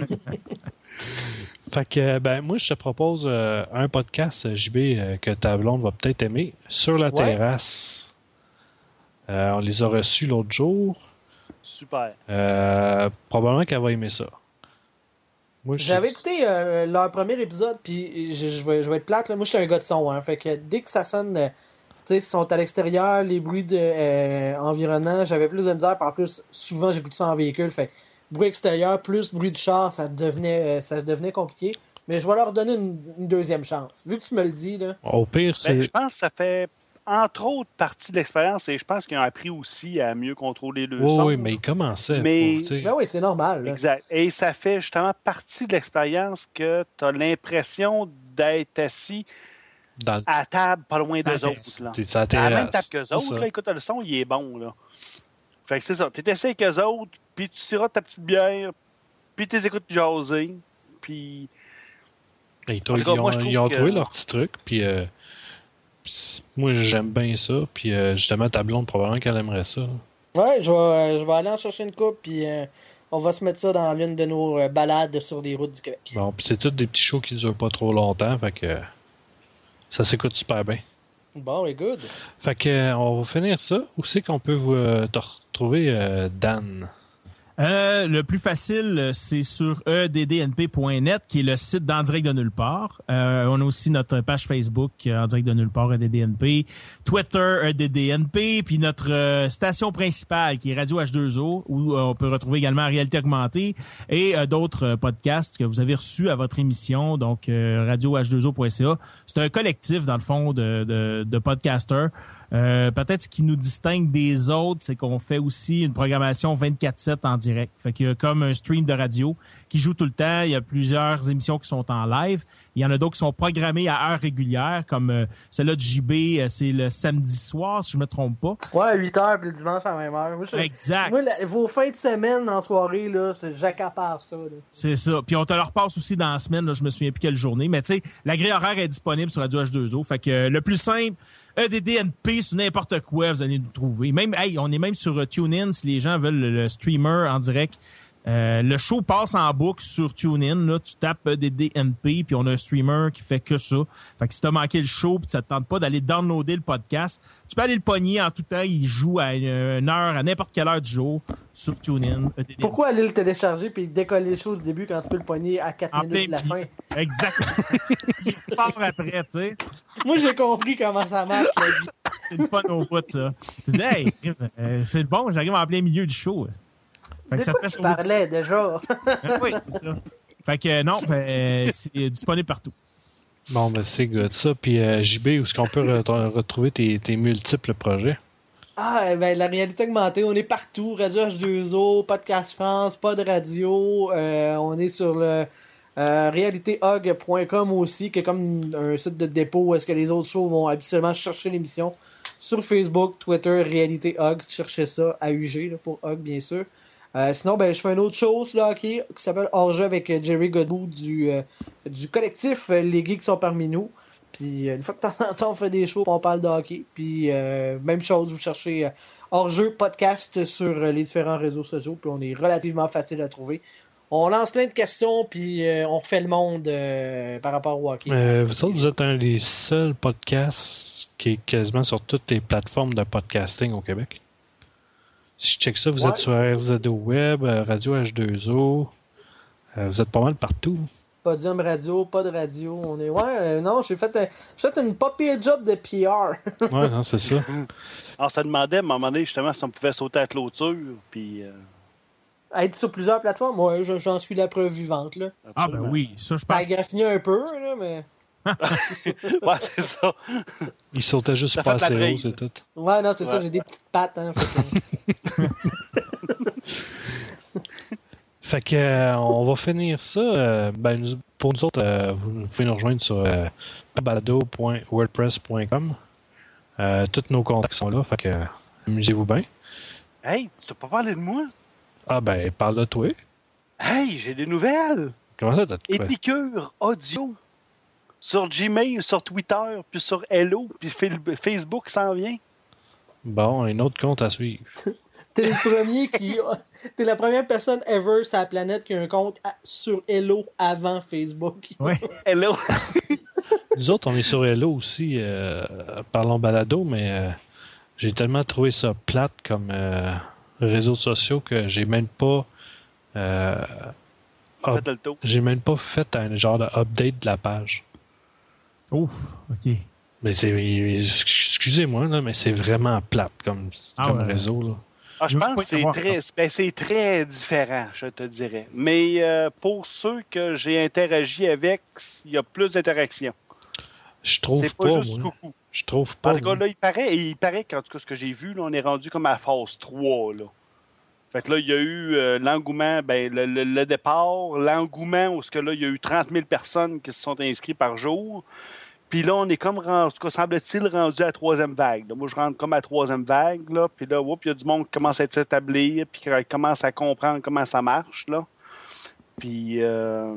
Speaker 3: fait que, ben, moi, je te propose euh, un podcast, euh, JB, euh, que ta blonde va peut-être aimer, sur la
Speaker 6: Ouais.
Speaker 3: terrasse. Euh, on les a reçus l'autre jour.
Speaker 5: Super.
Speaker 3: Euh, probablement qu'elle va aimer ça.
Speaker 6: J'avais écouté euh, leur premier épisode, puis je, je vais, je vais être plate, là. moi je suis un gars de son, hein, fait que dès que ça sonne, euh, sais, ils sont à l'extérieur, les bruits de, euh, environnants, j'avais plus de misère, par plus, souvent j'écoute ça en véhicule, fait bruit extérieur plus bruit de char, ça devenait, euh, ça devenait compliqué, mais je vais leur donner une, une deuxième chance. Vu que tu me le dis, là,
Speaker 3: Au pire, c'est.
Speaker 5: Ben, je pense que ça fait, entre autres, partie de l'expérience et je pense qu'ils ont appris aussi à mieux contrôler le
Speaker 3: Oui,
Speaker 5: son.
Speaker 3: oui, mais il commençait.
Speaker 5: Mais-
Speaker 6: ben oui, c'est normal, là.
Speaker 5: Exact. Et ça fait justement partie de l'expérience que tu as l'impression d'être assis
Speaker 3: Dans
Speaker 5: à table pas loin d'eux
Speaker 4: fait-
Speaker 5: autres. Là.
Speaker 3: t'es
Speaker 5: À la même table qu'eux autres, là, écoute, le son, il est bon. Là. Fait que c'est ça. T'es assis avec eux autres, puis tu sirotes ta petite bière, puis tu les écoutes jaser, puis...
Speaker 3: Ils,
Speaker 5: cas,
Speaker 3: ont,
Speaker 5: moi, je trouve
Speaker 3: ils ont
Speaker 5: que-
Speaker 3: trouvé leur petit truc, puis euh, moi j'aime bien ça, puis euh, justement ta blonde probablement qu'elle aimerait ça.
Speaker 6: Ouais, je vais, euh, je vais aller en chercher une coupe, puis euh, on va se mettre ça dans l'une de nos euh, balades sur les routes du Québec.
Speaker 3: Bon, puis c'est tous des petits shows qui durent pas trop longtemps, fait que ça s'écoute super bien.
Speaker 6: Bon, et good.
Speaker 3: Fait que euh, on va finir ça. Où c'est qu'on peut vous, euh, te retrouver, euh, Dan?
Speaker 4: Euh, le plus facile, euh, c'est sur eddnp.net, qui est le site d'En direct de nulle part. Euh, on a aussi notre page Facebook, euh, En direct de nulle part, EDDNP, Twitter, EDDNP, puis notre euh, station principale, qui est Radio H2O, où on peut retrouver également Réalité Augmentée et d'autres podcasts que vous avez reçus à votre émission, donc euh, radioh2o.ca. C'est un collectif, dans le fond, de, de, de podcasters. Euh, peut-être ce qui nous distingue des autres, c'est qu'on fait aussi une programmation 24/7 en direct. Fait qu'il y a comme un stream de radio qui joue tout le temps. Il y a plusieurs émissions qui sont en live. Il y en a d'autres qui sont programmées à heure régulière, comme euh, celle-là de JB, euh, c'est le samedi soir, si je me trompe pas.
Speaker 6: Ouais, à 8h puis le dimanche à la même heure. Moi, je-
Speaker 4: Exact.
Speaker 6: moi, la- vos fins de semaine en soirée, là, c'est j'accapare ça. Là.
Speaker 4: C'est ça. Puis on te le repasse aussi dans la semaine, là, je me souviens plus quelle journée. Mais tu sais, la grille horaire est disponible sur Radio H2O. Fait que euh, le plus simple, EDDNP sur n'importe quoi, vous allez nous trouver. Même, hey, on est même sur euh, TuneIn si les gens veulent le, le streamer en direct. Euh, le show passe en boucle sur TuneIn. Là, tu tapes E EDDNP, puis on a un streamer qui fait que ça. Fait que si t'as manqué le show, puis ça te tente pas d'aller downloader le podcast, tu peux aller le pogner en tout temps. Il joue à une, une heure, à n'importe quelle heure du jour sur TuneIn. E EDDNP.
Speaker 6: Pourquoi aller le télécharger puis décoller les choses au début quand tu peux le pogner à 4
Speaker 4: En
Speaker 6: minutes de la fin?
Speaker 4: Exactement. *laughs* Tu pars après, tu sais.
Speaker 6: Moi, j'ai compris comment ça marche.
Speaker 4: C'est le fun au bout, ça. Tu dis, hey, euh, c'est bon, j'arrive en plein milieu du show. Fait
Speaker 6: De
Speaker 4: que ça
Speaker 6: quoi
Speaker 4: se fait
Speaker 6: tu parlais déjà? *laughs*
Speaker 4: Oui, c'est ça. Fait que non, fait, euh, c'est disponible partout.
Speaker 3: Bon, ben c'est good ça. Puis euh, JB, où est-ce qu'on peut re- retrouver tes, tes multiples projets?
Speaker 6: Ah, eh ben, la réalité augmentée, on est partout. Radio H2O, Podcast France, pas de radio. euh, on est sur le euh, realitéhog.com aussi, qui est comme un site de dépôt où est-ce que les autres shows vont habituellement chercher l'émission. Sur Facebook, Twitter, Réalité Hog, cherchez ça, AUG là, pour Hog, bien sûr. Euh, sinon, ben, je fais une autre chose là, hockey, qui s'appelle Hors-jeu avec euh, Jerry Godbout du, euh, du collectif Les Geeks sont parmi nous. Puis une fois de temps en temps, on fait des shows, on parle de hockey. Puis même chose, vous cherchez hors-jeu podcast sur les différents réseaux sociaux, puis on est relativement facile à trouver. On lance plein de questions, puis on refait le monde par rapport au hockey.
Speaker 3: Vous vous êtes un des seuls podcasts qui est quasiment sur toutes les plateformes de podcasting au Québec. Si je check ça, vous
Speaker 6: Ouais.
Speaker 3: êtes sur RZO Web, euh, Radio H2O. euh, vous êtes pas mal partout.
Speaker 6: Podium radio, pas de radio. On est. Ouais, euh, non, j'ai fait, un- fait une pas job de PR. *laughs*
Speaker 3: Ouais, non, c'est ça. *laughs*
Speaker 5: On se demandait à un moment donné justement si on pouvait sauter à la clôture. Puis, euh,
Speaker 6: Être sur plusieurs plateformes, ouais, je- j'en suis la preuve vivante. Là.
Speaker 4: Ah ben oui, ça je
Speaker 6: Ça a
Speaker 4: pense.
Speaker 6: graffiné un peu, là, mais.
Speaker 5: Ouais, c'est ça.
Speaker 3: Il sautait juste
Speaker 5: Ça
Speaker 3: pas assez haut, c'est tout.
Speaker 6: Ouais, non, c'est ça, j'ai des petites pattes. Hein, *laughs* fait que-
Speaker 3: euh, on va finir ça. euh, ben, nous- pour nous autres, euh, vous, vous pouvez nous rejoindre sur euh, balado.wordpress.com. Euh, tous nos contacts sont là, fait que euh, amusez-vous bien.
Speaker 5: Hey, tu t'as pas parlé de moi?
Speaker 3: Ah ben, parle de toi.
Speaker 5: Hey, j'ai des nouvelles.
Speaker 3: Comment ça, t'as
Speaker 5: Épicure Audio. Sur Gmail, sur Twitter, puis sur Hello, puis Facebook s'en vient.
Speaker 3: Bon, un autre compte à suivre. *laughs*
Speaker 6: T'es le premier qui. T'es la première personne ever sur la planète qui a un compte à- sur Hello avant Facebook.
Speaker 4: Ouais. *laughs*
Speaker 5: Hello. *laughs*
Speaker 3: Nous autres, on est sur Hello aussi, euh, parlons balado, mais euh, j'ai tellement trouvé ça plate comme euh, réseaux sociaux que j'ai même pas j'ai même pas fait un genre de update de la page.
Speaker 4: Ouf, ok.
Speaker 3: Mais c'est excusez-moi là, mais c'est vraiment plate comme,
Speaker 4: Ah
Speaker 3: comme
Speaker 4: ouais.
Speaker 3: réseau là.
Speaker 5: Ah, je pense
Speaker 4: pas
Speaker 5: que c'est très, ben, c'est très différent, je te dirais. Mais euh, pour ceux que j'ai interagi avec, il y a plus d'interaction.
Speaker 3: Je trouve
Speaker 5: C'est
Speaker 3: pas,
Speaker 5: pas, juste
Speaker 3: moi.
Speaker 5: coucou.
Speaker 3: Je trouve pas.
Speaker 5: En tout cas, là, il paraît, il paraît qu'en tout cas, ce que j'ai vu, là, on est rendu comme à la phase 3. Là. Fait que là, il y a eu euh, l'engouement, ben, le, le- le départ, l'engouement, où ce que là, il y a eu 30 000 personnes qui se sont inscrites par jour. Puis là, on est comme, rendu, en tout cas, semble-t-il, rendu à la troisième vague. là. Moi, je rentre comme à la troisième vague, là. Puis là, il y a du monde qui commence à s'établir, puis qui commence à comprendre comment ça marche, là. Puis, euh,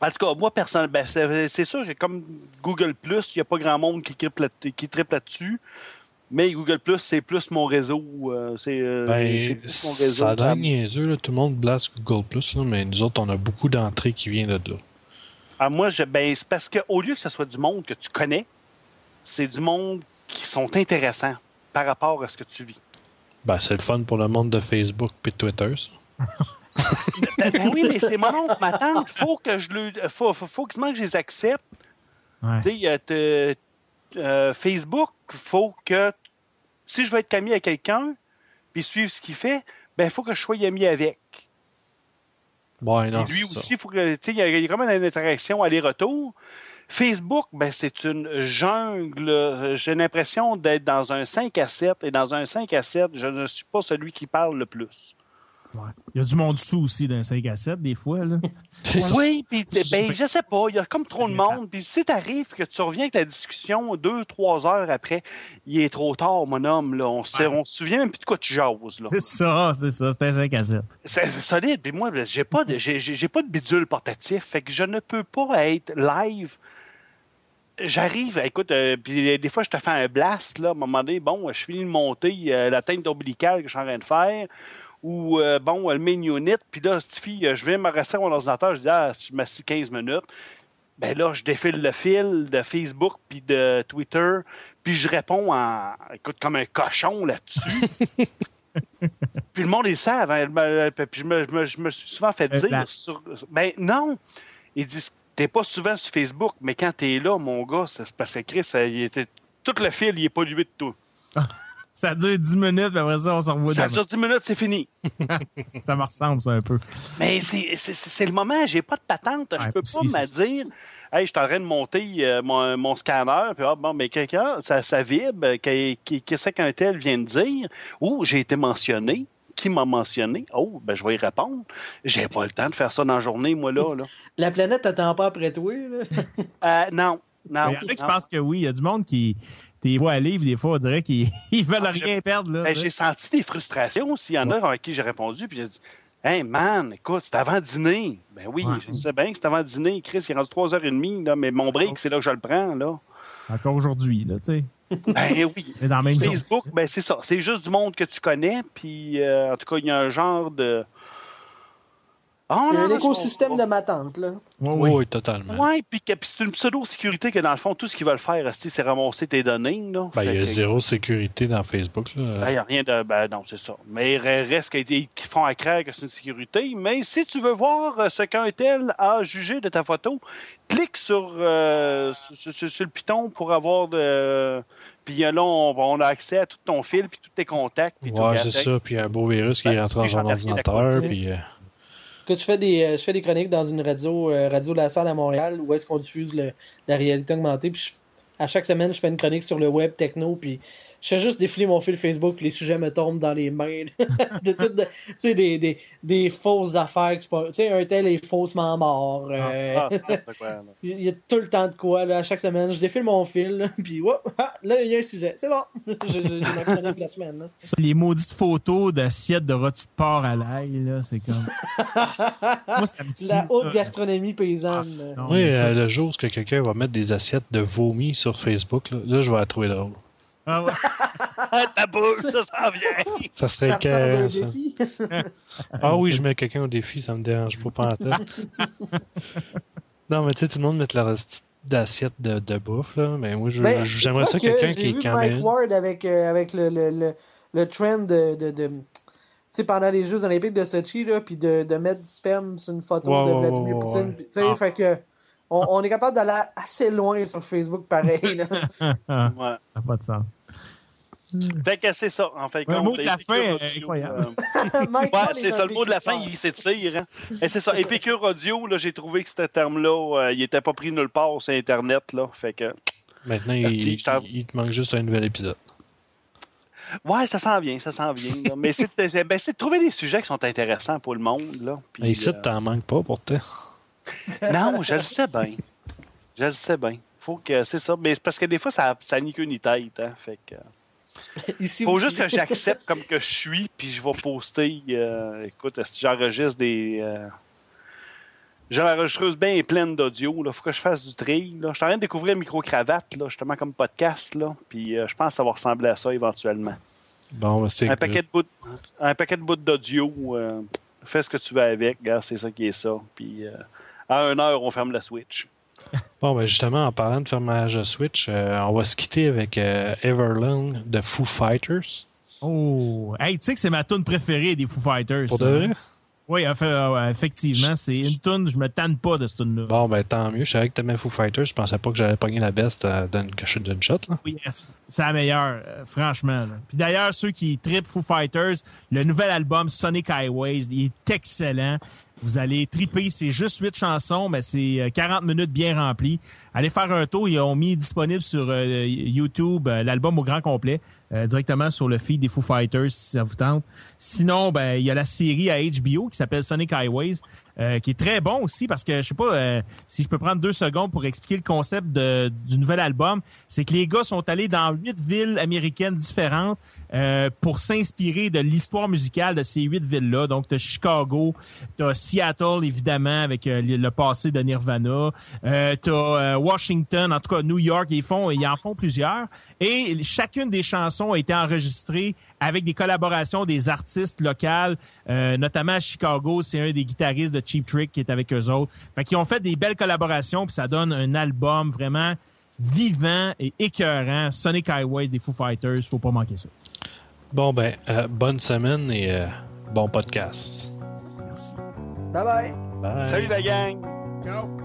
Speaker 5: en tout cas, moi, personne, ben, c'est c'est sûr que comme Google il n'y a pas grand monde qui triple, là- qui triple là-dessus. Mais Google Plus, c'est plus mon réseau. euh, c'est euh, c'est
Speaker 3: Ben,
Speaker 5: plus mon réseau.
Speaker 3: ça l'air niaiseux, là. tout le monde blase Google Plus, mais nous autres, on a beaucoup d'entrées qui viennent de là.
Speaker 5: Ah, moi, je, ben, c'est parce qu'au lieu que ce soit du monde que tu connais, c'est du monde qui sont intéressants par rapport à ce que tu vis.
Speaker 3: Ben, c'est le fun pour le monde de Facebook et Twitter, ça.
Speaker 5: Ben, ben oui, mais c'est mon oncle, ma tante. Faut que je le, faut, faut, faut que je les accepte.
Speaker 4: Ouais.
Speaker 5: Tu euh, euh, Facebook, faut que si je veux être ami à quelqu'un, puis suivre ce qu'il fait, ben faut que je sois ami avec.
Speaker 3: Ouais, non,
Speaker 5: lui aussi, faut que, il y, a- il y a quand même une interaction aller-retour. Facebook, ben, c'est une jungle. Euh, J'ai l'impression d'être dans un 5 à 7, et dans un 5 à 7, je ne suis pas celui qui parle le plus.
Speaker 4: Ouais. Il y a du monde sous aussi dans 5 à 7, des fois. Là. *laughs*
Speaker 5: Oui, puis ben, je sais pas, il y a comme trop de monde. Puis si t'arrives que tu reviens avec ta discussion deux, trois heures après, il est trop tard, mon homme. Là. On, se,
Speaker 4: Ouais.
Speaker 5: on se souvient même plus de quoi tu jases. Là.
Speaker 4: C'est ça, c'est ça. C'est un 5 à 7.
Speaker 5: C'est solide. Puis moi, ben, j'ai pas de pas de bidule portatif. Fait que je ne peux pas être live. J'arrive, écoute, euh, puis des fois je te fais un blast là, à un moment donné, bon, je finis de monter euh, la teinte ombilicale que je suis en train de faire, ou euh, bon, le main unit, puis là, cette fille, euh, je viens me rester à mon ordinateur, je dis ah, tu m'assis 15 minutes. Ben là, je défile le fil de Facebook puis de Twitter, puis je réponds en écoute comme un cochon là-dessus. *laughs* Puis le monde, ils savent. hein. Ben, Puis je me, je me- je me suis souvent fait
Speaker 4: Euh,
Speaker 5: dire.
Speaker 4: la-
Speaker 5: sur- Ben non! Ils disent T'es pas souvent sur Facebook, mais quand t'es là, mon gars, c'est parce que Chris, ça, il était, tout le fil, il est pollué de tout. *laughs*
Speaker 4: Ça dure 10 minutes, puis après ça, on se revoit
Speaker 5: Ça
Speaker 4: demain.
Speaker 5: dure 10 minutes, c'est fini. *laughs*
Speaker 4: Ça me ressemble, ça, un peu.
Speaker 5: Mais c'est- le moment, j'ai pas de patente. Je
Speaker 4: Ouais,
Speaker 5: peux
Speaker 4: si,
Speaker 5: pas me dire Hey, je suis en train de monter euh, mon, mon scanner, puis ah, bon, mais quelqu'un, ça, ça vibre, qu'est- qu'est- qu'est-ce qu'un tel vient de dire? Ou j'ai été mentionné. Qui m'a mentionné? Oh, ben je vais y répondre. J'ai pas le temps de faire ça dans la journée, moi, là. là. *laughs*
Speaker 6: La planète t'attend pas après toi. Là.
Speaker 5: Euh, non, non.
Speaker 4: Il y en a qui pensent que oui. Il y a du monde qui. T'es voit aller, puis des fois, on dirait qu'ils *laughs* ils veulent
Speaker 5: Ah,
Speaker 4: rien perdre. Là,
Speaker 5: Ben, j'ai senti des frustrations s'il y en a avec qui j'ai répondu, puis j'ai dit Hey man, écoute, c'est avant dîner. Ben oui,
Speaker 4: Ouais.
Speaker 5: je sais bien que c'est avant dîner. Chris, il est rendu 3h30, là, mais mon break, c'est là que je le prends, là.
Speaker 4: C'est encore aujourd'hui, là, tu sais. *laughs*
Speaker 5: Ben oui. *laughs*
Speaker 4: Mais dans la même zone.
Speaker 5: Facebook, ben c'est ça. C'est juste du monde que tu connais, puis euh, en tout cas, il y a un genre de. Ah,
Speaker 6: Il y a
Speaker 5: non,
Speaker 6: un
Speaker 5: non,
Speaker 6: écosystème
Speaker 5: je-
Speaker 6: de ma tante. Là.
Speaker 4: Ouais,
Speaker 3: Oui,
Speaker 4: oui.
Speaker 3: totalement.
Speaker 5: Ouais, puis c'est une pseudo-sécurité que dans le fond, tout ce qu'ils veulent faire, c'est ramasser tes données. Là.
Speaker 3: Ben, il y a
Speaker 5: que-
Speaker 3: zéro sécurité dans Facebook. Là.
Speaker 5: Ben, il n'y a rien de. Ben, non, c'est ça. Mais il reste qu'ils font à craindre que c'est une sécurité. Mais si tu veux voir euh, ce qu'un tel a jugé de ta photo, clique sur, euh, sur, sur- sur le piton pour avoir de. Puis euh, là, on, on a accès à tout ton fil, puis tous tes contacts. Puis tout.
Speaker 3: ouais, c'est ça. Puis un beau virus qui
Speaker 5: Ben,
Speaker 3: est rentré dans ton ordinateur. Puis, euh,
Speaker 6: Écoute, je fais des, euh, je fais des chroniques dans une radio, euh, radio La Salle à Montréal, où est-ce qu'on diffuse le- la réalité augmentée. Puis je- à chaque semaine, je fais une chronique sur le web techno. Puis je fais juste défiler mon fil Facebook. Les sujets me tombent dans les mains. *laughs* de toutes, de- tu sais, des, des, des fausses affaires. Tu sais, un tel est faussement mort. euh,
Speaker 5: Ah, quoi, là. *laughs*
Speaker 6: Il y a tout le temps de quoi, là, à chaque semaine. Je défile mon fil, là, puis whoop, ah, là, il y a un sujet. C'est bon. J'ai ma chronique de la semaine. là.
Speaker 4: Ça, Les maudites photos d'assiettes de rôti de porc à l'ail, là, c'est comme. *laughs* Moi, ça me tue,
Speaker 6: La haute gastronomie paysanne.
Speaker 4: Non,
Speaker 3: oui,
Speaker 4: ça-
Speaker 3: euh, le jour où quelqu'un va mettre des assiettes de vomi sur Facebook, là, là, je vais la trouver drôle.
Speaker 4: Ah ouais. *laughs*
Speaker 5: Ah, ta bouche, ça s'en vient.
Speaker 3: Ça serait
Speaker 6: défi.
Speaker 3: Ah oui, je mets quelqu'un au défi, ça me dérange pas pas en tête. non, mais tu sais, tout le monde met leur petite d'assiette de, de bouffe, là. Mais moi, je-
Speaker 6: Ben,
Speaker 3: j'aimerais ça quelqu'un qui qui en
Speaker 6: Mike. Ward avec, euh, avec le, le, le, le trend de. de, de- tu sais, pendant les Jeux Olympiques de Sochi, là, puis de, de mettre du sperme sur une photo de Vladimir Poutine. Tu sais,
Speaker 4: Ah.
Speaker 6: fait que. On, on est capable d'aller assez loin sur Facebook, pareil. Là. *laughs*
Speaker 5: Ouais.
Speaker 4: ça n'a pas de sens.
Speaker 5: Fait que c'est ça, en fait.
Speaker 4: Le mot de la fin est incroyable.
Speaker 5: euh, *laughs* Ouais, c'est
Speaker 6: est
Speaker 5: ça, le mot de la fin, il s'étire. Hein? Et c'est ça, *laughs* Épicure Audio, là, j'ai trouvé que ce terme-là, euh, il était pas pris nulle part sur Internet, là. Fait que,
Speaker 3: Maintenant, il, te manque juste un nouvel épisode.
Speaker 5: ouais, ça s'en vient, ça s'en vient. là. Mais c'est, c'est- ben, c'est de trouver des sujets qui sont intéressants pour le monde, là. Puis,
Speaker 3: Mais ici,
Speaker 5: euh,
Speaker 3: t'en manques pas pourtant. *laughs*
Speaker 5: non, je le sais bien. Je le sais bien. Faut que, c'est ça. Mais c'est parce que des fois, ça, ça nie queue ni tête, hein. Fait que, *laughs*
Speaker 6: Ici
Speaker 5: faut
Speaker 6: aussi.
Speaker 5: juste que j'accepte comme que je suis, puis je vais poster. euh, écoute, si j'enregistre des. Euh, j'ai l'enregistreuse bien pleine d'audio. Là. Faut que je fasse du tri. Là. Je suis en train de découvrir micro-cravate, là, justement comme podcast. Là. Puis euh, je pense que ça va ressembler à ça éventuellement.
Speaker 3: Bon, ben, c'est
Speaker 5: Un paquet de bouts, un paquet de bouts d'audio. euh, fais ce que tu veux avec. C'est ça qui est ça. Puis euh, à une heure, on ferme la Switch.
Speaker 3: Bon, ben justement, en parlant de fermage de Switch, euh, on va se quitter avec euh, Everlong de Foo Fighters.
Speaker 4: Oh. Hey, tu sais que c'est ma tune préférée des Foo Fighters.
Speaker 3: Pour de
Speaker 4: hein?
Speaker 3: vrai?
Speaker 4: Oui, euh, effectivement, c'est une tune, je me tanne pas de cette tune-là.
Speaker 3: Bon, ben tant mieux. Je savais que t'aimais Foo Fighters. Je pensais pas que j'avais pogné la best euh, d'une d'une shot. Là.
Speaker 4: Oui, c'est la meilleure, franchement. là. Puis d'ailleurs, ceux qui tripent Foo Fighters, le nouvel album Sonic Highways, il est excellent. Vous allez triper, c'est juste huit chansons, mais c'est euh, 40 minutes bien remplies. Allez faire un tour, ils ont mis disponible sur euh, YouTube euh, l'album au grand complet, euh, directement sur le feed des Foo Fighters si ça vous tente. Sinon, ben il y a la série à HBO qui s'appelle Sonic Highways, euh, qui est très bon aussi parce que je sais pas euh, si je peux prendre deux secondes pour expliquer le concept du nouvel album. C'est que les gars sont allés dans huit villes américaines différentes euh, pour s'inspirer de l'histoire musicale de ces huit villes-là. Donc, t'as Chicago, t'as Seattle, évidemment, avec euh, le passé de Nirvana, euh, t'as euh, Washington, en tout cas New York, ils font, ils en font plusieurs. Et chacune des chansons a été enregistrée avec des collaborations des artistes locales, euh, notamment à Chicago, c'est un des guitaristes de Cheap Trick qui est avec eux autres. Fait qu'ils ont fait des belles collaborations, puis ça donne un album vraiment vivant et écœurant. Sonic Highways des Foo Fighters, faut pas manquer ça.
Speaker 3: Bon, ben, euh, bonne semaine et euh, bon podcast.
Speaker 4: Merci.
Speaker 6: Bye bye!
Speaker 3: Bye.
Speaker 5: Salut la gang!
Speaker 4: Ciao!